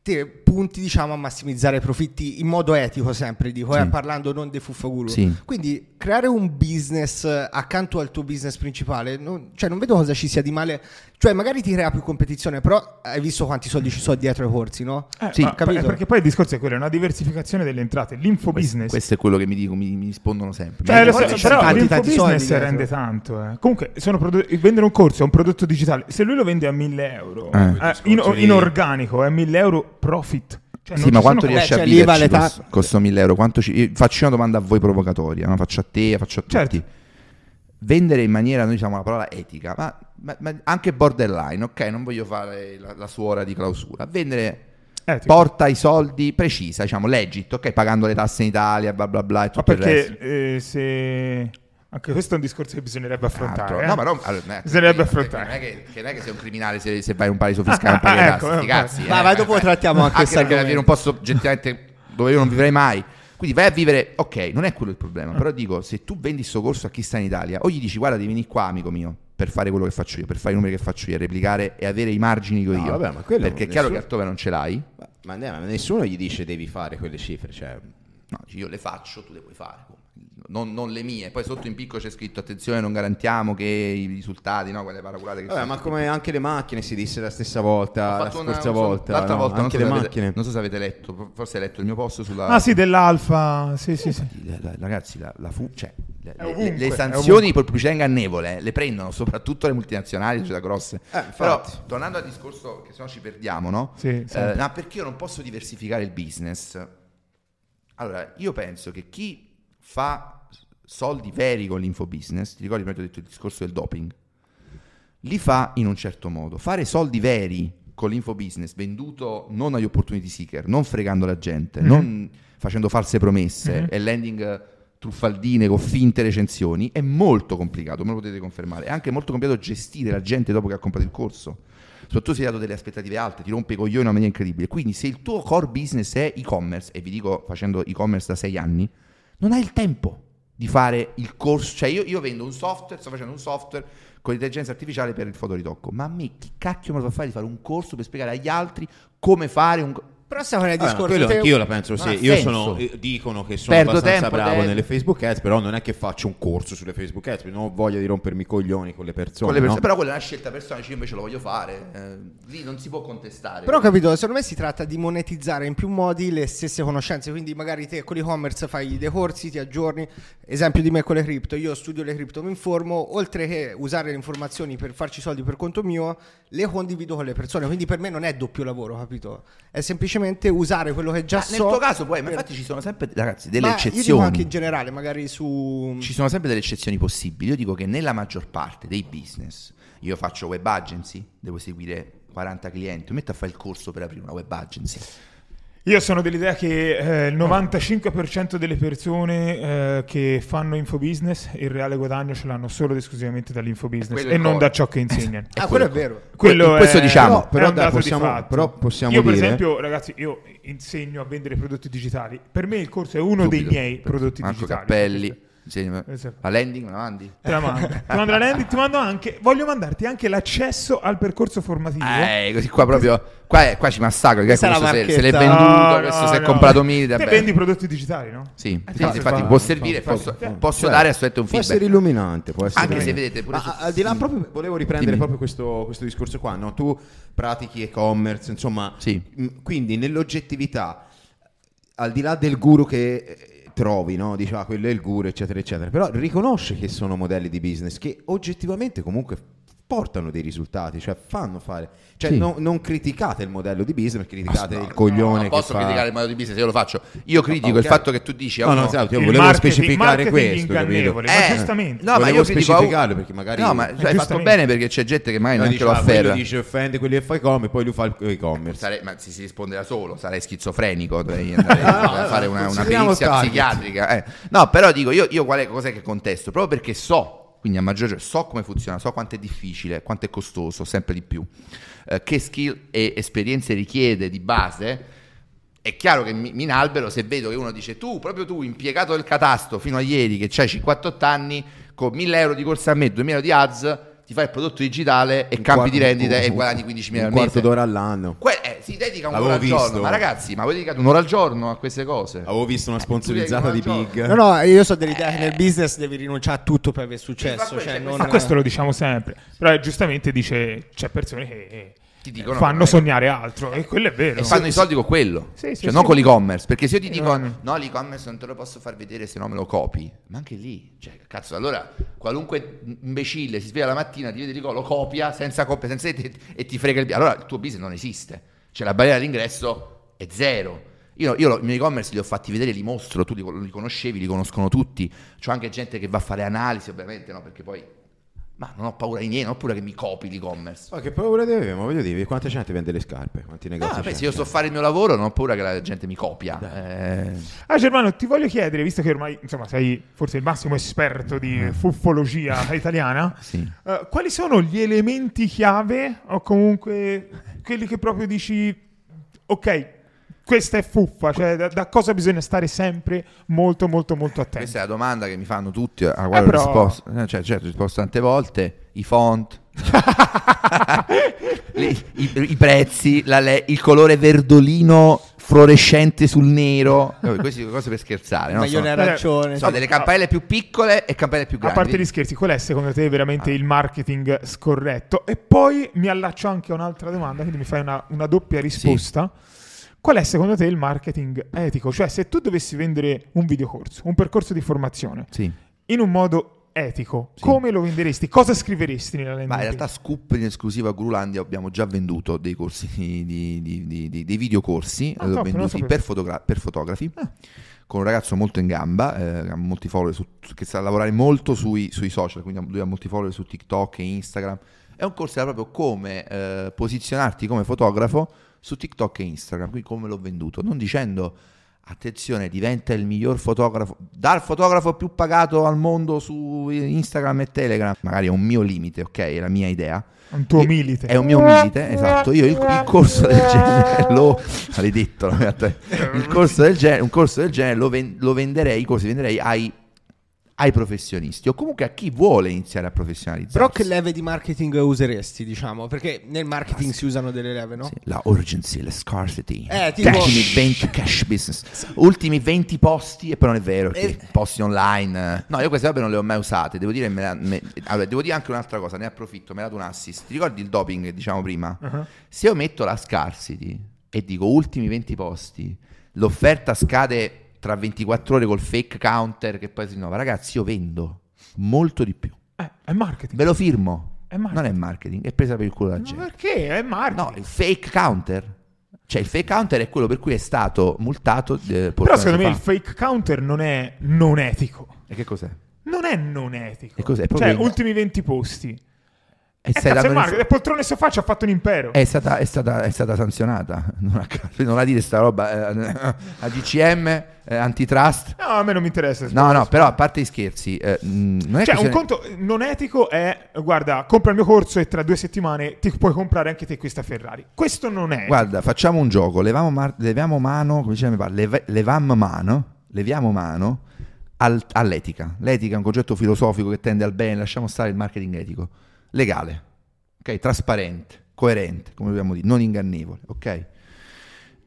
Te punti diciamo a massimizzare i profitti in modo etico sempre, dico, eh, parlando non dei fuffaguru. Sì. Quindi creare un business eh, accanto al tuo business principale, non, cioè non vedo cosa ci sia di male, cioè magari ti crea più competizione, però hai visto quanti soldi ci sono dietro ai corsi, no? Eh, Sì, capito. perché poi il discorso è quello, è una diversificazione delle entrate. L'infobusiness. Questo è quello che mi dicono, mi, mi rispondono sempre. Cioè, lo so, c'è però tanti, tanti l'infobusiness soldi dietro. rende tanto. eh. Comunque, sono prodotti- vendere un corso è un prodotto digitale. Se lui lo vende a 1000 euro, Eh. eh, in, in organico, è 1000 euro profit. Cioè, Sì, non ma quanto riesci a cioè, viverci costo, costo 1000 euro? Quanto ci- io faccio una domanda a voi provocatori, la faccio a te, faccio a tutti. Certo. Vendere in maniera, noi diciamo la parola etica, ma, ma- ma anche borderline, ok? Non voglio fare la, la suora di clausura. Vendere tipo- porta i soldi precisa, diciamo, legit, ok? Pagando le tasse in Italia, bla bla bla e Ma tutto il resto. perché eh, se... Anche questo è un discorso che bisognerebbe affrontare. Eh. No, ma no, allora, non è- Bisognerebbe affrontare. Non è che, che non è che sei un criminale se, se vai in un paradiso fiscale Ah, paghi ah, tasse, ecco, vabbè. cazzi. Vai, eh. vai, dopo trattiamo anche questo perché alla fine argomento. non posso oggettivamente dove io non vivrei mai. Quindi vai a vivere, ok, non è quello il problema, però dico, se tu vendi sto corso a chi sta in Italia, o gli dici guarda devi venire qua amico mio, per fare quello che faccio io, per fare i numeri che faccio io, replicare e avere i margini che ho No, io. vabbè, ma quello perché è chiaro che altrove non ce l'hai. Ma, ma ma nessuno gli dice devi fare quelle cifre, cioè... No, io le faccio, tu le puoi fare. Non, non le mie. Poi sotto in picco c'è scritto attenzione, non garantiamo che i risultati, no? Quelle paraculate che Vabbè, sono ma come anche le macchine si disse la stessa volta, la una- scorsa so- volta, l'altra no? volta, non anche so, le se avete, macchine. non so se avete letto, forse hai letto il mio post sulla... Ah sì, dell'alfa. Sì, sì, sì. La- la- Ragazzi, la, la fu- cioè, le, le- ovunque, le è sanzioni per pubblicità ingannevole eh, le prendono soprattutto le multinazionali, cioè da grosse. Eh. Però, tornando al discorso, che sennò ci perdiamo, no? Sì, Eh, no, perché io non posso diversificare il business? Allora, io penso che chi fa soldi veri con l'infobusiness, ti ricordi prima ti ho detto il discorso del doping, li fa in un certo modo. Fare soldi veri con l'infobusiness venduto non agli opportunity seeker, non fregando la gente, Mhm. non facendo false promesse Mhm. e landing truffaldine con finte recensioni, è molto complicato, me lo potete confermare. È anche molto complicato gestire la gente dopo che ha comprato il corso. Soprattutto se hai dato delle aspettative alte, ti rompe i coglioni in una maniera incredibile. Quindi se il tuo core business è e-commerce, e vi dico facendo e-commerce da sei anni, non hai il tempo di fare il corso. Cioè io, io vendo un software, sto facendo un software con l'intelligenza artificiale per il fotoritocco, ma a me chi cacchio me lo fa fare di fare un corso per spiegare agli altri come fare un... Però stiamo nel ma discorso. quello te- anch'io la penso, sì. Io sono, eh, dicono che sono Perdo abbastanza tempo, bravo te- nelle Facebook Ads, però non è che faccio un corso sulle Facebook Ads, perché non ho voglia di rompermi i coglioni con le persone. con le persone. no? Però quella è una scelta personale, io invece lo voglio fare. eh, lì non si può contestare. Però ho capito, secondo me si tratta di monetizzare in più modi le stesse conoscenze, quindi magari te con l'e-commerce fai dei corsi, ti aggiorni, esempio di me con le cripto, io studio le cripto, mi informo, oltre che usare le informazioni per farci soldi per conto mio, le condivido con le persone, quindi per me non è doppio lavoro, capito? È semplicemente usare quello che già nel so. tuo caso poi, ma infatti ci sono sempre, ragazzi, delle Ma Io dico eccezioni. anche in generale, magari su... Ci sono sempre delle eccezioni possibili. Io dico che nella maggior parte dei business, io faccio web agency, devo seguire 40 clienti, metto a fare il corso per aprire una web agency. Io sono dell'idea che eh, il 95% delle persone eh, che fanno infobusiness il reale guadagno ce l'hanno solo ed esclusivamente dall'infobusiness e non da ciò che insegnano. Ah, quello è vero. Quello Que- questo è, diciamo. è Però dai, dato di possiamo- fatto. però possiamo io per dire- esempio ragazzi io insegno a vendere prodotti digitali per me il corso è uno dei Subito. miei prodotti Marco digitali Cappelli, insegna- Esatto. la landing me la mandi? Te la mando. Ti mando la landing, ti mando anche. Voglio mandarti anche l'accesso al percorso formativo. Eh, così qua proprio. Qua, è- qua ci massacro. Che se, se l'è venduto, No, questo no, si è no. comprato mille. Te vabbè. vendi prodotti digitali, no? Sì, Eh, sì, fa- infatti fa- può fa- servire, fa- posso, fa- posso cioè, dare assolutamente un Può essere feedback. illuminante, può essere Anche se illuminante. vedete pure Ma su- al di là proprio volevo riprendere Dimmi. proprio questo, questo discorso qua, no? Tu pratichi e-commerce, insomma, Sì. m- quindi nell'oggettività al di là del guru che eh, trovi, no? Dici ah, quello è il guru, eccetera, eccetera, però riconosce che sono modelli di business che oggettivamente comunque portano dei risultati, cioè fanno fare, cioè Sì. non, non criticate il modello di business, criticate No, il no, coglione non che posso fa- criticare il modello di business, io lo faccio. Io critico ok. il fatto che tu dici a No, no, uno- esatto, io volevo marketing- specificare marketing questo, capito? ingannevole, ma Eh, giustamente. No, ma Volevo io critico specificarlo perché magari No, ma cioè, hai fatto bene perché c'è gente che Poi neanche dice, lo ah, afferra. dice offende quelli che fa e-commerce, poi lui fa il e-commerce. Sare- ma si, si risponde da solo, sarei schizofrenico, dovrei andare a fare una, una psichiatrica. eh. No, però dico, io, io qual è, cos'è che contesto? Proprio perché so, quindi a maggior ragione, so come funziona, so quanto è difficile, quanto è costoso, sempre di più, eh, che skill e esperienze richiede di base. È chiaro che mi, mi inalbero se vedo che uno dice tu, proprio tu, impiegato del catasto fino a ieri, che c'hai 58 anni, con 1000 euro di corsa a me, 2000 euro di ads, ti fai il prodotto digitale e Un cambi di quarto- rendita e un- guadagni 15.000 un al quarto d'ora all'anno. Que- eh, si dedica un'ora al giorno, ma ragazzi, ma voi dedicate un'ora al giorno a queste cose? Avevo visto una Eh, sponsorizzata di un'ora al Big. No, no, io so dell'idea che nel business devi rinunciare a tutto per aver successo. cioè, cioè, non- Ma questo lo diciamo sempre. Però eh, giustamente dice c'è persone che eh, Ti dicono fanno sognare altro e quello è vero. E fanno i soldi con quello, Sì, sì, cioè sì. non con l'e-commerce. Perché se io ti dico no. no, l'e-commerce non te lo posso far vedere se no me lo copi, ma anche lì, cioè, cazzo, allora qualunque imbecille si sveglia la mattina, ti vede l'e lo copia senza copia, senza e, e ti frega il Allora il tuo business non esiste, cioè la barriera d'ingresso è zero. Io, io i miei e-commerce li ho fatti vedere, li mostro, tu li, li conoscevi, li conoscono tutti. C'ho anche gente che va a fare analisi, ovviamente, no? Perché poi, ma non ho paura di niente, non ho paura che mi copi l'e-commerce. Ma che paura deve avere? Ma voglio dire, quanta gente vende le scarpe? Quanti negozi beh, c'è? se io so fare il mio lavoro, non ho paura che la gente mi copia. Eh, Ah, Germano, ti voglio chiedere, visto che ormai insomma, sei forse il massimo esperto di fuffologia italiana, sì. eh, quali sono gli elementi chiave o comunque quelli che proprio dici, ok, questa è fuffa, cioè da, da cosa bisogna stare sempre molto molto molto attenti? Questa è la domanda che mi fanno tutti, alla quale Eh, ho però- risposto, eh, cioè, certo, ho risposto tante volte, i font, i, i- i prezzi, la le- il colore verdolino fluorescente sul nero, Eh, queste sono cose per scherzare, no? maglione Sono, arancione. sono delle campanelle più piccole e campanelle più A grandi. parte gli scherzi, qual è secondo te veramente Ah. il marketing scorretto? E poi mi allaccio anche a un'altra domanda, quindi mi fai una, una doppia risposta. Qual è secondo te il marketing etico? Cioè, se tu dovessi vendere un videocorso, un percorso di formazione, Sì. in un modo etico, Sì. come lo venderesti? Cosa scriveresti nella landing Ma in realtà Scoop in esclusiva a Grulandia abbiamo già venduto dei corsi di, di- di- dei videocorsi, Ah, lo venduti per, fotogra- per fotografi. Con un ragazzo molto in gamba, eh, ha molti follower su- che sa lavorare molto sui, sui social, quindi lui ha molti follower su TikTok e Instagram. È un corso era proprio come eh, posizionarti come fotografo su TikTok e Instagram, quindi come l'ho venduto, non dicendo attenzione, diventa il miglior fotografo, dal fotografo più pagato al mondo su Instagram e Telegram, magari è un mio limite, ok, è la mia idea. un tuo Io- milite. È un mio milite, esatto. Io il, il corso del genere lo maledetto, il corso del genere, un corso del genere lo, ven- lo venderei, i corsi venderei ai, ai professionisti o comunque a chi vuole iniziare a professionalizzarsi. Però che leve di marketing useresti, diciamo? Perché nel marketing si usano delle leve, no? Sì, la urgency, la scarcity. Eh, tipo- Ultimi 20 cash business. Ultimi 20 posti, e però non è vero, Eh. posti online. No, io queste robe non le ho mai usate. Devo dire, me la- me- allora, devo dire anche un'altra cosa, ne approfitto, mi ha dato un assist. Ti ricordi il doping che diciamo prima? Uh-huh. Se io metto la scarcity e dico ultimi 20 posti, l'offerta scade tra 24 ore col fake counter che poi si rinnova. Ragazzi, io vendo molto di più. Eh, è marketing. Ve lo firmo. È. Non è marketing, è presa per il culo Ma gente. perché? È marketing. No, il fake counter. Cioè, il fake counter è quello per cui è stato multato. eh, Però secondo me mesi il fa. fake counter non è non etico. E che cos'è? Non è non etico. E cos'è? Cioè, ultimi 20 posti. E Eh, cazzo, marketing. l'info- Le poltrone sofà ci ha fatto un impero. è, stata, è, stata, è stata sanzionata. Non a, non a dire sta roba. eh, a DCM, eh, antitrust. No, a me non mi interessa. No, no, però a parte i scherzi, eh, mh, non è Cioè, un conto non etico è, guarda, compra il mio corso e tra due settimane ti puoi comprare anche te questa Ferrari. Questo non è. Guarda, facciamo un gioco, leviamo, mar- leviamo mano, come diceva mio padre, leve- levam mano, leviamo mano al- all'etica. L'etica è un concetto filosofico che tende al bene, lasciamo stare il marketing etico. Legale, ok? Trasparente, coerente, come dobbiamo dire, non ingannevole, ok?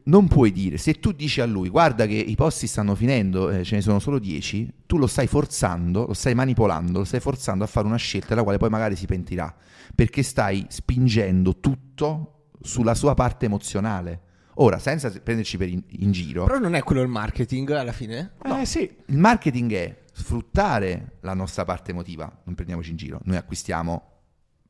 Non puoi dire, se tu dici a lui, guarda che i posti stanno finendo, eh, ce ne sono solo 10, tu lo stai forzando, lo stai manipolando, lo stai forzando a fare una scelta della quale poi magari si pentirà, perché stai spingendo tutto sulla sua parte emozionale. Ora, senza prenderci per in, in giro, Però non è quello il marketing alla fine? Eh sì. il marketing è sfruttare la nostra parte emotiva, non prendiamoci in giro, noi acquistiamo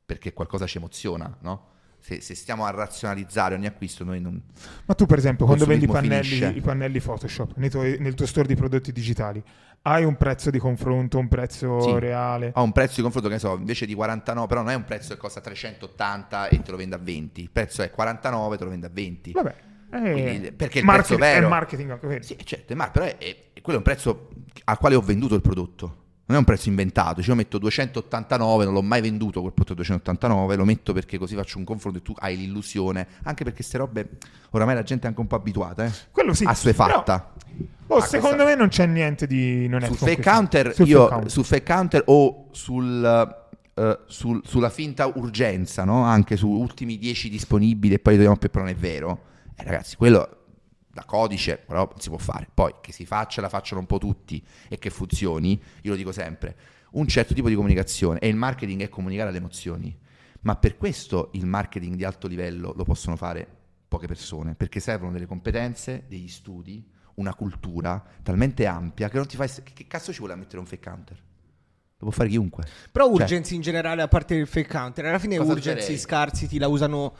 perché qualcosa ci emoziona, no? Se, se stiamo a razionalizzare ogni acquisto, noi non... Ma tu, per esempio, quando vendi pannelli, i pannelli Photoshop nei tuoi- nel tuo store di prodotti digitali, hai un prezzo di confronto, un prezzo Sì. reale? Ha un prezzo di confronto che ne so, invece di 49, però non è un prezzo che costa 380 e te lo vende a 20. Il prezzo è 49, te lo vende a 20. Vabbè, eh, Quindi, perché il market- prezzo vero- È marketing anche quello. Sì, certo, ma però è, è- quello è un prezzo al quale ho venduto il prodotto. Non è un prezzo inventato, cioè io metto 289, non l'ho mai venduto quel prodotto a 289, lo metto perché così faccio un confronto e tu hai l'illusione, anche perché queste robe oramai la gente è anche un po' abituata, eh. Quello sì. Assuefatta. Oh, Ah, secondo me non c'è niente di non sul con fake counter, Sul io fake counter. sul fake counter o sul, eh, sul- sulla finta urgenza, no? Anche su ultimi 10 disponibili e poi li togliamo perché non è vero. Eh, ragazzi, quello da codice però si può fare. Poi che si faccia, la facciano un po' tutti e che funzioni, io lo dico sempre, un certo tipo di comunicazione e il marketing è comunicare le emozioni. Ma per questo il marketing di alto livello lo possono fare poche persone, perché servono delle competenze, degli studi, una cultura talmente ampia che non ti fai... Che, che cazzo ci vuole a mettere un fake counter? Lo può fare chiunque. Però Cioè- urgency in generale, a parte il fake counter, alla fine urgency userei? scarsi la usano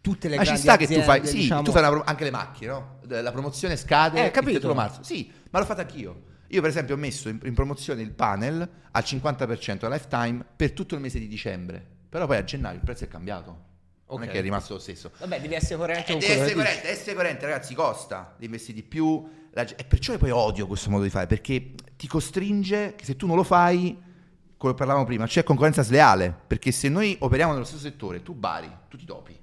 tutte le Ma ci grandi sta che tu aziende, fai... Sì, diciamo. tu fai pro- anche le macchine, no? La promozione scade Eh, il capito. 31 marzo. Sì, ma l'ho fatta anch'io. Io per esempio ho messo in, in promozione il panel al 50% a lifetime per tutto il mese di dicembre. Però poi a gennaio il prezzo è cambiato. Non è che è rimasto lo stesso. Vabbè, devi essere coerente Eh, con quello essere coerente, essere coerente, ragazzi, costa di investire di più. la e perciò poi odio questo modo di fare, perché ti costringe che se tu non lo fai, come parlavamo prima, c'è concorrenza sleale. Perché se noi operiamo nello stesso settore, tu bari, tu ti dopi.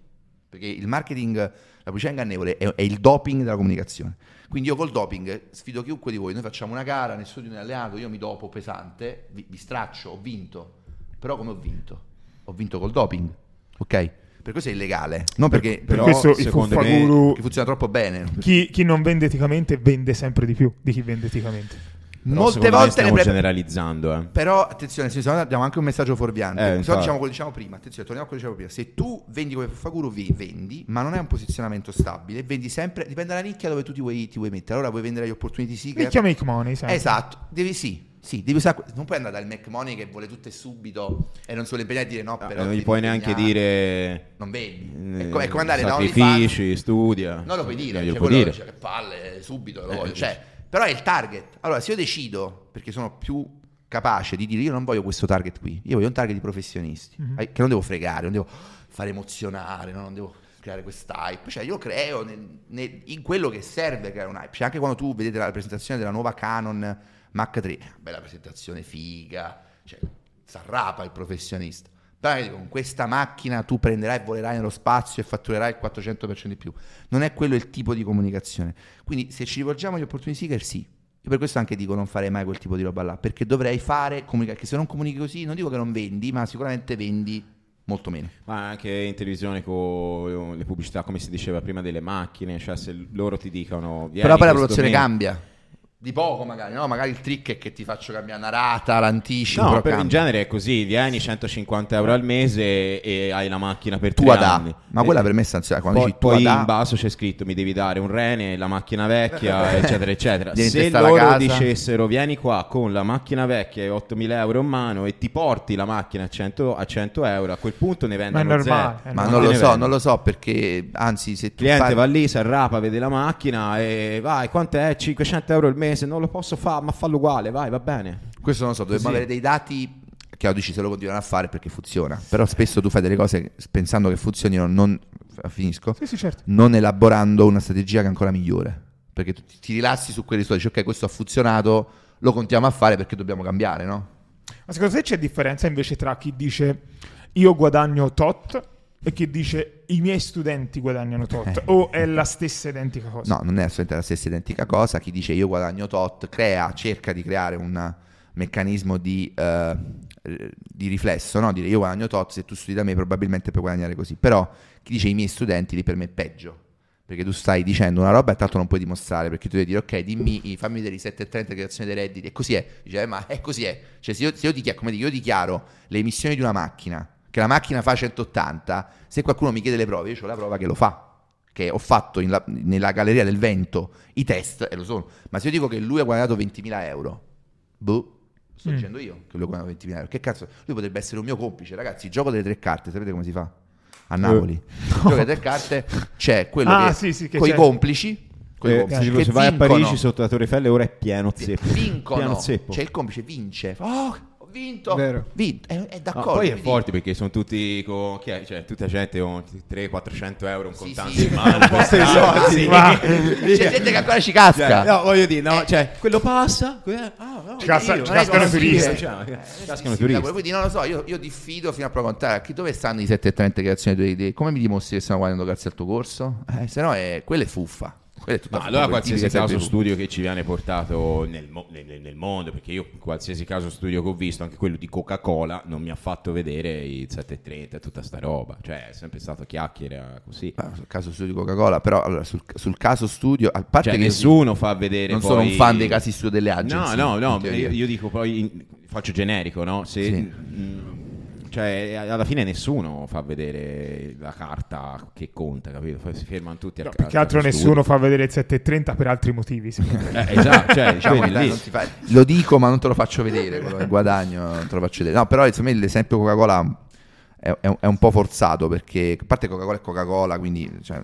Perché il marketing, la pubblicità ingannevole è, è il doping della comunicazione. Quindi io col doping sfido chiunque di voi, noi facciamo una gara, nessuno di noi è alleato, io mi dopo pesante, vi, vi straccio, ho vinto. Però come ho vinto? Ho vinto col doping, ok? Per questo è illegale, non perché, Per Però, questo secondo me- funziona troppo bene. chi, chi non vende eticamente vende sempre di più di chi vende eticamente. Però Molte secondo me volte stiamo pre- generalizzando, eh. Però attenzione, se no diamo anche un messaggio fuorviante. Eh, no diciamo quello che diciamo prima, attenzione, torniamo a quello che dicevo prima. Se tu vendi come Faguro, vi vendi, ma non è un posizionamento stabile, vendi sempre, dipende dalla nicchia dove tu ti vuoi, ti vuoi mettere. Allora vuoi vendere gli opportunity seeker. Nicchia make money, sempre. Esatto, devi sì. Sì, devi usare, non puoi andare dal Mac Money che vuole tutto e subito e non suole impegnare a dire no, Ah, però non gli puoi neanche dire non vendi. eh, È, co- è come andare da sacrifici, OnlyFans. studia. No, lo puoi dire, Non cioè, puoi dire. dice, che palle, subito lo Eh, voglio. Cioè, però è il target. Allora, se io decido, perché sono più capace di dire io non voglio questo target qui, io voglio un target di professionisti, Mhm. eh, che non devo fregare, non devo fare emozionare, no? non devo creare quest'hype. Cioè, io creo nel- nel- in quello che serve creare un hype. Cioè, anche quando tu vedete la presentazione della nuova Canon Mach 3, bella presentazione, figa, cioè, s'arrapa il professionista. Dico, con questa macchina tu prenderai e volerai nello spazio e fatturerai il 400% di più. Non è quello il tipo di comunicazione. Quindi se ci rivolgiamo agli opportunity seeker, sì. Io per questo anche dico non farei mai quel tipo di roba là, perché dovrei fare, comunicare, che se non comunichi così, non dico che non vendi, ma sicuramente vendi molto meno. Ma anche in televisione con le pubblicità, come si diceva prima, delle macchine, cioè se loro ti dicono... "Vieni Però poi la produzione mese". cambia. Di poco magari, no? Magari il trick è che ti faccio cambiare una rata, l'anticipo. No, però per in genere è così, vieni 150 euro al mese e hai la macchina per Tu tre ad A. anni. Ma quella Eh, per me è stanziale. Quando Poi, dici tu poi in basso c'è scritto mi devi dare un rene, la macchina vecchia, eccetera, eccetera. Se loro casa. dicessero vieni qua con la macchina vecchia e 8.000 euro in mano e ti porti la macchina a 100, a 100 euro, a quel punto ne Ma è vendono normale. zero. è ma normale. non lo so, vendono. non lo so perché, anzi, se Il tu cliente fai- va lì, si arrapa, vede la macchina e vai, quant'è? 500 euro al mese, non lo posso fare, ma fallo uguale, vai, va bene. Questo non lo so, dovremmo avere dei dati che oggi se lo continuano a fare perché funziona. Però spesso tu fai delle cose pensando che funzionino, non finisco, Sì, sì, certo. non elaborando una strategia che è ancora migliore. Perché tu ti rilassi su quei risultati, dici ok, questo ha funzionato, lo continuiamo a fare perché dobbiamo cambiare, no? Ma secondo te c'è differenza invece tra chi dice io guadagno tot e chi dice i miei studenti guadagnano tot? Eh. O è la stessa identica cosa? No, non è assolutamente la stessa identica cosa. Chi dice io guadagno tot, crea, cerca di creare un meccanismo di, eh, di riflesso, no? Dire io guadagno tot, se tu studi da me probabilmente puoi guadagnare così. Però chi dice i miei studenti lì per me è peggio. Perché tu stai dicendo una roba e tanto non puoi dimostrare, perché tu devi dire ok, dimmi, fammi vedere i 730 creazione dei redditi, e così è. Dice, eh, ma è così è. Cioè se io, se io dichiaro, come dico, io dichiaro le emissioni di una macchina, che la macchina fa 180, se qualcuno mi chiede le prove, io ho la prova che lo fa che ho fatto in la- nella galleria del vento i test e lo sono. Ma se io dico che lui ha guadagnato 20.000 euro, boh, sto Mm. dicendo io che lui guadagna 20.000 euro. Che cazzo? Lui potrebbe essere un mio complice, ragazzi. Il gioco delle tre carte, sapete come si fa? A Napoli. Il gioco delle tre carte c'è quello Ah, che, sì, sì, che con i complici. coi Eh, complici se, vai a. Parigi sotto la Torre Eiffel ora è pieno zeppo. vincono. Pieno zeppo. Cioè il complice vince. Oh, vinto. Vero. Vinto. È, è No, d'accordo. poi è quindi- forte perché sono tutti con chi è? Cioè, tutta gente con 300-400 euro un Sì, contante sì. in mano. Questi soldi, sì. ma- C'è gente che ancora ci casca. Cioè, no, voglio dire, no, cioè, quello passa, que- ah, no, Ci casca- io, cascano che- turisti. cioè, Eh, cascano sì, turisti. Quindi non lo so, io, io diffido fino a prova contraria. Chi dove stanno i 730 creazioni delle idee? Come mi dimostri che stiamo guadagnando grazie al tuo corso? Eh, se no è, quella è fuffa. Ma allora qualsiasi caso studio che ci viene portato nel, mo- nel- nel mondo, perché io qualsiasi caso studio che ho visto, anche quello di Coca-Cola, non mi ha fatto vedere i 730 e tutta sta roba. Cioè, è sempre stato chiacchiera così. Ah, sul caso studio di Coca-Cola, però allora, sul, sul caso studio, a parte Cioè, che nessuno fa vedere non poi- sono un fan dei casi studio delle No, agency. no, no, teoria. io, io dico poi, in- faccio generico, no? Se, Sì. mm, cioè, alla fine nessuno fa vedere la carta che conta, capito? Poi si fermano tutti No, al più che altro nessuno studio. fa vedere il 730 per altri motivi. Eh, esatto, cioè, Diciamo, quindi dai, lì- non ti fai- lo dico ma non te lo faccio vedere quello che guadagno non te lo faccio vedere no però insomma l'esempio Coca-Cola è, è un- po' forzato perché a parte Coca-Cola è Coca-Cola quindi cioè,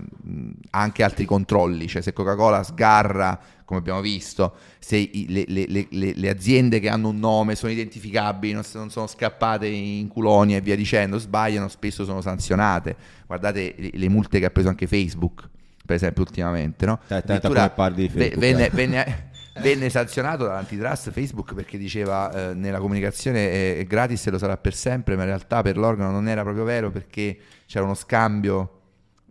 ha anche altri controlli cioè se Coca-Cola sgarra come abbiamo visto se i- le, le- le- le- le aziende che hanno un nome sono identificabili non, non sono scappate in culonia e via dicendo sbagliano spesso sono sanzionate guardate le, multe che ha preso anche Facebook per esempio ultimamente no? Addirittura parli di Facebook, venne, eh. venne- venne sanzionato dall'antitrust Facebook perché diceva eh, nella comunicazione è, è gratis e lo sarà per sempre, ma in realtà per l'organo non era proprio vero perché c'era uno scambio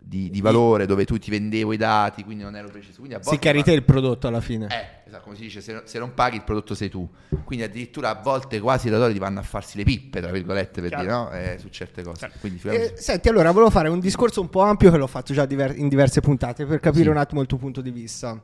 di, di valore dove tu ti vendevo i dati, quindi non ero preciso. Quindi a Si volte chiarite il prodotto alla fine. eh, esatto, come si dice, se, se non paghi il prodotto sei tu. Quindi addirittura a volte quasi i datori ti vanno a farsi le pippe, tra virgolette, per Chiaro. dire no? Eh, su certe cose. Certo. Quindi Eh, senti, allora volevo fare un discorso un po' ampio che l'ho fatto già diver- in diverse puntate per capire Sì. un attimo il tuo punto di vista.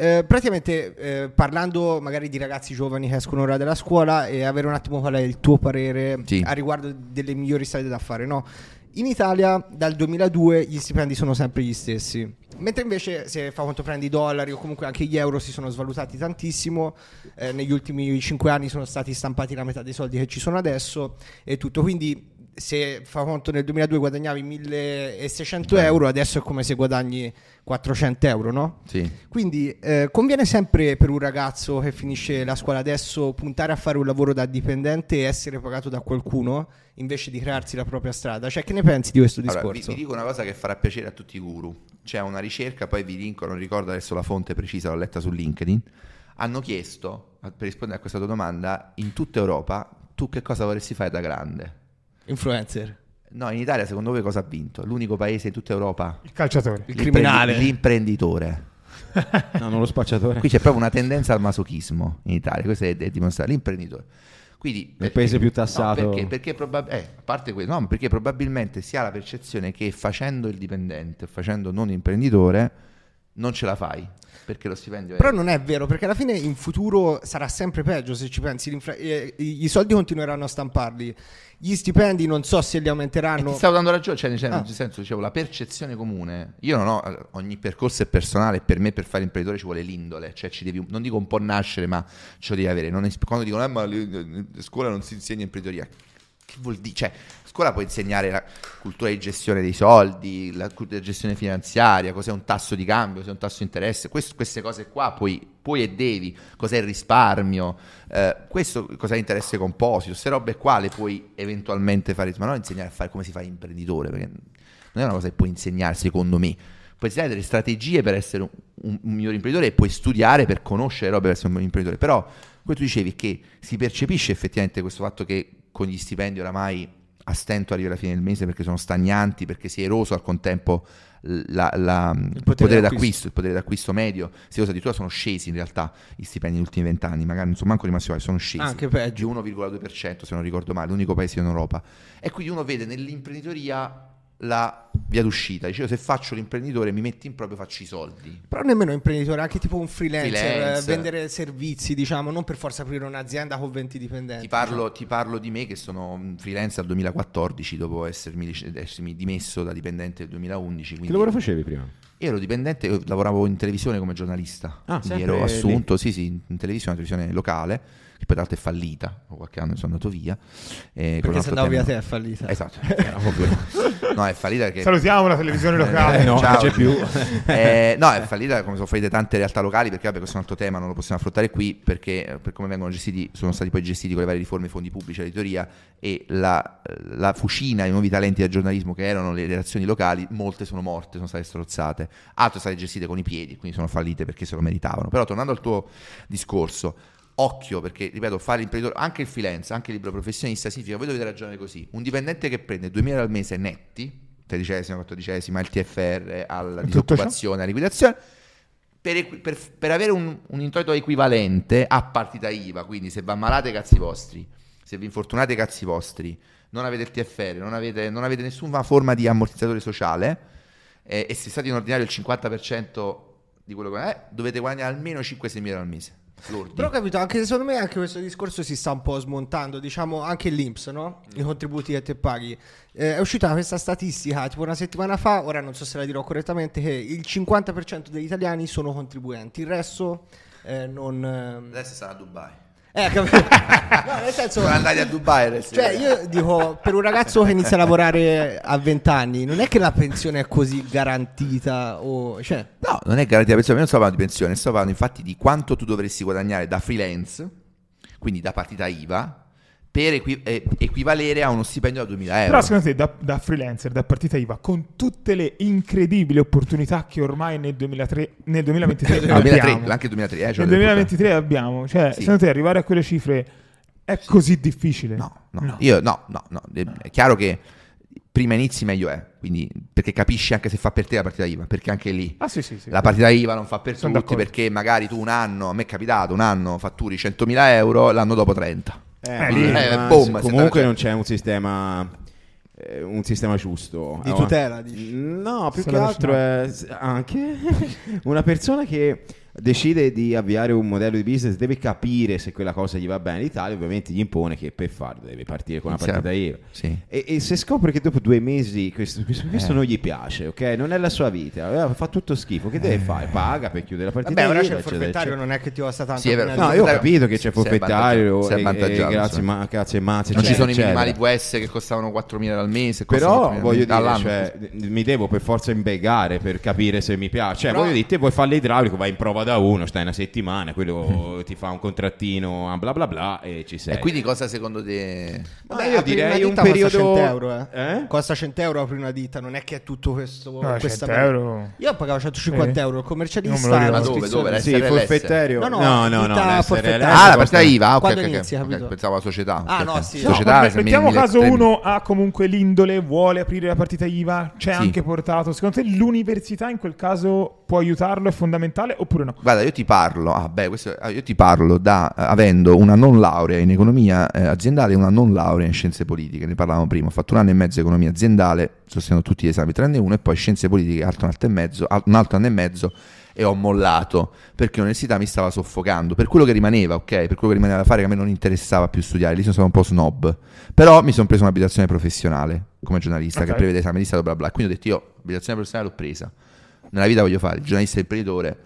Eh, praticamente eh, parlando magari di ragazzi giovani che escono ora dalla scuola e avere un attimo qual è il tuo parere Sì. a riguardo delle migliori strade da fare, no? In Italia dal 2002 gli stipendi sono sempre gli stessi, mentre invece se fa conto prendi i dollari o comunque anche gli euro si sono svalutati tantissimo, eh, negli ultimi 5 anni sono stati stampati la metà dei soldi che ci sono adesso e tutto, quindi se fa conto nel 2002 guadagnavi 1600 euro, adesso è come se guadagni 400 euro, no? sì. Quindi eh, conviene sempre per un ragazzo che finisce la scuola adesso puntare a fare un lavoro da dipendente e essere pagato da qualcuno invece di crearsi la propria strada. Cioè, che ne pensi di questo Allora, vi, discorso? vi dico una cosa che farà piacere a tutti i guru. C'è una ricerca, poi vi linko, non ricordo adesso la fonte precisa, l'ho letta su LinkedIn. Hanno chiesto, per rispondere a questa tua domanda, in tutta Europa, tu che cosa vorresti fare da grande? Influencer. No, in Italia secondo voi cosa ha vinto? L'unico paese in tutta Europa? Il calciatore. Il criminale. L'imprenditore. No, non lo spacciatore. Qui c'è proprio una tendenza al masochismo in Italia, questo è, è dimostrato. L'imprenditore. Quindi, Nel paese più tassato. No, perché? Perché, probab- eh, a parte questo, no, perché probabilmente si ha la percezione che facendo il dipendente, facendo non imprenditore, non ce la fai. Perché lo stipendio è... Però non è vero, perché alla fine in futuro sarà sempre peggio se ci pensi. eh, i soldi continueranno a stamparli. Gli stipendi non so se li E aumenteranno. ti stavo dando ragione, cioè, nel Ah. senso, dicevo, la percezione comune. Io non ho, ogni percorso è personale, per me per fare imprenditore ci vuole l'indole, cioè ci devi, non dico un po' nascere, ma ce lo devi avere. Non quando dicono, eh, ma a scuola non si insegna imprenditoria, che vuol dire? Cioè, scuola puoi insegnare la cultura di gestione dei soldi, la cultura di gestione finanziaria, cos'è un tasso di cambio, cos'è un tasso di interesse, Quest- queste cose qua puoi, puoi e devi, cos'è il risparmio, eh, questo cos'è l'interesse composito, queste robe qua le puoi eventualmente fare, ma non insegnare a fare come si fa imprenditore, perché non è una cosa che puoi insegnare secondo me. Puoi insegnare delle strategie per essere un, un- un migliore imprenditore e puoi studiare per conoscere robe per essere un buon imprenditore. Però, come tu dicevi, che si percepisce effettivamente questo fatto che con gli stipendi oramai a stento arrivi alla fine del mese perché sono stagnanti, perché si è eroso al contempo la- la- il, potere, d'acquisto. d'acquisto, il potere d'acquisto medio, si è eroso addirittura sono scesi in realtà i stipendi negli ultimi vent'anni, magari non sono manco rimasti uguali, sono scesi Anche peggio. di 1,2% se non ricordo male, l'unico paese in Europa. E quindi uno vede nell'imprenditoria la via d'uscita. Dicevo, se faccio l'imprenditore mi metti in proprio, faccio i soldi. Però nemmeno imprenditore, anche tipo un freelancer, Freelance. eh, vendere servizi, diciamo, non per forza aprire un'azienda con 20 dipendenti. Ti parlo, ti parlo di me che sono un freelance dal 2014 dopo essermi, essermi dimesso da dipendente nel 2011. Che Quindi lavoro facevi prima? Io ero dipendente, io lavoravo in televisione come giornalista. Ah, quindi ero assunto, sì, sì, in televisione, una televisione locale, che poi tra l'altro è fallita, o qualche anno sono andato via. eh, Perché se andavo via te è fallita. Esatto, no, è fallita perché... Salutiamo la televisione locale. Eh, no, ciao. non c'è più. Eh, no, è fallita come sono fallite tante realtà locali perché vabbè, questo è un altro tema, non lo possiamo affrontare qui perché eh, per come vengono gestiti, sono stati poi gestiti con le varie riforme, i fondi pubblici, l'editoria e la, la fucina, i nuovi talenti del giornalismo che erano le redazioni locali, molte sono morte, sono state strozzate, altre sono state gestite con i piedi, quindi sono fallite perché se lo meritavano. Però tornando al tuo discorso, occhio perché, ripeto, fare l'imprenditore, anche il freelance, anche il libero professionista significa, voi dovete ragionare così, un dipendente che prende 2000 euro al mese netti, tredicesima, quattordicesima, il TFR, alla disoccupazione, alla liquidazione, per, per- per avere un, un introito equivalente a partita IVA, quindi se va malate cazzi vostri, se vi infortunate cazzi vostri, non avete il TFR, non avete, non avete nessuna forma di ammortizzatore sociale eh, e se state in ordinario il 50% di quello che è, dovete guadagnare almeno 5-6 mila al mese. Lordi. Però ho capito, anche secondo me anche questo discorso si sta un po' smontando, diciamo anche l'Inps, no? I contributi che te paghi. Eh, è uscita questa statistica tipo una settimana fa, ora non so se la dirò correttamente, che il 50% degli italiani sono contribuenti, il resto eh, non... eh, Adesso stanno a Dubai. Eh, capito? no, nel senso... Sono andati a Dubai. Cioè, io dico, per un ragazzo che inizia a lavorare a 20 anni, non è che la pensione è così garantita o... Cioè, No, non è garantita la pensione, io non sto parlando di pensione, sto parlando infatti di quanto tu dovresti guadagnare da freelance, quindi da partita IVA, per equi- eh, equivalere a uno stipendio da 2000 euro. Però secondo te da, da freelancer, da partita IVA, con tutte le incredibili opportunità che ormai nel, 2003, nel 2023 No, 2003, abbiamo, anche 2003, eh, cioè nel 2023 abbiamo, cioè Sì. secondo te arrivare a quelle cifre è così difficile? No, no, io no, no, no, è chiaro che prima inizi meglio è, quindi perché capisci anche se fa per te la partita IVA, perché anche lì Ah sì sì sì. la partita IVA non fa per Sono tutti d'accordo. perché magari tu un anno, a me è capitato, un anno fatturi 100.000 euro, l'anno dopo 30. Eh, quindi- lì- eh, ma boom, comunque non c'è un sistema eh, un sistema giusto Di tutela, dici? no più Se che altro è anche una persona che decide di avviare un modello di business deve capire se quella cosa gli va bene l'Italia ovviamente gli impone che per farlo deve partire con una Sì. partita IVA Sì. e, e se scopre che dopo due mesi questo, questo- questo Eh. non gli piace, ok? Non è la sua vita, aveva- fa tutto schifo. Che deve fare? Paga per chiudere la partita. vabbè, ora c'è il forfettario, non è che ti costa tanto. Sì, No, io ho capito che c'è forfettario sei e, e grazie, ma, grazie mazze, Non ci eccetera, sono i eccetera. minimali VS che costavano 4.000 al mese. Però costano 4.000 voglio dire, cioè, mi devo per forza imbegare per capire se mi piace. Cioè, Però- voglio dire, te vuoi fare l'idraulico, vai in prova da uno, stai una settimana, quello ti fa un contrattino a bla bla bla e ci sei. e quindi cosa secondo te... Ma Vabbè, io direi un costa periodo 100 euro, eh. Eh? Costa 100 euro aprire una ditta, non è che è tutto questo. No, questa 100 euro. Io pagavo 150 Sì. euro, il commercialista. Ma dove, dove? Sì, forfettario. No, no, no, no, Ah, la partita IVA, ok, Quando ok, pensavo la società. Ah, no, sì. Mettiamo caso uno ha comunque l'indole, vuole aprire la partita IVA, c'è anche portato. Secondo te l'università in quel caso può aiutarlo, è fondamentale oppure no? Guarda, io ti parlo, ah, beh, questo- ah, io ti parlo da eh, avendo una non laurea in economia eh, aziendale e una non laurea in scienze politiche. Ne parlavamo prima. Ho fatto un anno e mezzo di economia aziendale, sostenendo tutti gli esami tranne uno, e poi scienze politiche altro un altro, e mezzo, un altro anno e mezzo e ho mollato perché l'università mi stava soffocando per quello che rimaneva, ok? Per quello che rimaneva da fare che a me non interessava più studiare, lì sono stato un po' snob. Però mi sono preso un'abitazione professionale come giornalista Ok. che prevede esame di stato bla bla. Quindi ho detto io abitazione professionale l'ho presa. Nella vita voglio fare il giornalista e imprenditore.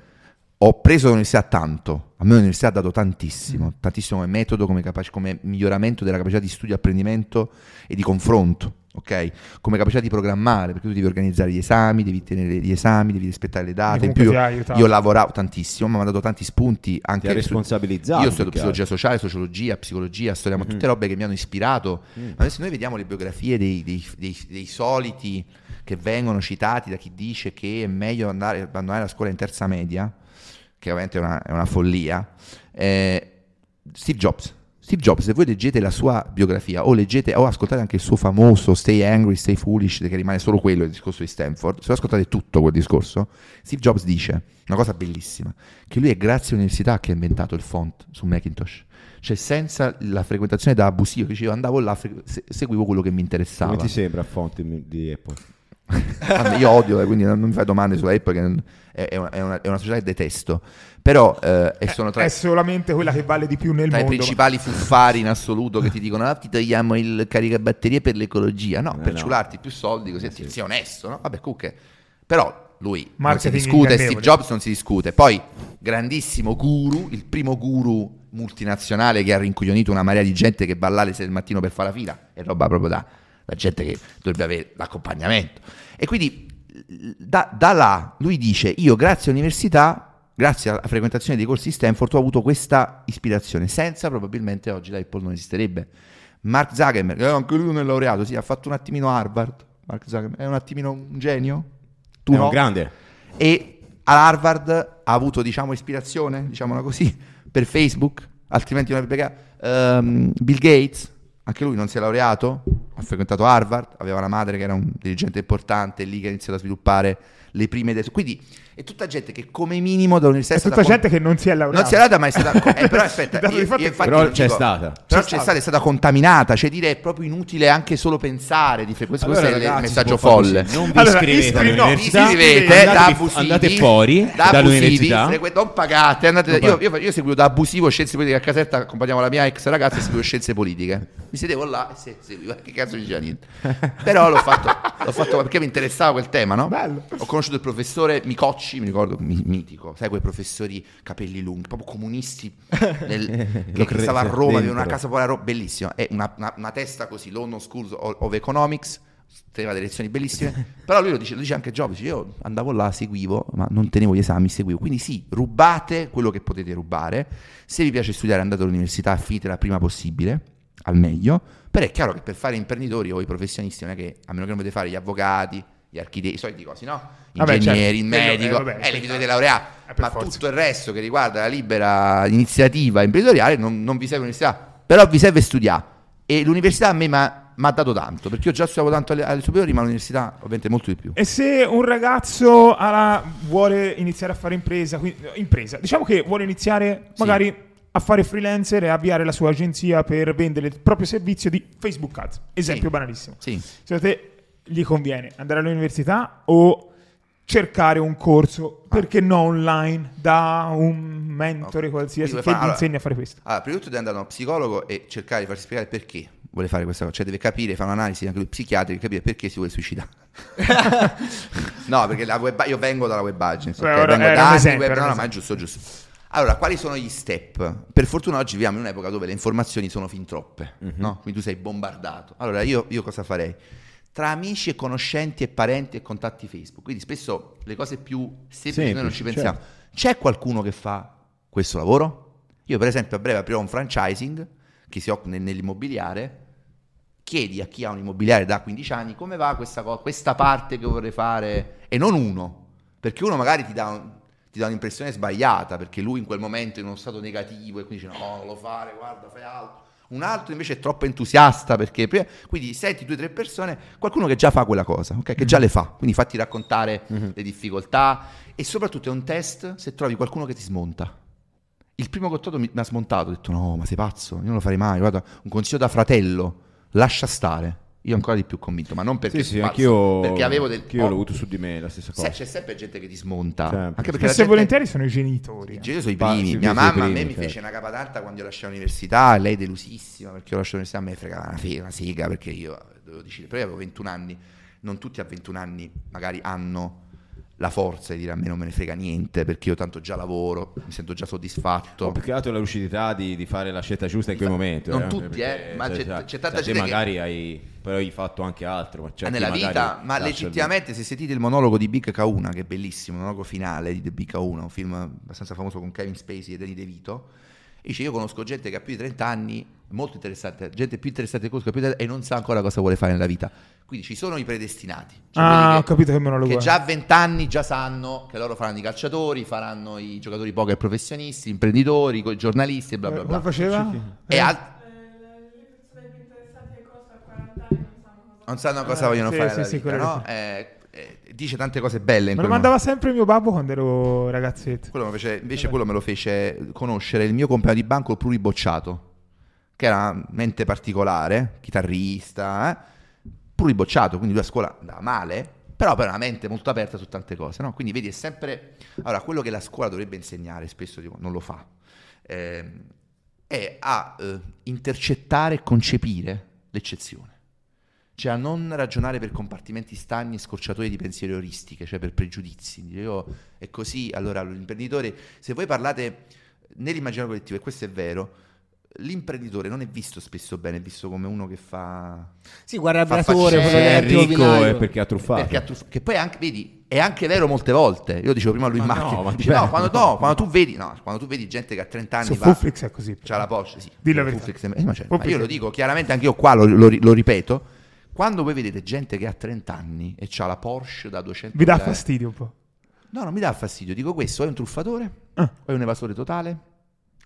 Ho preso l'università tanto, a me l'università ha dato tantissimo, tantissimo come metodo, come, capac- come miglioramento della capacità di studio, apprendimento e di confronto, ok? Come capacità di programmare, perché tu devi organizzare gli esami, devi tenere gli esami, devi rispettare le date. In più ti ha io lavoravo tantissimo, mi ha dato tanti spunti Ti anche ha su- responsabilizzato. io ho studiato psicologia sociale, sociologia, psicologia, storia, ma Mhm. tutte robe che mi hanno ispirato. Mm. Ma adesso noi vediamo le biografie dei, dei- dei- dei soliti che vengono citati da chi dice che è meglio andare, abbandonare la scuola in terza media, che ovviamente è una, è una follia. Eh, Steve Jobs. Steve Jobs, se voi leggete la sua biografia o leggete o ascoltate anche il suo famoso Stay Angry, Stay Foolish, che rimane solo quello il discorso di Stanford, se voi ascoltate tutto quel discorso, Steve Jobs dice una cosa bellissima, che lui è grazie all'università che ha inventato il font su Macintosh. Cioè senza la frequentazione da abusivo, dicevo andavo là, seguivo quello che mi interessava. Come ti sembra a fonte di Apple? Io odio, eh, quindi non, non mi fai domande sulla Apple, che è, è una, è una- è una società che detesto. Però eh, e sono tra, È solamente quella che vale di più nel tra i mondo. principali fuffari in assoluto che ti dicono ah, ti togliamo il caricabatterie per l'ecologia. No, per no. ciularti più soldi così ti sia onesto, no? Vabbè, comunque. Però lui non si discute. Steve Jobs non si discute. Poi, grandissimo guru, il primo guru multinazionale che ha rincoglionito una marea di gente che balla alle 6 del mattino per fare la fila. È roba proprio da, da gente che dovrebbe avere l'accompagnamento. E quindi da, da là lui dice: Io, grazie all'università, grazie alla frequentazione dei corsi di Stanford, ho avuto questa ispirazione. Senza probabilmente oggi la Apple non esisterebbe. Mark Zuckerberg, eh, anche lui non è laureato, sì, ha fatto un attimino Harvard. Mark Zuckerberg è un attimino un genio. Tu È no? un grande. E all'Harvard ha avuto, diciamo, ispirazione, diciamola così, per Facebook, altrimenti non avrebbe. Ehm, Bill Gates, anche lui non si è laureato, ha frequentato Harvard, aveva una madre che era un dirigente importante, lì che ha iniziato a sviluppare le prime idee. Quindi è tutta gente che come minimo dall'università È stata tutta con- gente che non si è laureata. non si è laureata, ma è stata. eh, però aspetta, io- io è infatti Però c'è dico- stata. Però C'è c'è stata. stata, è stata contaminata, cioè dire è proprio inutile anche solo pensare di fre- questo, Allora, questo è il ragazzi, messaggio folle. Non vi Allora, iscrivete iscri- no, all'università. vi iscrivete iscrivete, da andate, abusivi, andate fuori da dall'università. abusivi, frequ- non pagate, andate, Non io, io, io seguivo da abusivo scienze politiche a casetta, accompagnavo la mia ex ragazza e seguivo scienze politiche. Mi sedevo là e se- seguivo, che cazzo diceva niente. Però l'ho fatto, l'ho fatto perché mi interessava quel tema, no? Bello. Ho conosciuto il professore Micocci, mi ricordo, mi- mitico, sai quei professori capelli lunghi, proprio comunisti, nel- che, che stava a credo, Roma, aveva una casa poi a Roma, bellissimo, è una, una- una testa così, London School of Economics, teneva delle lezioni bellissime, però lui lo dice, lo dice anche Jobs, dice, io andavo là, seguivo, ma non tenevo gli esami, seguivo, quindi sì, rubate quello che potete rubare, se vi piace studiare andate all'università, finitela prima possibile, al meglio, però è chiaro che per fare imprenditori o i professionisti non è che, a meno che non dovete fare gli avvocati, gli architetti, i soliti cosi, no? Vabbè, Ingegneri, certo, il medico, eh, vabbè, li sì, dovete laureare, eh, ma forza. tutto il resto che riguarda la libera iniziativa imprenditoriale non, non vi serve l'università, però vi serve studiare. E l'università a me mi ha dato tanto, perché io già studiavo tanto alle, alle superiori, ma all'università ovviamente molto di più. E se un ragazzo ha- vuole iniziare a fare impresa, quindi- impresa, diciamo che vuole iniziare magari a fare freelancer e avviare la sua agenzia per vendere il proprio servizio di Facebook Ads, esempio Sì. banalissimo. Sì. Secondo te gli conviene andare all'università o cercare un corso, perché no online, da un mentore Ok. qualsiasi che vuoi gli fare- insegni a fare questo? Allora, prima di tutto deve andare da uno psicologo e cercare di farsi spiegare perché vuole fare questa cosa, cioè deve capire, fare un'analisi anche lui psichiatrica, capire perché si vuole suicidare. no, perché la web, io vengo dalla web agency, Beh, ok? ora vengo da anni esempio, web, no, no, ma è giusto, giusto. Allora, quali sono gli step? Per fortuna oggi viviamo in un'epoca dove le informazioni sono fin troppe, no? Quindi tu sei bombardato. Allora, io, io cosa farei? Tra amici e conoscenti e parenti e contatti Facebook, quindi spesso le cose più semplici noi non ci pensiamo. C'è qualcuno che fa questo lavoro? Io per esempio a breve aprirò un franchising che si occupa nel- nell'immobiliare, chiedi a chi ha un immobiliare da 15 anni come va questa, co- questa parte che vorrei fare e non uno, perché uno magari ti dà, un- ti dà un'impressione sbagliata perché lui in quel momento è in uno stato negativo e quindi dice no, non lo fare, guarda, fai altro. Un altro invece è troppo entusiasta perché quindi senti due o tre persone, qualcuno che già fa quella cosa, ok? che già le fa, quindi fatti raccontare le difficoltà e soprattutto è un test se trovi qualcuno che ti smonta. Il primo che ho trovato mi, mi ha smontato, ho detto no, ma sei pazzo, io non lo farei mai, guarda, un consiglio da fratello, lascia stare. Io ancora di più convinto, ma non perché Sì, sì, anch'io, perché avevo del anch'io ho- l'ho avuto su di me la stessa cosa. Sai, c'è sempre gente che ti smonta, Sempre. anche perché se gente- volentieri sono i genitori. i genitori sono i primi. sì, Mia mamma primi, a me mi certo. fece una capatalta quando io lasciai l'università, e lei delusissima perché io lasciai l'università, a me fregava una, figa, una sega perché io dovevo decidere, però io avevo 21 anni, non tutti a 21 anni magari hanno la forza di dire a me non me ne frega niente perché io tanto già lavoro, mi sento già soddisfatto. Ho più che altro la lucidità di, di fare la scelta giusta in quel momento. non eh, tutti, eh, ma c'è- cioè, c'è tanta cioè, te gente che- magari hai, però hai fatto anche altro. Ma c'è chi nella vita, ma il- legittimamente se sentite il monologo di Big K1, che è bellissimo, il monologo finale di The Big K1, un film abbastanza famoso con Kevin Spacey e Danny DeVito, e dice io conosco gente che ha più di 30 anni, molto interessante, gente più interessante che conosco più di 30 e non sa ancora cosa vuole fare nella vita. Quindi ci sono i predestinati. Cioè Ah, ho capito che monologo Che è. già a 20 anni già sanno che loro faranno i calciatori, faranno i giocatori poker professionisti, imprenditori, giornalisti e bla bla Eh, bla. Come faceva? E Eh, al- le persone più interessate alle cose a 40 anni non sanno cosa non sanno cosa Eh, vogliono sì, fare sì, nella sì, vita, no? Eh, eh, dice tante cose belle Me lo mandava sempre mio babbo quando ero ragazzetto. Quello fece- invece quello me lo fece conoscere il mio compagno di banco pluribocciato, che era una mente particolare, chitarrista, eh, pluribocciato, quindi lui a scuola andava male, però per una mente molto aperta su tante cose, no? Quindi vedi, è sempre... Allora, quello che la scuola dovrebbe insegnare, spesso dico, non lo fa, ehm, è a eh, intercettare e concepire l'eccezione. Cioè a non ragionare per compartimenti stagni e scorciatoie di pensieri euristiche, cioè per pregiudizi. "Oh, è così, allora l'imprenditore, se voi parlate nell'immaginario collettivo, e questo è vero, l'imprenditore non è visto spesso bene, è visto come uno che fa... Sì, guarda il Fa bratore, è ricco è perché ha truffato. Perché ha truff- che poi anche, vedi, è anche vero molte volte. Io dicevo prima a lui in Ma macchina. no, ma dice, no, quando, no, quando tu vedi, no, quando tu vedi gente che a 30 anni Su va, Fuflix è così. c'ha la Porsche, sì. Dillo la verità. Fuflix è- eh, ma, certo, ma io lo dico chiaramente, anche io qua lo, lo lo ripeto. Quando voi vedete gente che ha 30 anni e c'ha la Porsche da 200 Vi dà fastidio un po'. No, non mi dà fastidio. Dico questo: o è un truffatore, Ah. o è un evasore totale,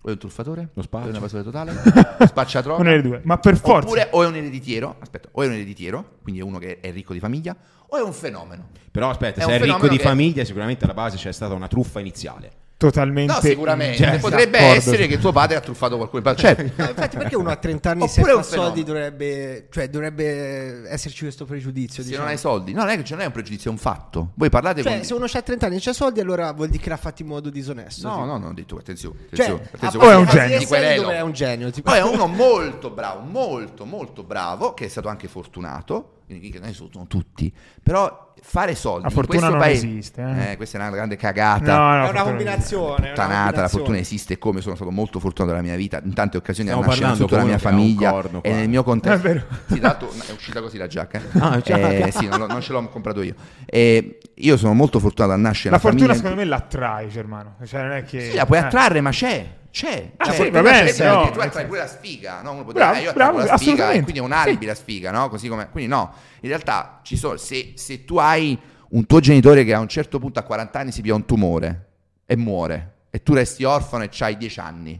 o è un truffatore, Lo spaccia. o è un evasore totale, spaccia droga. Una delle due. Ma per forza. Oppure o è un ereditiero, aspetta, o è un ereditiero, quindi è uno che è ricco di famiglia, o è un fenomeno. Però aspetta, È se è ricco di che- famiglia, sicuramente alla base c'è stata una truffa iniziale. Totalmente. No, sicuramente. Cioè, Potrebbe d'accordo. essere che tuo padre ha truffato qualcuno. Certo. No, infatti, perché uno a 30 anni se fa un soldi dovrebbe, cioè, dovrebbe esserci questo pregiudizio? Se diciamo. non hai soldi, no, non è che non è un pregiudizio, è un fatto. Voi parlate Cioè, con. se uno ha 30 anni e c'ha soldi, allora vuol dire che l'ha fatto in modo disonesto. No, tipo. no, no, ho detto attenzione. Cioè, attenzione, a attenzione, poi è un genio. È un genio. Tipo. Poi è uno molto bravo, molto, molto bravo, che è stato anche fortunato, quindi che non sono tutti, però fare soldi La in fortuna questo non paese... esiste, eh. questa è una grande cagata. No, no, è una combinazione. è una Puttanata, la combinazione. fortuna esiste come sono stato molto fortunato nella mia vita, in tante occasioni Stiamo ha tutta la mia famiglia corno e nel mio contesto. È vero. Sì, tra l'altro è uscita così la giacca. eh. Ah. Eh, sì, non, non ce l'ho comprato io. E io sono molto fortunato a nascere La fortuna famiglia- secondo me l'attrae, Germano. Cioè, non è che... Sì, la puoi eh. attrarre, ma c'è. C'è. Ah, C'è. sì, va bene, però- tu attrai pure la sfiga, no? Uno può Bravo, dire, eh, io bravo, la sfiga e quindi è un alibi la sfiga, no? Così come... Quindi no, in realtà ci sono... Se, se tu hai un tuo genitore che a un certo punto a 40 anni si pia un tumore e muore e tu resti orfano e c'hai 10 anni,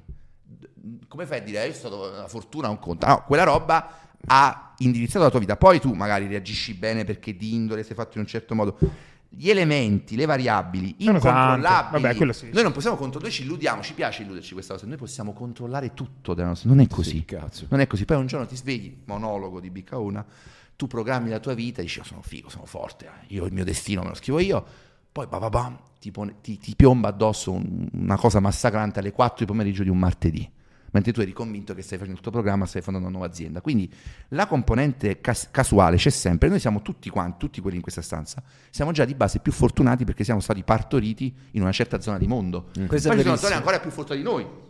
come fai a dire, eh, io sono stato una fortuna, un conto? No, quella roba ha indirizzato la tua vita. Poi tu magari reagisci bene perché di indole sei fatto in un certo modo. Gli elementi, le variabili incontrollabili. Vabbè, sì. Noi non possiamo controllare, noi ci illudiamo, ci piace illuderci questa cosa. Noi possiamo controllare tutto della nostra. Non è così. Sì. Non è così. Poi un giorno ti svegli, monologo di Biccauna, tu programmi la tua vita, dici, "Oh, sono figo, sono forte, eh, io il mio destino me lo scrivo io. Poi ba, ba, bam, ti, ti- ti piomba addosso un- una cosa massacrante alle 4 di pomeriggio di un martedì. Mentre tu eri convinto che stai facendo il tuo programma, stai fondando una nuova azienda. Quindi la componente cas- casuale c'è sempre. Noi siamo tutti quanti, tutti quelli in questa stanza, siamo già di base più fortunati perché siamo stati partoriti in una certa zona di mondo. Questo è Poi ci sono zone ancora più fortunate di noi.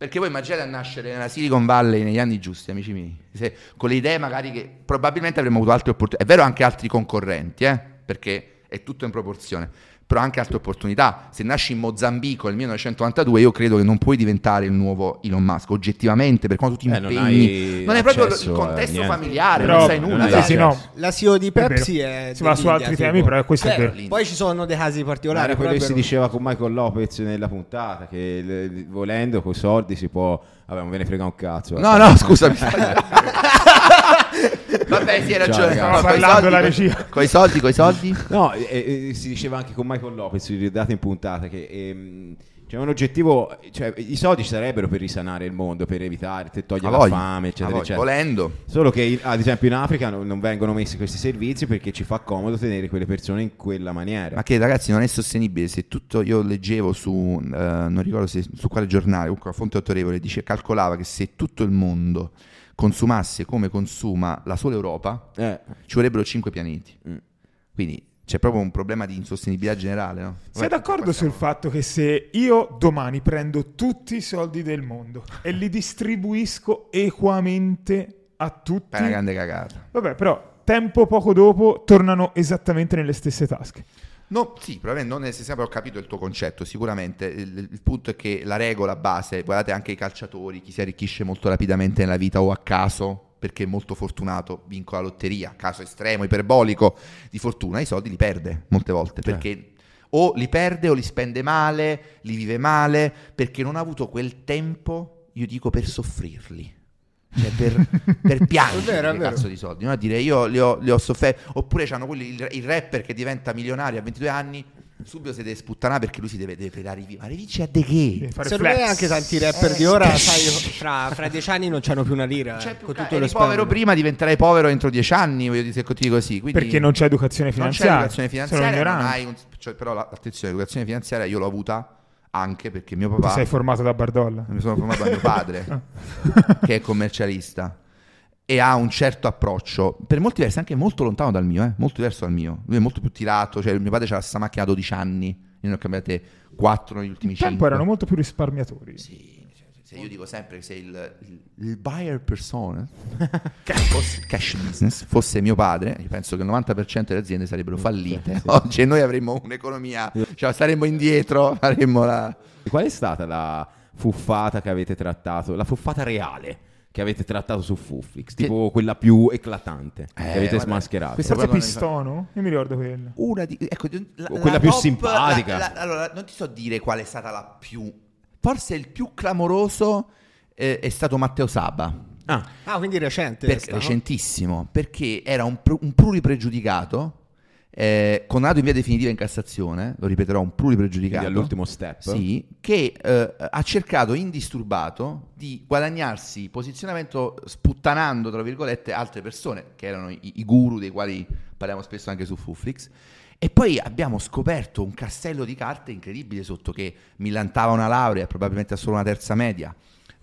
Perché voi immaginate a nascere nella Silicon Valley negli anni giusti, amici miei, se- con le idee magari che probabilmente avremmo avuto altre opportunità. È vero anche altri concorrenti, eh, perché è tutto in proporzione, però anche altre opportunità. Se nasci in Mozambico nel 1992, io credo che non puoi diventare il nuovo Elon Musk, oggettivamente, per quando tu ti Eh, non impegni. hai Non, è proprio il contesto familiare, Però- non sai non nulla. hai Sì, sì, no. La CEO di È. Pepsi è. Si va su altri tipo. temi, però questo è Eh, vero. Poi ci sono dei casi particolari. quello che è si diceva con Michael Lopez nella puntata, che le- volendo con i soldi si può... Vabbè, non ve ne frega un cazzo. No, no, scusami. Vabbè, sì, hai ragione. Ciao, No, parlando soldi, la regia. Coi soldi, coi soldi. No, e- e si diceva anche con Michael Lopez, ricordate in puntata, che ehm, c'è un oggettivo, cioè i soldi ci sarebbero per risanare il mondo, per evitare, per togliere la fame, eccetera, eccetera. Volendo. Solo che ad esempio in Africa non, non vengono messi questi servizi perché ci fa comodo tenere quelle persone in quella maniera. Ma che ragazzi non è sostenibile, se tutto io leggevo su, eh, non ricordo se, su quale giornale, comunque una fonte autorevole, dice, calcolava che se tutto il mondo consumasse come consuma la sola Europa, Eh, ci vorrebbero 5 pianeti. Mm. Quindi c'è proprio un problema di insostenibilità generale, no? Sei d'accordo sul fatto che se io domani prendo tutti i soldi del mondo e li distribuisco equamente a tutti, È una grande cagata. vabbè, però tempo poco dopo tornano esattamente nelle stesse tasche. No, sì, probabilmente non se sempre ho capito il tuo concetto, sicuramente. Il, il punto è che la regola base, guardate anche i calciatori, chi si arricchisce molto rapidamente nella vita o a caso, perché è molto fortunato, vinco la lotteria, caso estremo, iperbolico di fortuna, i soldi li perde molte volte, perché o li perde o li spende male, li vive male, perché non ha avuto quel tempo, io dico, per soffrirli. Cioè per, per piangere È vero, è quei vero. cazzo di soldi, no? a dire io li ho, li ho sofferti, oppure c'hanno quelli, il, il rapper che diventa milionario a 22 anni subito si deve sputtanare perché lui si deve, deve predare i video. Ma Revicci a de che? Secondo me anche tanti rapper Eh, di ora, sai, fra, fra dieci anni non c'hanno più una lira. C'è eh, più con ca- tutto eri povero prima, diventerai povero entro dieci anni, voglio dire, se continui così. Quindi Perché non c'è educazione non c'è finanziaria. educazione finanziaria, non hai un- cioè, però la- attenzione, l'educazione finanziaria io l'ho avuta anche perché mio Ti papà sei formato da Bardolla. mi sono formato da mio padre che è commercialista. E ha un certo approccio per molti versi anche molto lontano dal mio eh, molto diverso dal mio. Lui è molto più tirato cioè mio padre c'ha la stessa macchina da 12 anni io ne ho cambiate 4 negli ultimi Un 5 tempo erano molto più risparmiatori. sì, se io dico sempre che se il, il, il buyer persona fosse, cash business fosse mio padre, io penso che il 90% delle aziende sarebbero fallite oggi e noi avremmo un'economia, cioè saremmo indietro, faremmo la... Qual è stata la fuffata che avete trattato? La fuffata reale che avete trattato su Fuffix? Tipo quella più eclatante che Eh, avete guarda, smascherato? questa- Forse Pistono? Io mi ricordo quello. Una di, ecco, la, O quella più top- simpatica. la- la- allora, non ti so dire qual è stata la più... Forse il più clamoroso eh, è stato Matteo Saba. Ah, Ah, quindi recente. Per- sta, no? recentissimo, perché era un, pr- un pluripregiudicato, eh, condannato in via definitiva in Cassazione, lo ripeterò, un pluripregiudicato. quindi all'ultimo step. Sì, che eh, ha cercato indisturbato di guadagnarsi posizionamento sputtanando, tra virgolette, altre persone, che erano i, i guru dei quali parliamo spesso anche su Fuflix. E poi abbiamo scoperto un castello di carte incredibile sotto che millantava una laurea, probabilmente solo una terza media,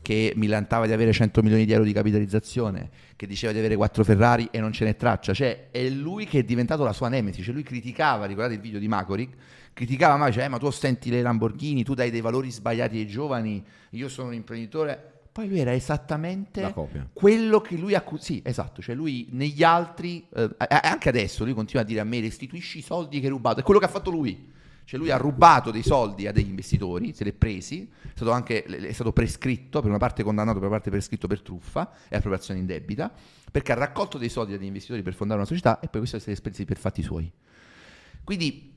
che millantava di avere 100 milioni di euro di capitalizzazione, che diceva di avere quattro Ferrari e non ce n'è traccia. Cioè, è lui che è diventato la sua nemesi. Cioè, lui criticava, ricordate il video di Macoric? Criticava ma eh, ma tu ostenti le Lamborghini, tu dai dei valori sbagliati ai giovani, io sono un imprenditore. Poi lui era esattamente La copia. quello che lui accusava. Sì, esatto, cioè lui negli altri, eh, anche adesso lui continua a dire a me restituisci i soldi che hai rubato, è quello che ha fatto lui. Cioè lui ha rubato dei soldi a degli investitori, se li è presi, è stato anche è stato prescritto, per una parte condannato, per una parte prescritto per truffa e appropriazione indebita, perché ha raccolto dei soldi da degli investitori per fondare una società e poi questo se li è spesi per fatti suoi. Quindi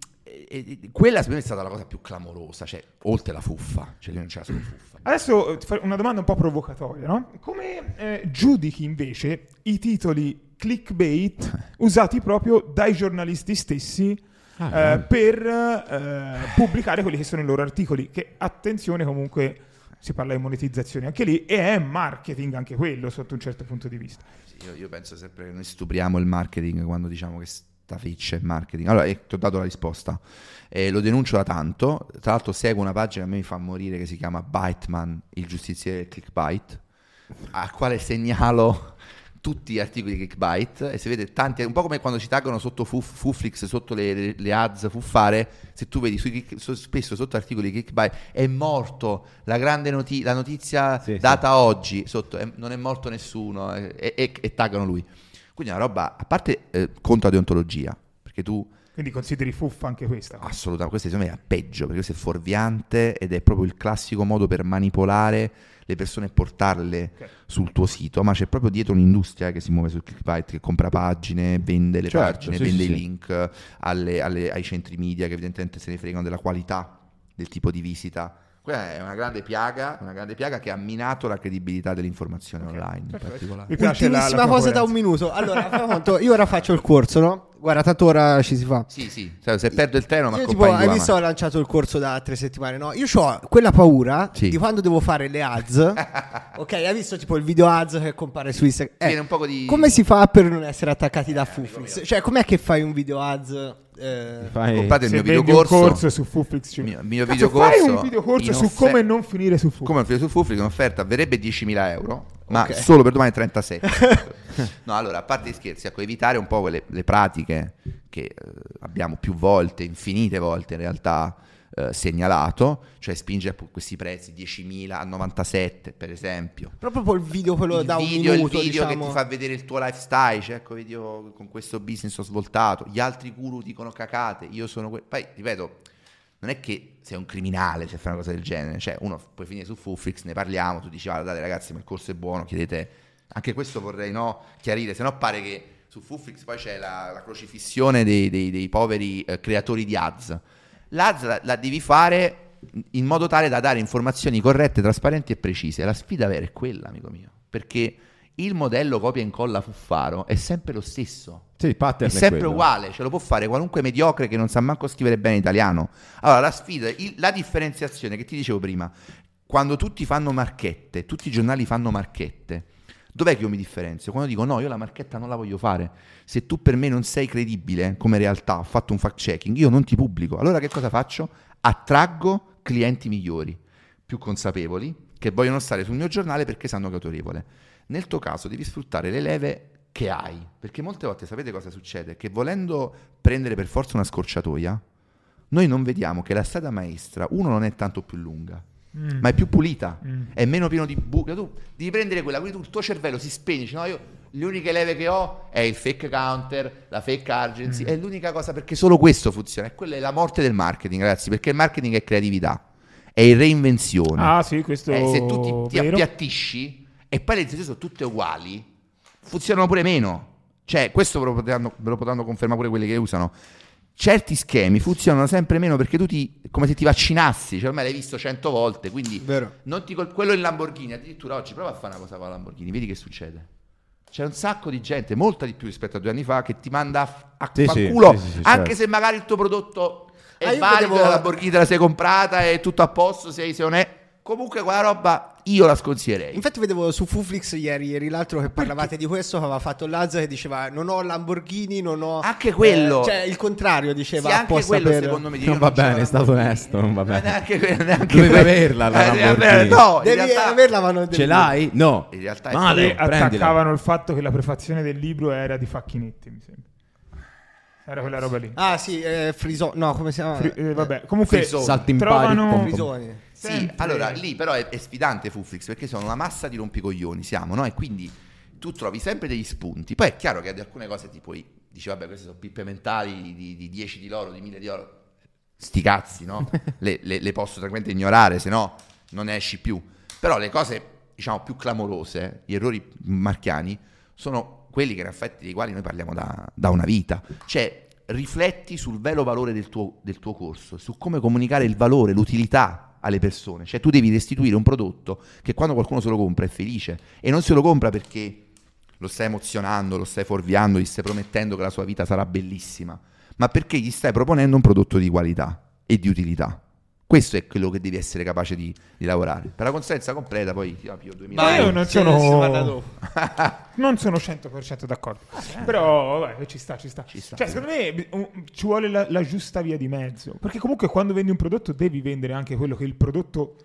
quella secondo me è stata la cosa più clamorosa, cioè oltre la fuffa, cioè non c'era solo fuffa. Adesso eh, una domanda un po' provocatoria, no? Come eh, giudichi invece i titoli clickbait usati proprio dai giornalisti stessi Ah, eh, per eh, pubblicare quelli che sono i loro articoli? Che attenzione comunque si parla di monetizzazione anche lì e è marketing anche quello sotto un certo punto di vista. Io, io penso sempre che noi stupriamo il marketing quando diciamo che sta è marketing. Allora, ti ho dato la risposta. Eh, lo denuncio da tanto. Tra l'altro, seguo una pagina che a me mi fa morire che si chiama Byteman, il giustiziere del clickbait, al quale segnalo tutti gli articoli di clickbait e si vede tanti, un po' come quando ci taggano sotto Fuf- Fuflix, sotto le, le- le ads fuffare, se tu vedi sui so- spesso sotto articoli di clickbait è morto la grande noti- la notizia Sì, data oggi, sotto è- non è morto nessuno e, e- e- e taggano lui. Quindi è una roba, a parte eh, contro la deontologia, perché tu Quindi consideri fuffa anche questa. Assolutamente, questo secondo me è peggio perché questo è fuorviante ed è proprio il classico modo per manipolare le persone e portarle Ok. sul tuo sito, ma c'è proprio dietro un'industria che si muove sul clickbait, che compra pagine, vende le Certo, pagine, sì, vende sì, i sì. link alle- alle- ai centri media che evidentemente se ne fregano della qualità del tipo di visita. È una grande piaga, una grande piaga che ha minato la credibilità dell'informazione online in particolare. Mi piace la- la cosa da un minuto. Allora, conto, io ora faccio il corso, no? Guarda, tanto ora ci si fa. Sì, sì, se se perdo il treno Io tipo, hai visto, ma- ho lanciato il corso da tre settimane, no? Io ho quella paura Sì. di quando devo fare le ads. ok, hai visto tipo il video ads che compare su Instagram? Eh, Viene un poco di... Come si fa per non essere attaccati da Fuflix? Cioè, com'è che fai un video ads? Eh, Fai- Comprate il mio videocorso. un corso su Fuflix, Il mio, mio videocorso fai un videocorso su offe- come non finire su Fuflix. come su Fuflix in offerta verrebbe 10.000 euro ma Ok. solo per domani 37 no allora a parte gli scherzi ecco evitare un po' quelle le pratiche che eh, abbiamo più volte infinite volte in realtà eh, segnalato cioè spingere a questi prezzi 10.000 a 97 per esempio. Proprio il video quello il da un video, minuto, il video diciamo. che ti fa vedere il tuo lifestyle, cioè ecco video con questo business ho svoltato, gli altri guru dicono cacate, io sono que- poi ripeto, non è che sei un criminale se fai una cosa del genere, cioè uno puoi finire su Fuflix, ne parliamo, tu dici guarda dai ragazzi ma il corso è buono, chiedete, anche questo vorrei no, chiarire, se no pare che su Fuflix poi c'è la, la crocifissione dei, dei- dei poveri eh, creatori di ads, l'ADS la, la devi fare in modo tale da dare informazioni corrette, trasparenti e precise. La sfida vera è quella, amico mio, perché il modello copia e incolla Fuffaro è sempre lo stesso. Sì, È è, sempre quello. uguale, ce lo può fare qualunque mediocre che non sa manco scrivere bene italiano. Allora, la sfida, il- la differenziazione che ti dicevo prima, quando tutti fanno marchette, tutti i giornali fanno marchette, dov'è che io mi differenzio? Quando dico no, io la marchetta non la voglio fare. Se tu per me non sei credibile come realtà, ho fatto un fact checking, io non ti pubblico. Allora che cosa faccio? Attraggo clienti migliori, più consapevoli, che vogliono stare sul mio giornale perché sanno che è autorevole. Nel tuo caso devi sfruttare le leve che hai, perché molte volte sapete cosa succede? Che volendo prendere per forza una scorciatoia, noi non vediamo che la strada maestra, uno, non è tanto più lunga, Mm. ma è più pulita, Mm. è meno pieno di buche. Tu devi prendere quella, quindi tu, il tuo cervello si spegne, dici, no, io le uniche leve che ho è il fake counter, la fake agency, Mm. è l'unica cosa perché solo questo funziona, e quella è la morte del marketing, ragazzi, perché il marketing è creatività, è reinvenzione. Ah, sì, questo Eh, se tu ti, ti appiattisci e poi le intenzioni sono tutte uguali, funzionano pure meno. Cioè, questo ve lo potranno, ve lo potranno confermare pure quelli che usano. Certi schemi funzionano sempre meno perché tu ti, come se ti vaccinassi, cioè ormai l'hai visto cento volte, quindi Vero. non ti col- quello in Lamborghini, addirittura oggi prova a fare una cosa con la Lamborghini, vedi che succede. C'è un sacco di gente, molta di più rispetto a due anni fa, che ti manda a, a Sì, sì, culo, sì, sì, sì, anche certo. se magari il tuo prodotto è Ah, valido, vedevo- la Lamborghini te la sei comprata, è tutto a posto, sei, sei onesto. Comunque quella roba io la sconsiglierei. Infatti vedevo su Fuflix ieri, ieri l'altro che parlavate di questo, che aveva fatto Lazza che diceva non ho Lamborghini, non ho... Anche quello. Eh, cioè il contrario diceva Sì, anche quello per... secondo me Non va bene, è stato onesto, non va bene. Neanche, neanche Dovevi averla la Eh, Lamborghini. No, Devi realtà, averla ma non devi Ce l'hai? No. In realtà è Male, attaccavano il fatto che la prefazione del libro era di Facchinetti, mi sembra. Era quella roba lì. Ah sì, eh, Friso... No, come si chiama? Fri- eh, vabbè, comunque Frisone. Salti in trovano pari, Sì, allora lì però è, è sfidante Fuflix perché sono una massa di rompicoglioni, siamo, no? E quindi tu trovi sempre degli spunti. Poi è chiaro che di alcune cose ti puoi dici vabbè, queste sono pippe mentali di, di 10 di loro, di 1000 di oro. Sti cazzi, no? le, le- le posso tranquillamente ignorare, se no non ne esci più. Però le cose, diciamo, più clamorose, gli errori marchiani, sono quelli che in effetti dei quali noi parliamo da, da una vita. Cioè, rifletti sul vero valore del tuo, del tuo corso, su come comunicare il valore, l'utilità alle persone. Cioè, tu devi restituire un prodotto che quando qualcuno se lo compra è felice e non se lo compra perché lo stai emozionando, lo stai fuorviando, gli stai promettendo che la sua vita sarà bellissima, ma perché gli stai proponendo un prodotto di qualità e di utilità. Questo è quello che devi essere capace di, di lavorare. Per la consulenza completa, poi ti apro 2000 Ma io non sono non sono 100% d'accordo. Però vabbè, ci sta, ci sta. Ci sta. Cioè, secondo me un- ci vuole la, la giusta via di mezzo, perché comunque quando vendi un prodotto devi vendere anche quello che il prodotto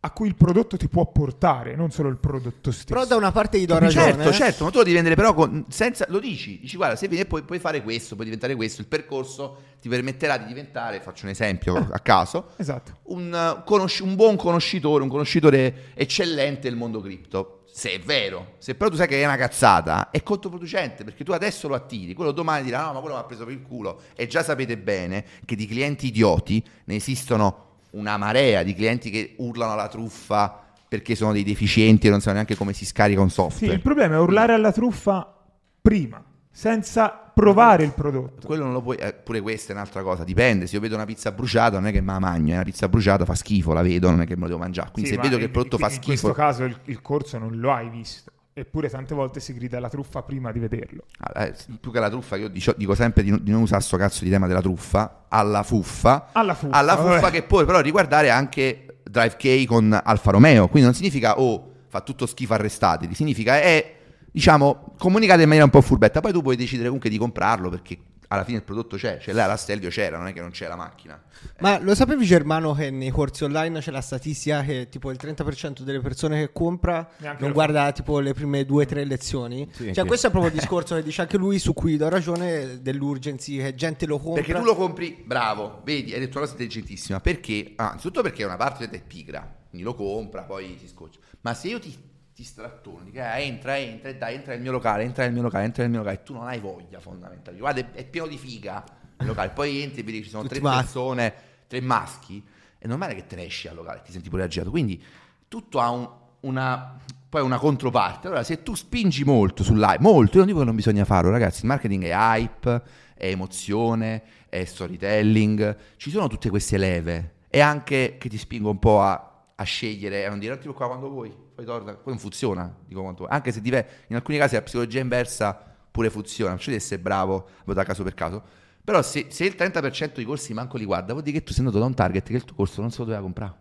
a cui il prodotto ti può portare, non solo il prodotto stesso. Però da una parte gli do ragione. Certo, eh. certo, ma tu lo devi vendere però con- senza, lo dici, dici guarda, se vieni puoi, puoi fare questo, puoi diventare questo, il percorso ti permetterà di diventare, faccio un esempio a caso, Esatto. un, conosci- un buon conoscitore, un conoscitore eccellente del mondo cripto. Se è vero, se però tu sai che è una cazzata, è controproducente perché tu adesso lo attiri, quello domani dirà no, ma quello mi ha preso per il culo. E già sapete bene che di clienti idioti ne esistono una marea di clienti che urlano alla truffa perché sono dei deficienti e non sanno neanche come si scarica un Sì, software. il problema è urlare alla truffa prima, senza provare il prodotto. Quello non lo puoi, eh, pure questa è un'altra cosa, dipende, se io vedo una pizza bruciata non è che me la mangio, è una pizza bruciata fa schifo, la vedo, non è che me la devo mangiare, quindi Sì, se vedo che il prodotto fa in questo schifo, caso il, il corso non lo hai visto. Eppure tante volte si grida alla truffa prima di vederlo. Ah, eh, più che la truffa, io dicio- dico sempre di, non- di non usare sto cazzo di tema della truffa, alla fuffa, Alla fuffa, alla fuffa che puoi però riguardare anche Drive K con Alfa Romeo, quindi non significa oh fa tutto schifo arrestateli, significa è diciamo comunicate in maniera un po' furbetta, poi tu puoi decidere comunque di comprarlo perché alla fine il prodotto c'è, cioè là la Stelvio c'era, non è che non c'è la macchina. Ma lo sapevi Germano che nei corsi online c'è la statistica che tipo il 30% delle persone che compra Neanche non guarda tipo le prime due o tre lezioni? Sì, cioè questo è proprio il discorso che dice anche lui su cui do ragione dell'urgency che gente lo compra. Perché tu lo compri, bravo, vedi, hai detto una cosa intelligentissima. Perché? Ah, innanzitutto perché una parte è pigra, quindi lo compra, poi si scoccia. Ma se io ti, ti strattono, dico, eh, entra, entra, e dai, entra nel mio locale, entra nel mio locale, entra nel mio locale, e tu non hai voglia fondamentalmente. Guarda, è, è pieno di figa il locale, poi entri e vedi che ci sono Tutti tre maschi. persone, tre maschi, è normale che te ne esci al locale, ti senti pure agitato. Quindi tutto ha un- una, poi una controparte. Allora, se tu spingi molto sull'hype, molto, io non dico che non bisogna farlo, ragazzi, il marketing è hype, è emozione, è storytelling, ci sono tutte queste leve e anche che ti spingo un po' a, a scegliere, a non dire, "Attimo qua quando vuoi, poi torna, poi funziona, dico quanto. Anche se dive- in alcuni casi la psicologia inversa pure funziona, non c'è di essere bravo, voto a caso per caso. Però se, se il 30% dei corsi manco li guarda, vuol dire che tu sei andato da un target che il tuo corso non se lo doveva comprare.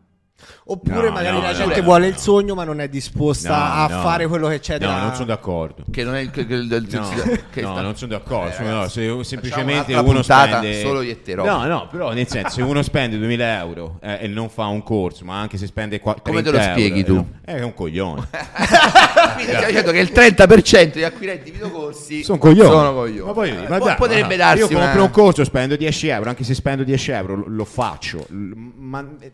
Oppure No, magari no, la no, gente no, vuole no. il sogno ma non è disposta No, a no. fare quello che c'è No, da... non sono d'accordo. Che non è il... che- che- del- No, che no, sta- non sono d'accordo. Eh, no, ragazzi, se semplicemente uno spende solo e te, Rob. No, no, però nel senso, se uno spende 2000 euro eh, e non fa un corso, ma anche se spende qua- Come te 30 lo spieghi euro, tu? eh, È un coglione. Quindi stiamo dicendo che il 30% degli acquirenti di videocorsi Sono coglioni. Sono coglioni. Ma poi, Eh, ma dai, potrebbe darsi Io compro una- un corso, spendo 10 euro, anche se spendo 10 euro lo, lo faccio. Ma, eh,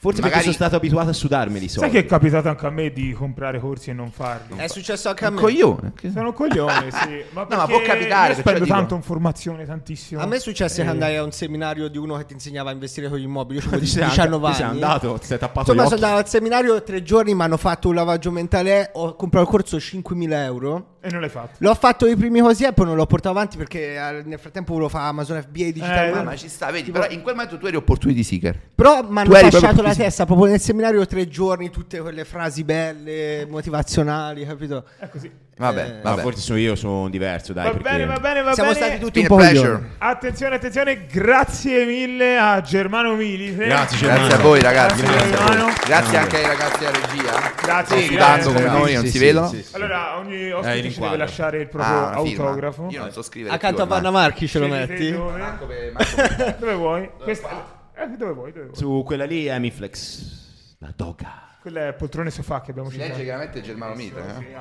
forse Magari- perché sono stato abituato a sudarmi di Sai soldi. che è capitato anche a me di comprare corsi e non farli? È successo anche a un me. coglione. Sono un coglione, sì. Ma, ma perché può capitare, Io perciò spendo dico- tanto in formazione, tantissimo. A me è successo Eh. che andai a un seminario di uno che ti insegnava a investire con gli immobili. Io avevo Ti sei 19 andato- anni. ti sei andato, ti sei tappato Insomma, sono andato al seminario tre giorni, mi hanno fatto un lavaggio mentale. Ho comprato il corso 5.000 euro. E non l'hai fatto. L'ho fatto i primi così e poi non l'ho portato avanti perché eh, nel frattempo volevo fare Amazon FBA Digital Eh, Ma, ma ci sta, vedi, però in quel momento tu eri opportunity seeker. Però mi hanno proprio la testa proprio nel seminario tre giorni, tutte quelle frasi belle, motivazionali, capito? È così. Vabbè, Eh, Ma vabbè. forse sono io, sono diverso, dai. va perché- bene, va bene, va Siamo bene. stati tutti Been un po' pleasure. Attenzione, attenzione, grazie mille a Germano Milite. Grazie, Grazie Germano. a voi ragazzi, Grazie, grazie, a voi. Germano. Grazie anche ai ragazzi della regia. Grazie, Sto sudando grazie. come noi, non Sì, si sì, vedono. sì, sì. Allora, ogni Eh, ospite ci deve lasciare il proprio Ah, autografo. Io non so scrivere Accanto a più, ormai. Vanna Marchi ce lo metti? Dove? Manco per- manco per- Dove vuoi? Questa... Eh, dove vuoi? Dove vuoi? Su quella lì è Miflex. La doga. Quelle poltrone sofà che abbiamo Si legge chiaramente Germano Mite. Eh?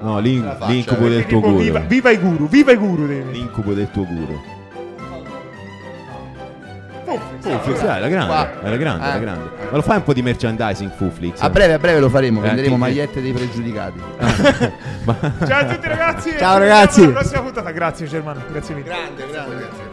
No, l'in- l'incubo eh. del tuo guru. Viva, viva i guru, viva i guru. L'incubo del tuo guru. Fuflix, Fuflix, dai, era grande, era grande, era Ah. grande. Ma lo fai un po' di merchandising Fuflix? A breve, a breve lo faremo, Eh, venderemo chi- magliette dei pregiudicati. Ciao a tutti ragazzi. Ciao, ragazzi. alla prossima puntata. Grazie Germano, grazie mille. Grande, grande.